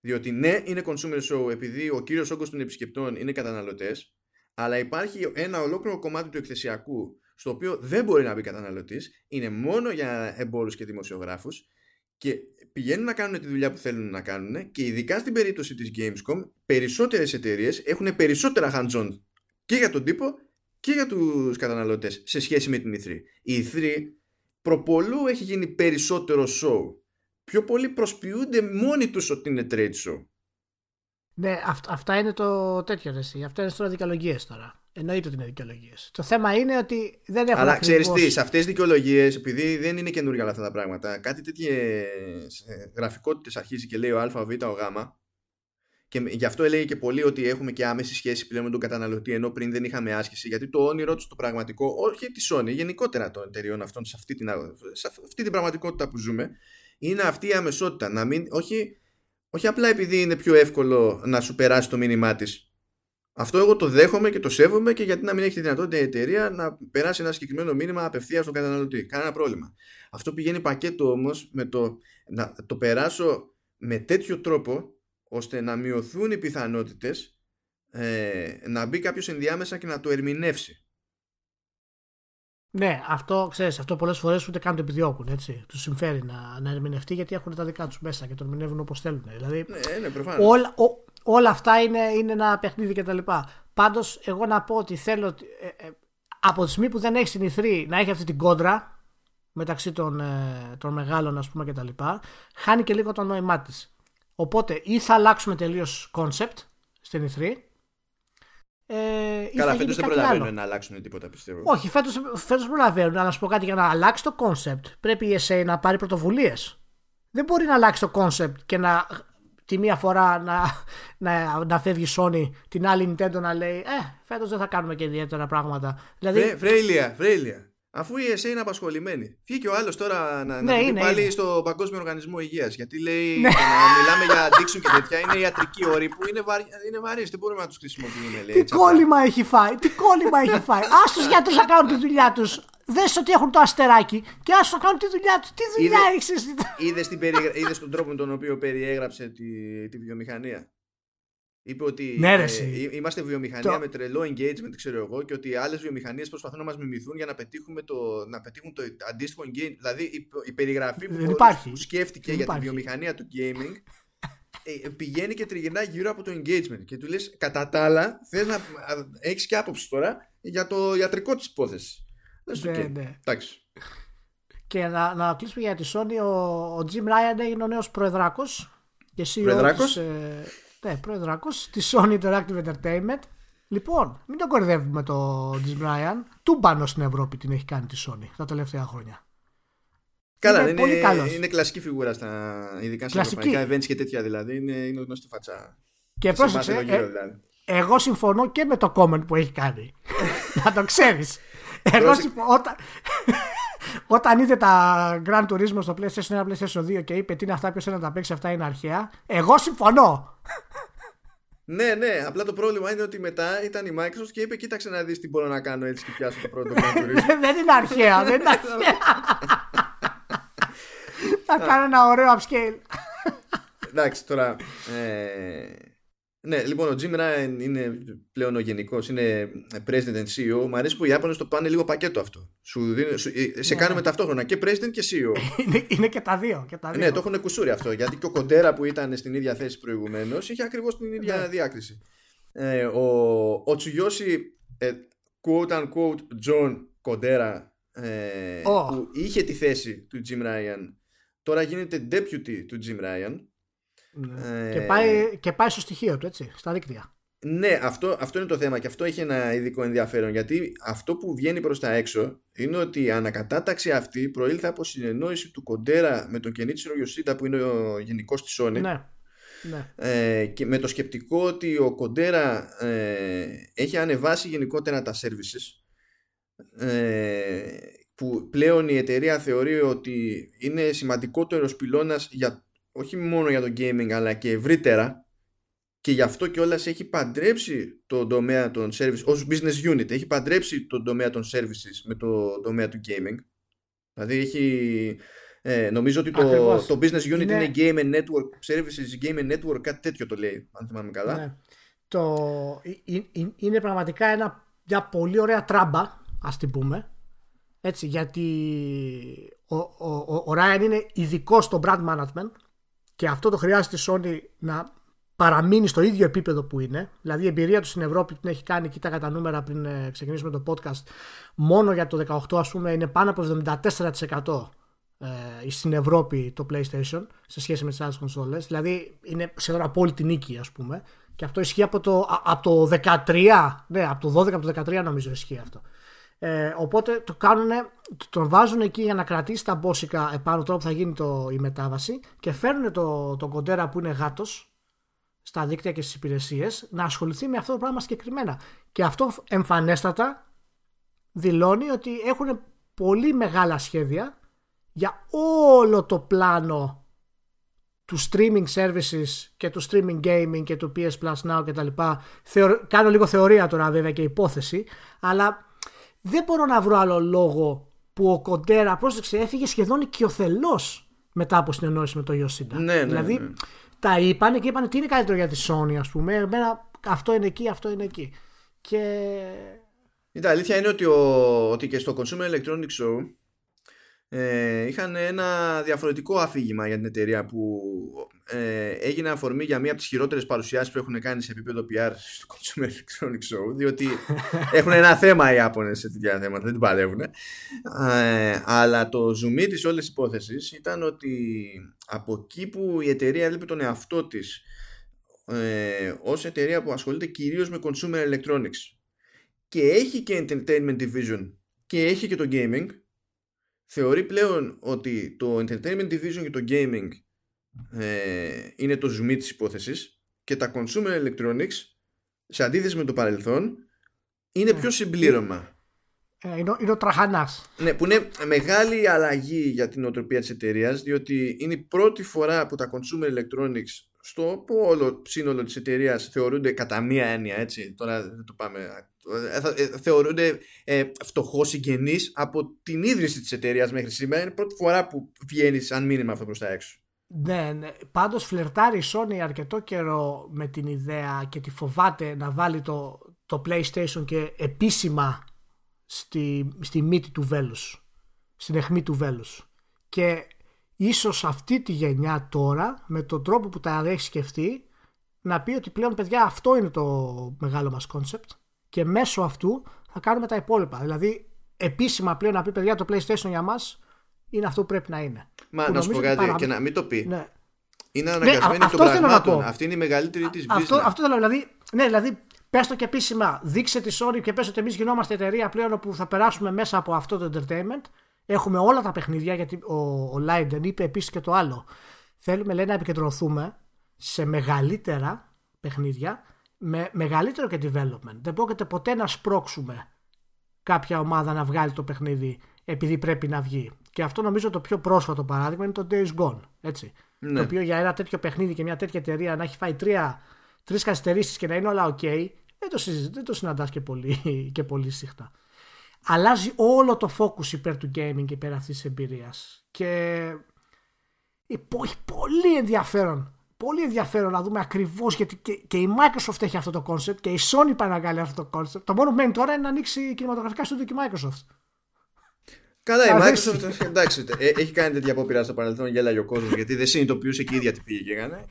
Διότι ναι, είναι consumer show επειδή ο κύριος όγκος των επισκεπτών είναι καταναλωτές, αλλά υπάρχει ένα ολόκληρο κομμάτι του εκθεσιακού στο οποίο δεν μπορεί να μπει καταναλωτής, είναι μόνο για εμπόρους και δημοσιογράφους και πηγαίνουν να κάνουν τη δουλειά που θέλουν να κάνουν και ειδικά στην περίπτωση της Gamescom περισσότερες εταιρείες έχουν περισσότερα hands-on και για τον τύπο και για τους καταναλωτές σε σχέση με την E3. Η E3 προπολού έχει γίνει περισσότερο show. Πιο πολλοί προσποιούνται μόνοι τους ότι είναι trade show. Ναι, αυ- αυτά είναι το τέτοιο ρε, εσύ. Αυτά είναι τώρα δικαιολογίες τώρα. Εννοείται ότι είναι δικαιολογίες. Το θέμα είναι ότι δεν έχουν Αλλά ξέρεις ακριβώς- τι, σε αυτές τις δικαιολογίες, επειδή δεν είναι καινούργια όλα αυτά τα πράγματα, κάτι τέτοιες ε, γραφικότητες αρχίζει και λέει ο α, ο β, ο γ, και γι' αυτό έλεγε και πολύ ότι έχουμε και άμεση σχέση πλέον με τον καταναλωτή, ενώ πριν δεν είχαμε άσκηση. Γιατί το όνειρό τους το πραγματικό, όχι τη Sony, γενικότερα των εταιριών αυτών, σε αυτή την, σε αυτή την πραγματικότητα που ζούμε, είναι αυτή η αμεσότητα. Να μην, όχι, όχι απλά επειδή είναι πιο εύκολο να σου περάσει το μήνυμά της. Αυτό εγώ το δέχομαι και το σέβομαι και γιατί να μην έχει τη δυνατότητα η εταιρεία να περάσει ένα συγκεκριμένο μήνυμα απευθείας στον καταναλωτή. Κανένα πρόβλημα. Αυτό πηγαίνει πακέτο όμως με το να το περάσω με τέτοιο τρόπο ώστε να μειωθούν οι πιθανότητες ε, να μπει κάποιος ενδιάμεσα και να το ερμηνεύσει. Ναι, αυτό ξέρεις, αυτό πολλές φορές ούτε καν το επιδιώκουν. Έτσι. Τους συμφέρει να, να ερμηνευτεί γιατί έχουν τα δικά τους μέσα και το ερμηνεύουν όπως θέλουν. Δηλαδή, ναι, ναι, όλα, όλα αυτά είναι, είναι ένα παιχνίδι κτλ. Πάντως, εγώ να πω ότι θέλω ε, ε, από τη στιγμή που δεν έχει συνηθρεί να έχει αυτή την κόντρα μεταξύ των, ε, των μεγάλων, ας πούμε, κτλ., χάνει και λίγο το νόημά της. Οπότε ή θα αλλάξουμε τελείως concept στην E3. Ε, Καλά, φέτος δεν προλαβαίνουν να αλλάξουν τίποτα πιστεύω. Όχι, φέτος φέτος προλαβαίνουν. Αλλά να σου πω κάτι για να αλλάξει το concept, πρέπει η SA να πάρει πρωτοβουλίες. Δεν μπορεί να αλλάξει το concept και να τη μία φορά να, να, να φεύγει Sony, την άλλη Nintendo να λέει Ε, φέτος δεν θα κάνουμε και ιδιαίτερα πράγματα. Δηλαδή... Φρέιλια, φρέιλια. Αφού η ΕΣΕ είναι απασχολημένη. Βγήκε ο άλλος τώρα να, ναι, να πάλι είναι. στο Παγκόσμιο Οργανισμό Υγείας. Γιατί λέει ναι. να μιλάμε για addiction και τέτοια. Είναι ιατρικοί όροι που είναι, βαρ... είναι βαρύς. Δεν μπορούμε να τους χρησιμοποιούμε. Λέει, τι κόλλημα έχει φάει. Τι κόλλημα έχει φάει. Α τους γιατρού να κάνουν τη δουλειά τους. Δες ότι έχουν το αστεράκι και α το κάνουν τη δουλειά τους. Τι δουλειά έχεις εσύ. Είδες τον τρόπο με τον οποίο περιέγραψε τη, τη βιομηχανία; Είπε ότι ναι, ε, είμαστε βιομηχανία το... με τρελό engagement, ξέρω εγώ, και ότι άλλες βιομηχανίες προσπαθούν να μας μιμηθούν για να, πετύχουμε το, να πετύχουν το αντίστοιχο engagement. Δηλαδή η, η περιγραφή που, που σκέφτηκε για τη βιομηχανία του gaming ε, πηγαίνει και τριγυρνά γύρω από το engagement. Και του λες, κατά τα άλλα, θες να έχεις και άποψη τώρα για το ιατρικό της υπόθεσης. Ναι, okay. ναι. Εντάξει. Και να, να κλείσουμε για τη Sony, ο, ο Jim Ryan έγινε ο νέος προεδράκος και CEO της, ε, ναι, πρόεδρακο τη Sony Interactive Entertainment. Λοιπόν, μην τον κορυδεύουμε το Jim Ryan. Τούμπανος στην Ευρώπη την έχει κάνει τη Sony τα τελευταία χρόνια. Καλά, είναι, είναι, πολύ καλός. είναι κλασική φιγούρα στα ειδικά σε ευρωπαϊκά events και τέτοια δηλαδή. Είναι, είναι γνωστή φατσά. Και πρόσεξε, ε, δηλαδή. εγώ συμφωνώ και με το comment που έχει κάνει. Να το ξέρεις. εγώ συμφωνώ. Όταν, όταν είδε τα Grand Turismo στο PlayStation 1, PlayStation 2 και είπε τι είναι αυτά, ποιος είναι να τα παίξει, αυτά είναι αρχαία. Εγώ συμφωνώ. Ναι, ναι. Απλά το πρόβλημα είναι ότι μετά ήταν η Microsoft και είπε: Κοίταξε να δεις τι μπορώ να κάνω έτσι και πιάσω το πρώτο Grand Turismo. δεν είναι αρχαία, δεν είναι αρχαία. Θα κάνω ένα ωραίο upscale. Εντάξει, τώρα. Ε, ναι, λοιπόν, ο Jim Ryan είναι πλέον ο γενικός, είναι president and CEO. Μου αρέσει που οι Ιάπωνες το πάνε λίγο πακέτο αυτό. Σου δίνει, σου, ε, σε ναι. κάνουμε ταυτόχρονα και president και CEO. είναι, είναι και τα δύο. Και τα δύο. Ναι, το έχουν κουσούρι αυτό. Γιατί και ο Κοντέρα που ήταν στην ίδια θέση προηγουμένως είχε ακριβώς την ίδια ναι. διάκριση. Ε, ο, ο Τσουγιώση, ε, quote unquote, John Κοντέρα, ε, oh. που είχε τη θέση του Jim Ryan, τώρα γίνεται deputy του Jim Ryan ναι. και, πάει, και πάει στο στοιχείο του, έτσι, στα δίκτυα. Ναι, αυτό, αυτό είναι το θέμα και αυτό έχει ένα ειδικό ενδιαφέρον γιατί αυτό που βγαίνει προς τα έξω είναι ότι η ανακατάταξη αυτή προήλθε από συνεννόηση του Κοντέρα με τον Κενίτσιρο Ιωσίτα που είναι ο γενικός της Sony ναι. Ναι. Ε, και με το σκεπτικό ότι ο Κοντέρα ε, έχει ανεβάσει γενικότερα τα services ε, που πλέον η εταιρεία θεωρεί ότι είναι σημαντικότερος πυλώνας για όχι μόνο για το gaming αλλά και ευρύτερα. Και γι' αυτό και όλας έχει παντρέψει τον τομέα των services ως business unit έχει παντρέψει τον τομέα των services με το τομέα του gaming. Δηλαδή έχει ε, νομίζω ότι το, το business unit είναι... είναι game and network services game and network κάτι τέτοιο το λέει αν θυμάμαι καλά. Ναι. το, είναι πραγματικά ένα, μια πολύ ωραία τράμπα ας την πούμε. Έτσι γιατί ο, ο, ο, ο Ryan είναι ειδικός στο brand management και αυτό το χρειάζεται η Sony να παραμείνει στο ίδιο επίπεδο που είναι. Δηλαδή η εμπειρία τους στην Ευρώπη την έχει κάνει, κοίταγα τα νούμερα πριν ε, ξεκινήσουμε το podcast, μόνο για το 18 ας πούμε είναι πάνω από 74% ε, στην Ευρώπη το PlayStation σε σχέση με τις άλλες κονσόλες. Δηλαδή είναι σχεδόν απόλυτη νίκη ας πούμε. Και αυτό ισχύει από το, από το 13, ναι, από το 12 από το 13 νομίζω ισχύει αυτό. Ε, οπότε το κάνουν, τον βάζουν εκεί για να κρατήσει τα μπόσικα επάνω τώρα που θα γίνει το, η μετάβαση και φέρνουν το, τον κοντέρα που είναι γάτος στα δίκτυα και στις υπηρεσίες να ασχοληθεί με αυτό το πράγμα συγκεκριμένα. Και αυτό εμφανέστατα δηλώνει ότι έχουν πολύ μεγάλα σχέδια για όλο το πλάνο του streaming services και του streaming gaming και του PS Plus Now και τα λοιπά. Κάνω λίγο θεωρία τώρα βέβαια και υπόθεση, αλλά δεν μπορώ να βρω άλλο λόγο που ο Κοντέρα, πρόσεξε, έφυγε σχεδόν οικειοθελώς μετά από συνεννόηση με το Yoshida. Ναι, ναι, δηλαδή, ναι. τα είπαν και είπαν τι είναι καλύτερο για τη Sony, ας πούμε. Εμένα, αυτό είναι εκεί, αυτό είναι εκεί. Και. Η αλήθεια είναι ότι, ο, ότι και στο Consumer Electronics Show ε, είχαν ένα διαφορετικό αφήγημα για την εταιρεία που ε, έγινε αφορμή για μία από τις χειρότερες παρουσιάσεις που έχουν κάνει σε επίπεδο PR στο Consumer Electronics Show διότι έχουν ένα θέμα οι Ιάπωνες σε τέτοια θέματα, δεν την παλεύουν ε, αλλά το zoom της όλες υπόθεσης ήταν ότι από εκεί που η εταιρεία έβλεπε τον εαυτό της ε, ως εταιρεία που ασχολείται κυρίως με consumer electronics και έχει και entertainment division και έχει και το gaming θεωρεί πλέον ότι το entertainment division και το gaming ε, είναι το zoom της υπόθεσης και τα consumer electronics σε αντίθεση με το παρελθόν είναι πιο συμπλήρωμα. Ε, είναι, είναι ο τραχανάς. Ναι, που είναι μεγάλη αλλαγή για την οτροπία της εταιρείας, διότι είναι η πρώτη φορά που τα consumer electronics στο όλο σύνολο της εταιρείας θεωρούνται κατά μία έννοια, έτσι, τώρα δεν το πάμε ε, ε, θεωρούνται ε, φτωχός συγγενείς από την ίδρυση της εταιρείας μέχρι σήμερα. Είναι η πρώτη φορά που βγαίνει σαν μήνυμα αυτό προς τα έξω. Ναι, ναι. Πάντως φλερτάρει η Sony αρκετό καιρό με την ιδέα και τη φοβάται να βάλει το, το PlayStation και επίσημα στη, στη μύτη του βέλους, στην αιχμή του βέλους. Και ίσως αυτή τη γενιά τώρα, με τον τρόπο που τα έχει σκεφτεί, να πει ότι πλέον παιδιά αυτό είναι το μεγάλο μας concept και μέσω αυτού θα κάνουμε τα υπόλοιπα. Δηλαδή, επίσημα πλέον να πει παιδιά το PlayStation για μας είναι αυτό που πρέπει να είναι. Μα να σου πω κάτι και να μην το πει. Ναι. Είναι αναγκασμένη ναι, των πραγμάτων. Αυτή είναι η μεγαλύτερη της business. Αυτό, αυτό θέλω δηλαδή. Ναι, δηλαδή, πες το και επίσημα. Δείξε τη Sony και πες ότι εμείς γινόμαστε εταιρεία πλέον που θα περάσουμε μέσα από αυτό το entertainment. Έχουμε όλα τα παιχνίδια γιατί ο, ο Leiden είπε επίσης και το άλλο. Θέλουμε λέει να επικεντρωθούμε σε μεγαλύτερα παιχνίδια με μεγαλύτερο και development. Δεν πρόκειται ποτέ να σπρώξουμε κάποια ομάδα να βγάλει το παιχνίδι επειδή πρέπει να βγει. Και αυτό νομίζω το πιο πρόσφατο παράδειγμα είναι το Days Gone. Έτσι. Ναι. Το οποίο για ένα τέτοιο παιχνίδι και μια τέτοια εταιρεία να έχει φάει τρία, τρεις καθυστερήσεις και να είναι όλα ok, δεν το, συζη, δεν το συναντάς και πολύ, και πολύ συχνά. Αλλάζει όλο το focus υπέρ του gaming και υπέρ αυτής της εμπειρίας. Και έχει πολύ ενδιαφέρον πολύ ενδιαφέρον να δούμε ακριβώς γιατί και, και, η Microsoft έχει αυτό το concept και η Sony πάει να κάνει αυτό το concept. Το μόνο που μένει τώρα είναι να ανοίξει κινηματογραφικά στο και η Microsoft. Καλά, η Microsoft εντάξει, ε, έχει κάνει τέτοια απόπειρα στο παρελθόν, γέλαγε ο κόσμος γιατί δεν συνειδητοποιούσε και η ίδια τι πήγε και έκανε.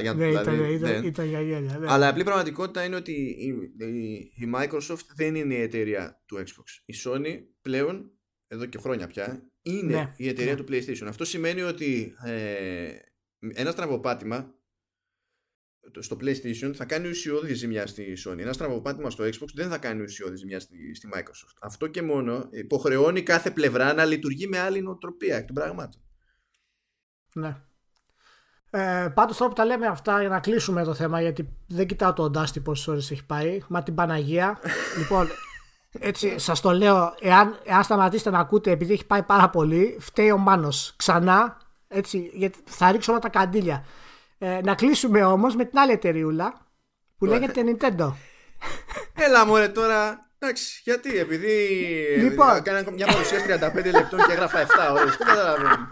Για, ναι, δηλαδή, ήταν, ήταν, ναι. ήταν για γέλια. Ναι. Αλλά η απλή πραγματικότητα είναι ότι η, η, η, Microsoft δεν είναι η εταιρεία του Xbox. Η Sony πλέον, εδώ και χρόνια πια, είναι ναι, η εταιρεία ναι. του PlayStation. Αυτό σημαίνει ότι ε, ένα στραβοπάτημα στο PlayStation θα κάνει ουσιώδη ζημιά στη Sony. Ένα στραβοπάτημα στο Xbox δεν θα κάνει ουσιώδη ζημιά στη, στη Microsoft. Αυτό και μόνο υποχρεώνει κάθε πλευρά να λειτουργεί με άλλη νοοτροπία εκ των πραγμάτων. Ναι. Ε, Πάντως τώρα που τα λέμε αυτά για να κλείσουμε το θέμα γιατί δεν κοιτάω το Dusty πόσες ώρες έχει πάει. Μα την Παναγία. λοιπόν, έτσι σας το λέω, εάν, εάν σταματήσετε να ακούτε επειδή έχει πάει πάρα πολύ, φταίει ο Μάνος. Ξανά έτσι, γιατί θα ρίξω όλα τα καντήλια. Ε, να κλείσουμε όμως με την άλλη εταιρεούλα που λέγεται Nintendo. Έλα μωρέ τώρα. Εντάξει, γιατί, επειδή λοιπόν. έκανα μια παρουσίαση 35 λεπτών και έγραφα 7 ώρες, δεν καταλαβαίνω.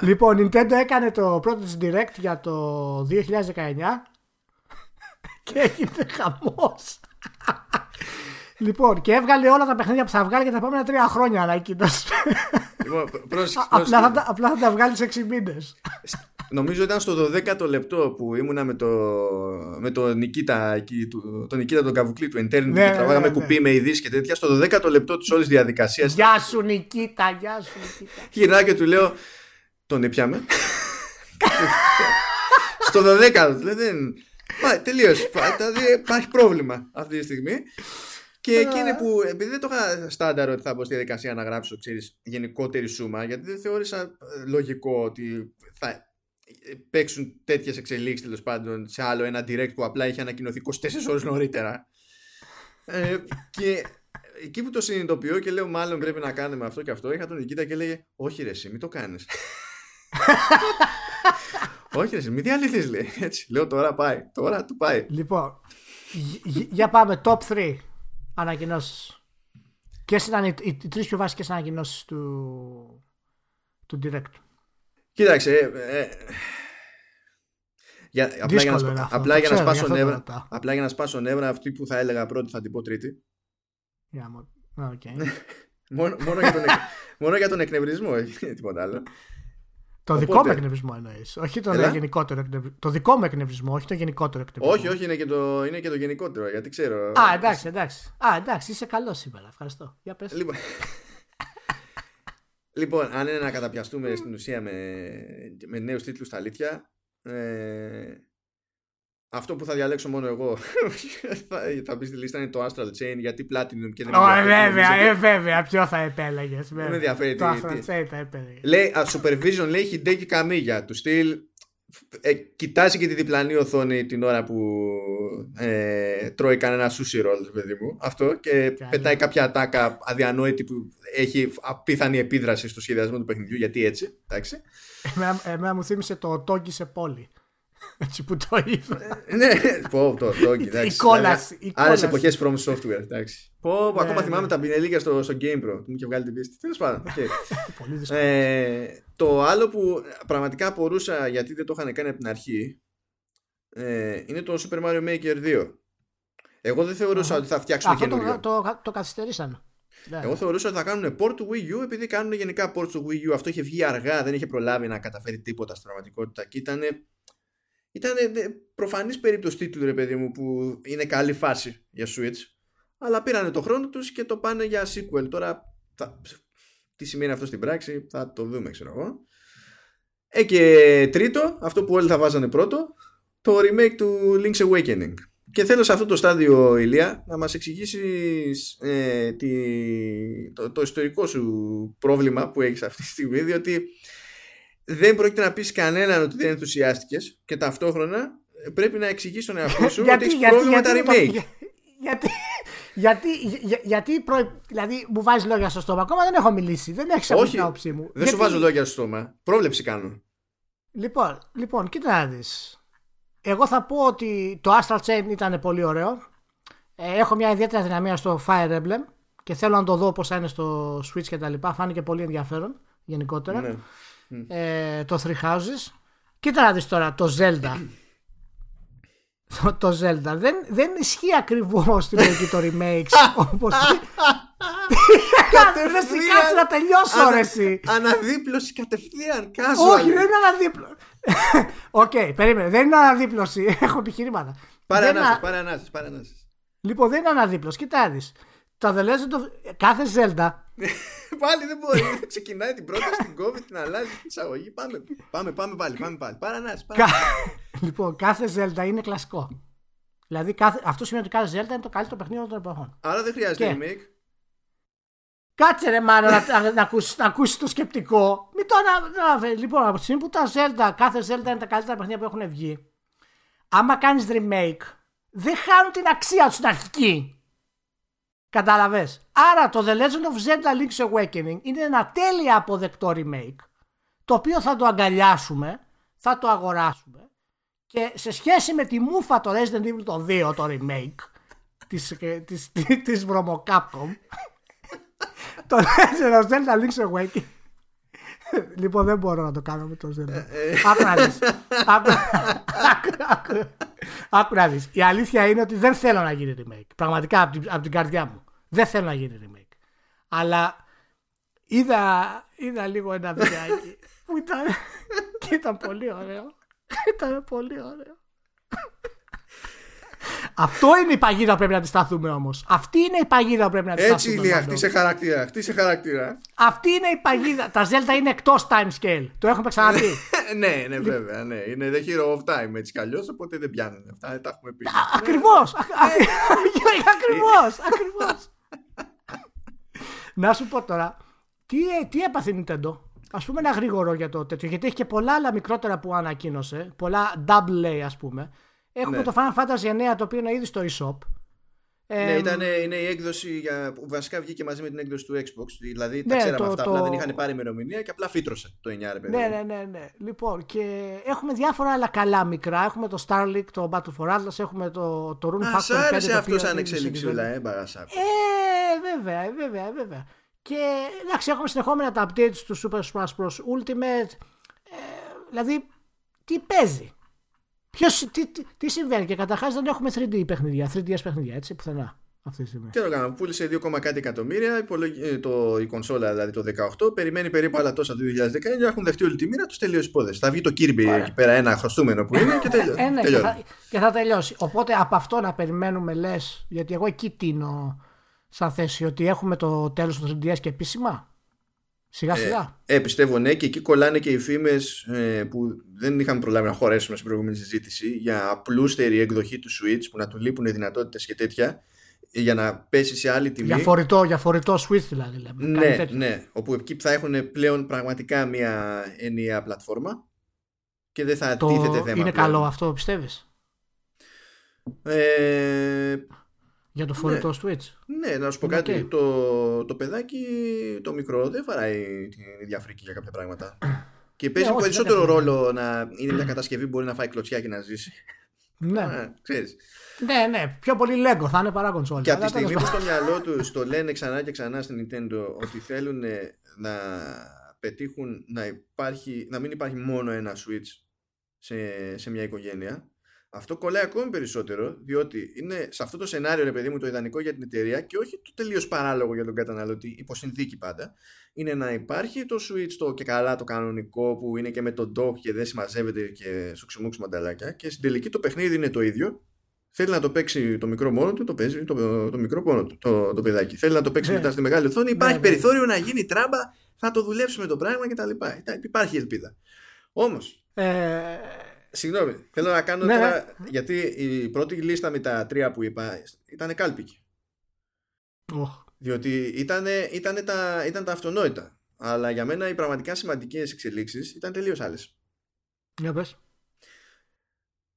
λοιπόν, Nintendo έκανε το πρώτο της Direct για το 2019 και έγινε χαμός. Λοιπόν, και έβγαλε όλα τα παιχνίδια που θα βγάλει για τα επόμενα τρία χρόνια ανακοίνωση. Λοιπόν, απλά, θα, τα, απλά θα τα βγάλει σε 6 μήνες. Νομίζω ήταν στο 12ο λεπτό που ήμουνα με το, με το Νικήτα, τον Νικήτα τον Καβουκλή του Internet ναι, και ναι, τραβάγαμε ναι, κουπί με ειδήσεις και τέτοια. Στο 12ο λεπτό της όλης διαδικασίας. Γεια σου Νικήτα, γεια σου Νικήτα. Γυρνάω και του λέω, τον έπιαμε. στο 12ο. Δεν... Μα τελείωσε. Υπάρχει πρόβλημα αυτή τη στιγμή. Και εκείνη που, επειδή δεν το είχα στάνταρ ότι θα μπω στη διαδικασία να γράψω ξέρεις, γενικότερη σούμα, γιατί δεν θεώρησα ε, λογικό ότι θα παίξουν τέτοιες εξελίξεις τέλος πάντων σε άλλο ένα direct που απλά είχε ανακοινωθεί 24 ώρες νωρίτερα. Ε, και εκεί που το συνειδητοποιώ και λέω μάλλον πρέπει να κάνουμε αυτό και αυτό είχα τον Νικήτα και έλεγε όχι ρε εσύ μην το κάνεις όχι ρε εσύ μην διαλύθεις λέει έτσι λέω τώρα πάει τώρα του πάει Λοιπόν, για πάμε top 3 ανακοινώσεις. Ποιες ήταν οι, οι, οι τρεις πιο βασικές ανακοινώσεις του, του Direct. Κοίταξε. Ε, ε, για, απλά, για να, απλά, για να σπάσω νεύρα, απλά για να σπάσω νεύρα, αυτή που θα έλεγα πρώτη θα την πω τρίτη. Yeah, okay. μόνο, μόνο, για τον, μόνο για τον εκνευρισμό, όχι τίποτα άλλο. Το Οπότε... δικό μου εκνευρισμό εννοείς. Όχι τον Έλα; γενικότερο εκνευρισμό. Το δικό μου εκνευρισμό, όχι το γενικότερο εκνευρισμό. Όχι, όχι, είναι και το, είναι και το γενικότερο, γιατί ξέρω. Α, εντάξει, εντάξει. Α, εντάξει, είσαι καλός σήμερα. Ευχαριστώ. Για πες. Λοιπόν, λοιπόν αν είναι να καταπιαστούμε στην ουσία με, με νέους τίτλους στα αλήθεια, ε, αυτό που θα διαλέξω μόνο εγώ θα, θα μπει στη λίστα είναι το Astral Chain γιατί Platinum και δεν με βέβαια, ε, βέβαια, ποιο θα επέλεγες. Δεν με ενδιαφέρει. Το Astral Chain θα επέλεγες. Λέει, α, Supervision λέει Hideki Kamiya του στυλ ε, κοιτάζει και τη διπλανή οθόνη την ώρα που ε, τρώει κανένα sushi roll, παιδί μου. Αυτό και πετάει κάποια ατάκα αδιανόητη που έχει απίθανη επίδραση στο σχεδιασμό του παιχνιδιού. Γιατί έτσι, εντάξει. Εμένα, εμένα μου θύμισε το τόγκι σε πόλη. Έτσι που το είδα. ναι, πω, το, το, Η κόλαση. Άλλες εποχές from software, εντάξει. Πω, ακόμα ναι, θυμάμαι ναι. τα πινελίκια στο, στο Game Pro. Μου είχε βγάλει την πίστη. Τέλος πάντων. Πολύ δύσκολο. Ε, το άλλο που πραγματικά απορούσα γιατί δεν το είχαν κάνει από την αρχή ε, είναι το Super Mario Maker 2. Εγώ δεν θεωρούσα ότι θα φτιάξουν καινούριο. Το, το, το καθυστερήσαν. Ναι. Εγώ θεωρούσα ότι θα κάνουν port του Wii U επειδή κάνουν γενικά port του Wii U. Αυτό είχε βγει αργά, δεν είχε προλάβει να καταφέρει τίποτα στην πραγματικότητα και ήταν ήταν προφανής περίπτωση τίτλου ρε παιδί μου που είναι καλή φάση για Switch. Αλλά πήρανε το χρόνο τους και το πάνε για sequel. Τώρα θα... τι σημαίνει αυτό στην πράξη θα το δούμε ξέρω εγώ. Ε, και τρίτο αυτό που όλοι θα βάζανε πρώτο το remake του Link's Awakening. Και θέλω σε αυτό το στάδιο Ηλία να μας εξηγήσεις ε, το, το ιστορικό σου πρόβλημα που έχεις αυτή τη στιγμή διότι δεν πρόκειται να πεις κανέναν ότι δεν ενθουσιάστηκες και ταυτόχρονα πρέπει να εξηγήσει τον εαυτό σου ότι έχεις πρόβλημα με τα remake. Γιατί, γιατί, για, γιατί προ... δηλαδή μου βάζεις λόγια στο στόμα. Ακόμα δεν έχω μιλήσει. Δεν έχεις Όχι, την άποψή μου. Δεν γιατί... σου βάζω λόγια στο στόμα. Πρόβλεψη κάνω. Λοιπόν, λοιπόν κοίτα να δεις. Εγώ θα πω ότι το Astral Chain ήταν πολύ ωραίο. Ε, έχω μια ιδιαίτερη δυναμία στο Fire Emblem και θέλω να το δω πώς θα είναι στο Switch και τα λοιπά. Φάνηκε πολύ ενδιαφέρον γενικότερα. Ναι ε, το Three Houses. Κοίτα να δεις τώρα το Zelda. το, το Zelda δεν, δεν ισχύει ακριβώς στην λογική το remakes όπως... Κάτσε να τελειώσω ρε εσύ. Αναδίπλωση κατευθείαν. Κάζω. Όχι, δεν είναι αναδίπλωση. Οκ, περίμενε. Δεν είναι αναδίπλωση. Έχω επιχειρήματα. Πάρε ανάσες, πάρε Λοιπόν, δεν είναι αναδίπλωση. Κοιτάξτε. Τα The Legend of... Κάθε Zelda πάλι δεν μπορεί. Ξεκινάει την πρόταση, την κόβει, την αλλάζει, την εισαγωγή. Πάμε, πάμε, πάμε πάλι. Πάμε πάλι. Παρανάσει. λοιπόν, κάθε Zelda είναι κλασικό. Δηλαδή κάθε... αυτό σημαίνει ότι κάθε Zelda είναι το καλύτερο παιχνίδι των εποχών. Άρα δεν χρειάζεται remake. Κάτσε ρε μάνα να, να, να, ακούσεις, να ακούσεις το σκεπτικό. Μην το αναφέρει. Λοιπόν, από τη στιγμή που τα Zelda, κάθε Zelda είναι τα καλύτερα παιχνίδια που έχουν βγει. Άμα κάνεις remake, δεν χάνουν την αξία τους στην αρχική. Κατάλαβες; Άρα το The Legend of Zelda Link's Awakening είναι ένα τέλεια αποδεκτό remake το οποίο θα το αγκαλιάσουμε, θα το αγοράσουμε και σε σχέση με τη μούφα το Resident Evil το 2 το remake της, της, της, της Capcom το Legend of Zelda Link's Awakening. Λοιπόν δεν μπορώ να το κάνω με το Zelda. Άκου να δεις. Άκου να δεις. Η αλήθεια είναι ότι δεν θέλω να γίνει remake. Πραγματικά από την, από την καρδιά μου δεν θέλω να γίνει remake. Αλλά είδα, είδα λίγο ένα βιντεάκι που ήταν, και ήταν πολύ ωραίο. Ήταν πολύ ωραίο. Αυτό είναι η παγίδα που πρέπει να τη σταθούμε όμως. Αυτή είναι η παγίδα που πρέπει να τη σταθούμε. Έτσι, Ηλία, χτίσε χαρακτήρα. Χτίσε χαρακτήρα. Αυτή είναι η παγίδα. Τα Zelda είναι εκτός time scale. Το έχουμε ξαναπεί. ναι, ναι, βέβαια. Ναι. Είναι the hero of time έτσι κι αλλιώς, οπότε δεν πιάνουν αυτά. Τα έχουμε πει. Ακριβώς. Ακριβώς. Ακριβώ. Να σου πω τώρα, τι, τι έπαθε η Nintendo; Α πούμε ένα γρήγορο για το τέτοιο, γιατί έχει και πολλά άλλα μικρότερα που ανακοίνωσε. Πολλά double A, ας πούμε. Έχουμε Ναι. το Final Fantasy 9 το οποίο είναι ήδη στο eShop. Ε, ναι, ήταν, είναι η έκδοση για, που βασικά βγήκε μαζί με την έκδοση του Xbox. Δηλαδή τα Ναι, ξέραμε το- αυτά, το- απλά δεν είχαν πάρει ημερομηνία και απλά φύτρωσε το 9 ρε παιδί. Ναι, μου. ναι, ναι, ναι. Λοιπόν, και έχουμε διάφορα άλλα καλά μικρά. Έχουμε το Starlink, το Battle for Atlas, έχουμε το, το Rune Α, σ' Factor 5. άρεσε το αυτός οποίο σαν είναι εξελιξούλα, σε ε, μπαγασά. Ε, βέβαια, ε, βέβαια, ε, βέβαια. Και εντάξει, έχουμε συνεχόμενα τα updates του Super Smash Bros. Ultimate. Ε, δηλαδή, τι παίζει; Ποιος, τι, τι, τι συμβαίνει και καταρχάς δεν έχουμε 3D παιχνίδια, 3DS παιχνίδια, έτσι, πουθενά αυτή τη στιγμή. Τι να κάνουμε, πούλησε 2, κάτι εκατομμύρια, υπολογι- ε, το, η κονσόλα δηλαδή το 18, περιμένει περίπου άλλα τόσα το 2019, έχουν δεχτεί όλη τη μοίρα, τους τελείωσε η υπόθεση. Θα βγει το Kirby Ωραία. εκεί πέρα, ένα χρωστούμενο που είναι και τελειώ- Ε, ναι, και τελειώνει. θα, και θα τελειώσει. Οπότε από αυτό να περιμένουμε, λες, γιατί εγώ εκεί τίνω σαν θέση ότι έχουμε το τέλος του 3DS και επίσημα. Σιγά σιγά. Ε, πιστεύω ναι, και εκεί κολλάνε και οι φήμες ε, που δεν είχαμε προλάβει να χωρέσουμε στην προηγούμενη συζήτηση για απλούστερη εκδοχή του Switch που να του λείπουν δυνατότητες και τέτοια για να πέσει σε άλλη τιμή. Για φορητό, για φορητό Switch δηλαδή. Λέμε. Κάνει Ναι, τέτοιο. ναι. Όπου εκεί θα έχουν πλέον πραγματικά μια ενιαία πλατφόρμα και δεν θα Το... τίθεται θέμα. Είναι πλέον. καλό αυτό, πιστεύεις; Ε, Για το φορητό Switch. ναι, να σου πω Είναι κάτι. οκ. Το, το παιδάκι το μικρό δεν βαράει την ίδια φρίκη για κάποια πράγματα. Και παίζει Ναι, όχι, περισσότερο δεν διαφωνώ. ρόλο να είναι μια κατασκευή που μπορεί να φάει κλωτσιά και να ζήσει. Ναι. Α, ξέρεις. ναι, ναι. Πιο πολύ Lego θα είναι παρά κονσόλα. Και από τη Αλλά τέλος στιγμή που πάντων. στο μυαλό τους το λένε ξανά και ξανά στην Nintendo ότι θέλουν να πετύχουν να, υπάρχει, να μην υπάρχει μόνο ένα Switch σε, σε μια οικογένεια, αυτό κολλάει ακόμη περισσότερο, διότι είναι σε αυτό το σενάριο, ρε παιδί μου, το ιδανικό για την εταιρεία και όχι το τελείως παράλογο για τον καταναλωτή, υπό συνθήκη πάντα, είναι να υπάρχει το Switch το και καλά το κανονικό που είναι και με το dock και δεν συμμαζεύεται και σου ξυμούξου μανταλάκια και στην τελική το παιχνίδι είναι το ίδιο Θέλει να το παίξει το μικρό μόνο του, το παίζει το, το μικρό μόνο του, το, το παιδάκι. Θέλει να το παίξει Ναι. μετά στη μεγάλη οθόνη. Υπάρχει ναι. περιθώριο να γίνει τράμπα, θα το δουλέψουμε το πράγμα κτλ. Υπάρχει ελπίδα. Όμως, Ε, συγγνώμη, θέλω να κάνω Ναι, τώρα. Γιατί η πρώτη λίστα με τα τρία που είπα ήταν κάλπικη. οχ. Διότι ήταν, ήταν, τα, ήταν τα αυτονόητα. Αλλά για μένα οι πραγματικά σημαντικές εξελίξεις ήταν τελείως άλλες. Για πες.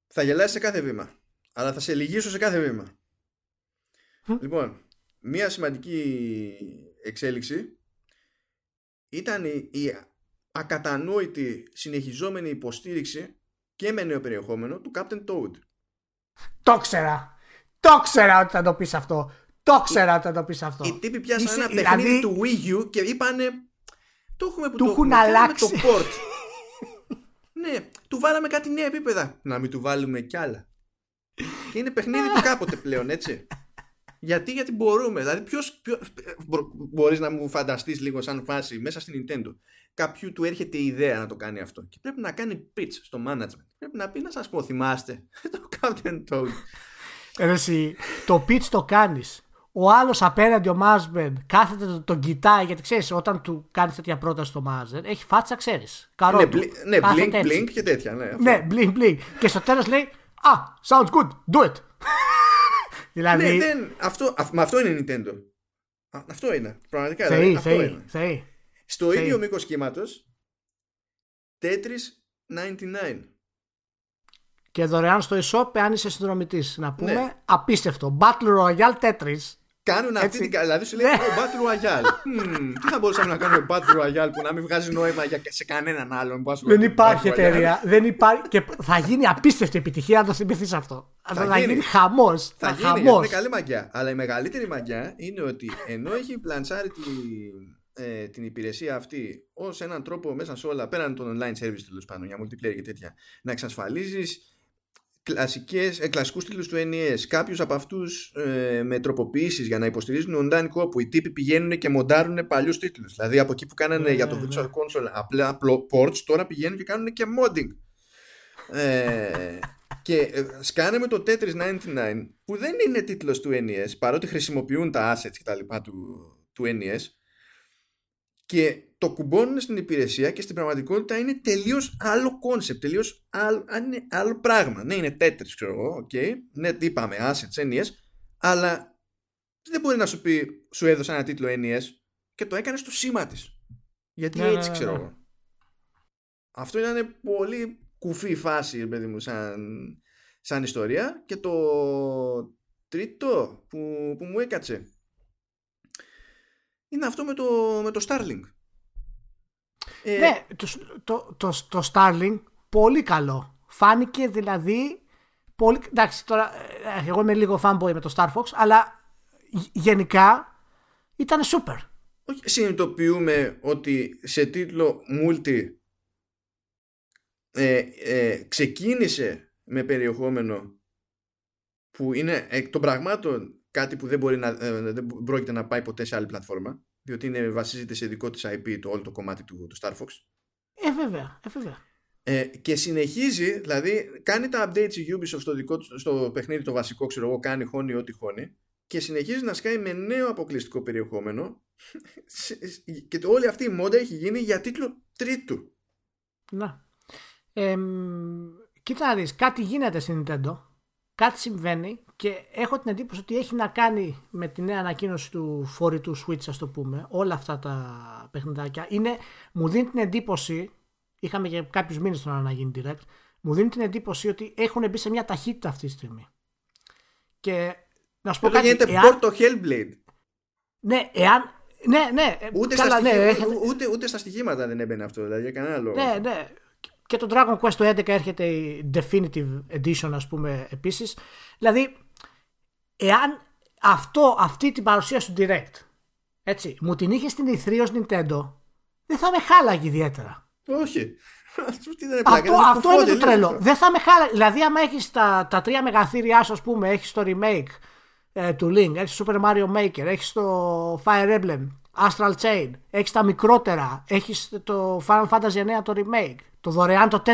Θα γελάσεις σε κάθε βήμα. Αλλά θα σε λυγίσω σε κάθε βήμα. Μμ. Λοιπόν, μία σημαντική εξέλιξη ήταν η, η ακατανόητη συνεχιζόμενη υποστήριξη και με νέο περιεχόμενο του Captain Toad. Το ξέρα. Το ξέρα ότι θα το πεις αυτό. Το ξέρα ότι θα το πεις αυτό. Οι τύποι πιάσαν Είσαι- ένα δηλαδή- παιχνίδι του Wii U και είπανε το έχουμε που Του το έχουν έχουμε, κάναμε αλλάξει. το port. ναι, του βάλαμε κάτι νέα επίπεδα. Να μην του βάλουμε κι άλλα. Και είναι παιχνίδι του κάποτε πλέον, έτσι. Γιατί, γιατί μπορούμε. Δηλαδή, ποιος, ποιος, μπο- μπορείς να μου φανταστείς λίγο σαν φάση μέσα στην Nintendo. Κάποιου του έρχεται η ιδέα να το κάνει αυτό. Και πρέπει να κάνει pitch στο management. Πρέπει να πει να σας πω, θυμάστε το Captain Toad. Ρε εσύ, το pitch το κάνεις. Ο άλλος απέναντι ο Μάσμπεν κάθεται τον, τον κοιτάει γιατί ξέρεις όταν του κάνεις τέτοια πρόταση στο Μάσμπεν έχει φάτσα ξέρεις. ναι, Καρότου. μπλι- ναι, Κάθεται blink, έτσι. blink και τέτοια. Ναι, αυτό. Ναι, blink, blink. Και στο τέλος λέει Α, sounds good, do it. δηλαδή, Ναι, δεν, αυτό, αυ- μα αυτό είναι η Nintendo. Α, αυτό είναι. Πραγματικά. δηλαδή, θεοί, αυτό θεοί, είναι. θεοί. Στο Θεοί. ίδιο μήκος κύματος, Tetris 99. Και δωρεάν στο e-shop εάν είσαι συνδρομητής. Να πούμε, Ναι. απίστευτο. Battle Royale Tetris. Κάνουν αυτή Έτσι. την. Δηλαδή σου λέει Ναι. «Ω, Battle Royale. Μμμ, τι θα μπορούσαμε να κάνουμε Battle Royale που να μην βγάζει νόημα για, σε κανέναν άλλον. που ασχολείται Δεν με υπάρχει Battle Royale. εταιρεία. Δεν υπάρχει... Και θα γίνει απίστευτη επιτυχία αν το θυμηθείς αυτό. Θα, θα γίνει, γίνει. χαμός. Θα Θα γίνει, γιατί χαμός. είναι καλή μαγιά. Αλλά η μεγαλύτερη μαγιά είναι ότι ενώ έχει πλανσάρει τη, ε, την υπηρεσία αυτή ως έναν τρόπο μέσα σε όλα, πέραν των online service τέλος πάντων, για multiplayer και τέτοια, να εξασφαλίζεις κλασικές, ε, κλασικούς τίτλους του NES κάποιους από αυτούς ε, με τροποποιήσεις για να υποστηρίζουν online co-op οι τύποι πηγαίνουν και μοντάρουν παλιούς τίτλους. Δηλαδή από εκεί που κάνανε Ναι, για το ναι. Virtual Console απλά απλό ports τώρα πηγαίνουν και κάνουν και modding. Ε, και ε, σκάνε με το Tetris 99 που δεν είναι τίτλος του NES παρότι χρησιμοποιούν τα assets και τα λοιπά του, του NES και το κουμπώνουν στην υπηρεσία και στην πραγματικότητα είναι τελείως άλλο concept, τελείως άλλο, αν είναι άλλο πράγμα. Ναι, είναι Tetris, ξέρω εγώ, οκ. Ναι, τι είπαμε, assets, NES, αλλά δεν μπορεί να σου πει, σου έδωσα ένα τίτλο NES και το έκανες στο σήμα της. Γιατί Ναι, ναι, έτσι, ναι, ξέρω ναι. εγώ. αυτό ήταν πολύ κουφή φάση, παιδί μου, σαν, σαν ιστορία. Και το τρίτο που, που μου έκατσε είναι αυτό με το, με το Starlink. Ε, ναι, το, το, το, το Starlink πολύ καλό. Φάνηκε δηλαδή πολύ... Εντάξει, τώρα ε, εγώ είμαι λίγο fanboy με το Star Fox, αλλά γενικά ήταν super. Όχι, συνειδητοποιούμε ότι σε τίτλο multi ε, ε, ξεκίνησε με περιεχόμενο που είναι εκ των πραγμάτων κάτι που δεν, μπορεί να, ε, δεν πρόκειται να πάει ποτέ σε άλλη πλατφόρμα διότι είναι, βασίζεται σε δικό της IP το όλο το κομμάτι του, του Star Fox. Ε, βέβαια, ε, βέβαια. Ε, και συνεχίζει, δηλαδή κάνει τα updates η Ubisoft στο, δικό, στο παιχνίδι το βασικό, ξέρω εγώ, κάνει χώνει ό,τι χώνει και συνεχίζει να σκάει με νέο αποκλειστικό περιεχόμενο και το, όλη αυτή η μόντα έχει γίνει για τίτλο τρίτου. Να. Ε, κοίτα να δεις, κάτι γίνεται στην Nintendo, κάτι συμβαίνει και έχω την εντύπωση ότι έχει να κάνει με τη νέα ανακοίνωση του φορητού Switch, ας το πούμε, όλα αυτά τα παιχνιδάκια. Είναι, μου δίνει την εντύπωση, είχαμε και κάποιους μήνες τώρα να γίνει direct, μου δίνει την εντύπωση ότι έχουν μπει σε μια ταχύτητα αυτή τη στιγμή. Και να σου πω κάτι. Γίνεται εάν... Porto Hellblade. Ναι, εάν. Ναι, ναι. Ούτε, καλά, στα ναι, στοιχεία, ούτε, ούτε στα στοιχήματα δεν έμπαινε αυτό, δηλαδή για κανένα λόγο. Ναι, ναι. Και το Dragon Quest το 11 έρχεται η Definitive Edition, ας πούμε, επίσης. Δηλαδή, εάν αυτό, αυτή την παρουσία του Direct, έτσι, μου την είχες στην E3 ως Nintendo, δεν θα με χάλαγε ιδιαίτερα. Όχι. αυτό, αυτό είναι το τρελό. Δεν θα με χάλαγε. Δηλαδή, άμα έχεις τα, τα τρία μεγαθύρια, ας πούμε, έχεις το remake ε, του Link, έχεις το Super Mario Maker, έχεις το Fire Emblem, Astral Chain, έχεις τα μικρότερα, έχεις το Final Fantasy 9 το remake, το δωρεάν το 499.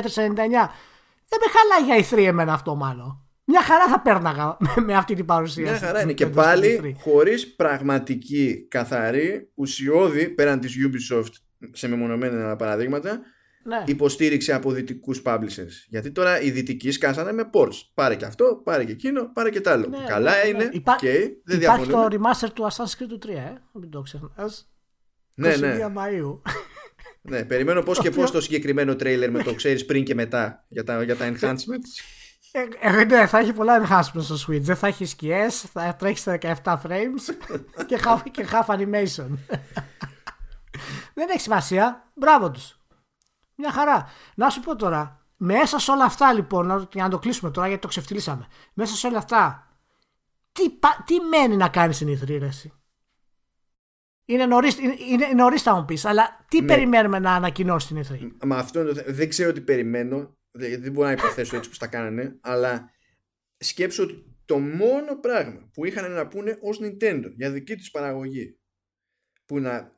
Δεν με χαλάει για E3 εμένα αυτό μάλλον. Μια χαρά θα πέρναγα με αυτή την παρουσία. Μια χαρά είναι. Και πάλι χωρίς πραγματική, καθαρή, ουσιώδη πέραν της Ubisoft σε μεμονωμένα παραδείγματα ναι. υποστήριξη από δυτικούς publishers. Γιατί τώρα οι δυτικοί σκάσανε με ports. Πάρε και αυτό, πάρε και εκείνο, πάρε και τ' άλλο. Ναι, Καλά ναι, είναι. Υπά... Okay, δεν υπάρχει το remaster του Assassin's Creed του 3, ε; μην το ξεχνάς. Ναι, ναι. Μαΐου. ναι, περιμένω πώς και πώς το συγκεκριμένο τρέιλερ με το ξέρεις πριν και μετά για τα, για τα enhancements. Ε, ε, ναι, θα έχει πολλά enhancements στο Switch. Δεν θα έχει σκιές, θα τρέχεις στα 17 frames και, half, και half animation. Δεν έχει σημασία. Μπράβο τους. Μια χαρά. Να σου πω τώρα, μέσα σε όλα αυτά λοιπόν, για να το κλείσουμε τώρα γιατί το ξεφτυλίσαμε. Μέσα σε όλα αυτά, τι, τι μένει να κάνεις στην Ithρή, Είναι νωρίς είναι, νωρίς θα μου πεις, αλλά τι ναι. περιμένουμε να ανακοινώσει την Ithρή. Μα αυτό δεν ξέρω τι περιμένω. Δεν μπορώ να υποθέσω έτσι που τα κάνανε, αλλά σκέψω ότι το μόνο πράγμα που είχαν να πούνε ως Nintendo για δική της παραγωγή που να,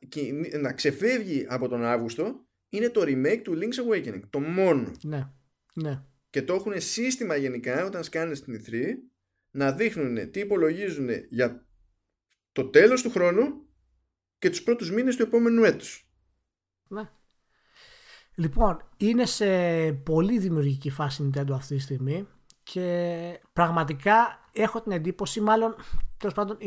να ξεφεύγει από τον Αύγουστο είναι το remake του Link's Awakening. Το μόνο. Ναι. ναι. Και το έχουν σύστημα γενικά όταν σκάνε στην E3 να δείχνουν τι υπολογίζουν για το τέλος του χρόνου και τους πρώτους μήνες του επόμενου έτους. Ναι. Λοιπόν, είναι σε πολύ δημιουργική φάση Nintendo αυτή τη στιγμή και πραγματικά έχω την εντύπωση, μάλλον τέλος πάντων,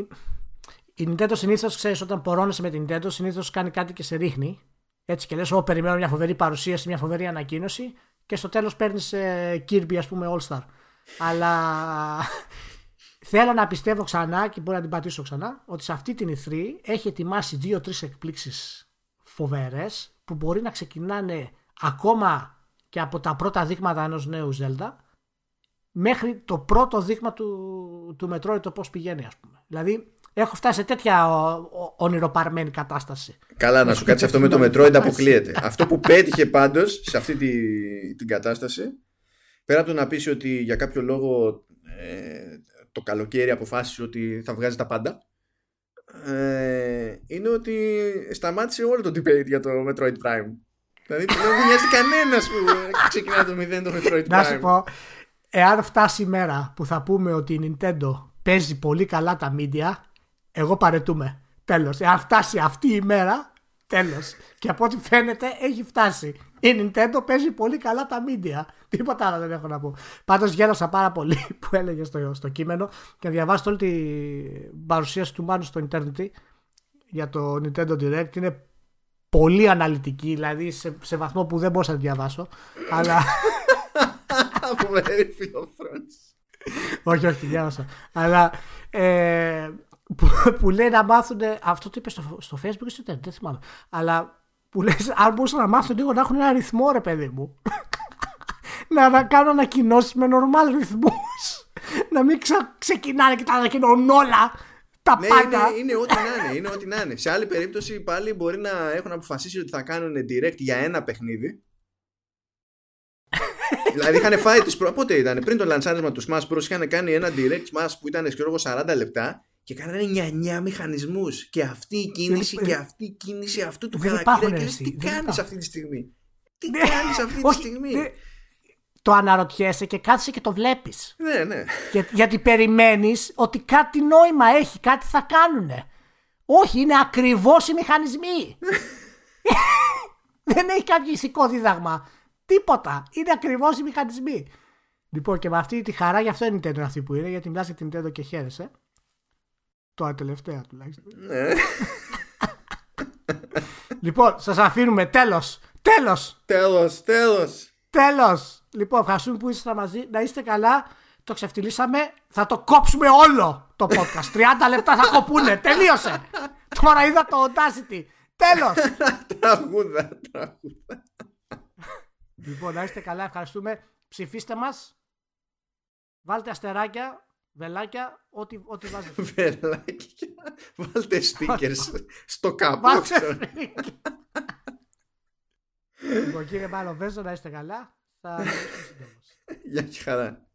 η Nintendo συνήθως ξέρεις όταν πορώνεσαι με την Nintendo, συνήθως κάνει κάτι και σε ρίχνει έτσι και λες, εγώ περιμένω μια φοβερή παρουσίαση, μια φοβερή ανακοίνωση και στο τέλος παίρνεις ε, Kirby ας πούμε All Star. Αλλά θέλω να πιστεύω ξανά και μπορεί να την πατήσω ξανά ότι σε αυτή την E3 έχει ετοιμάσει δύο-τρεις εκπλήξεις φοβερές που μπορεί να ξεκινάνε ακόμα και από τα πρώτα δείγματα ενός νέου Zelda μέχρι το πρώτο δείγμα του, του Metroid το πώς πηγαίνει ας πούμε. Δηλαδή Έχω φτάσει σε τέτοια ονειροπαρμένη κατάσταση. Καλά, να σου κάτσει αυτό με το Metroid αποκλείεται. αυτό που πέτυχε πάντως σε αυτή τη, την κατάσταση, πέρα από το να πεις ότι για κάποιο λόγο ε, το καλοκαίρι αποφάσισε ότι θα βγάζει τα πάντα, ε, είναι ότι σταμάτησε όλο το debate για το Metroid Prime. Δηλαδή δεν νοιάζει κανένας που ξεκινά το 0 το Metroid Prime. Να σου πω, εάν φτάσει η μέρα που θα πούμε ότι η Nintendo παίζει πολύ καλά τα media, εγώ παρετούμε. Τέλος. Εάν φτάσει αυτή η μέρα, τέλος. Και από ό,τι φαίνεται έχει φτάσει. Η Nintendo παίζει πολύ καλά τα media. Τίποτα άλλο δεν έχω να πω. Πάντως γέλασα πάρα πολύ που έλεγε στο, στο κείμενο και διαβάσετε όλη την παρουσίαση του Μάνου στο Internet για το Nintendo Direct. Είναι πολύ αναλυτική, δηλαδή σε, σε βαθμό που δεν μπορούσα να τη διαβάσω. αλλά. Φοβερή φιλοφρόνηση. όχι, όχι, τη διάβασα. αλλά. Ε, που, που λέει να μάθουν. Αυτό το είπες στο, στο Facebook ή στο Twitter, δεν θυμάμαι. Αλλά που λέει, αν μπορούσαν να μάθουν λίγο να έχουν ένα ρυθμό, ρε παιδί μου. να, να κάνουν ανακοινώσεις με normal ρυθμούς. να μην ξα, ξεκινάνε και τα ανακοινώνουν όλα. Τα Ναι, πάντα. είναι, είναι ό,τι να είναι, είναι ό,τι να είναι. Σε άλλη περίπτωση πάλι μπορεί να έχουν αποφασίσει ότι θα κάνουν direct για ένα παιχνίδι. δηλαδή είχαν φάει τις προ... Πότε ήταν, πριν το λανσάρισμα του Smash Bros. είχαν κάνει ένα direct Smash που ήταν ξέρω εγώ 40 λεπτά και κάνανε 9 μηχανισμούς και αυτή η κίνηση Δεν- και αυτή η κίνηση αυτού του Δεν χαρακτήρα υπάρχουν, και ρε, λες, εσύ, τι δεν κάνεις υπάρχουν. αυτή τη στιγμή; Τι Ναι. κάνεις αυτή τη Όχι, στιγμή; ναι. Το αναρωτιέσαι και κάθεσαι και το βλέπεις. ναι ναι Για, γιατί περιμένεις ότι κάτι νόημα έχει, κάτι θα κάνουνε. Όχι, είναι ακριβώς οι μηχανισμοί. Δεν έχει κάποιο ηθικό δίδαγμα. Τίποτα. Είναι ακριβώς οι μηχανισμοί. Λοιπόν, και με αυτή τη χαρά, γι' αυτό είναι η Nintendo αυτή που είναι, γιατί μιλάς για την Nintendo και χαίρεσαι. Τώρα τελευταία τουλάχιστον. ναι. λοιπόν, σας αφήνουμε. Τέλος. Τέλος. τέλος τέλος Τέλος. Λοιπόν, ευχαριστούμε που ήσασταν μαζί. Να είστε καλά. Το ξεφτυλίσαμε. Θα το κόψουμε όλο το podcast. 30 λεπτά θα κοπούνε. Τελείωσε. Τώρα είδα το Audacity. Τέλος. τραγούδα τραγούδα λοιπόν, να είστε καλά. Ευχαριστούμε. Ψηφίστε μας. Βάλτε αστεράκια, βελάκια, ό,τι, ό,τι βάζετε. Βελάκια. Βάλτε stickers στο κάπου. Βάλτε. λοιπόν, κύριε Μάλλον Βέζο, να είστε καλά. Θα μιλήσουμε σύντομως. Γεια και χαρά.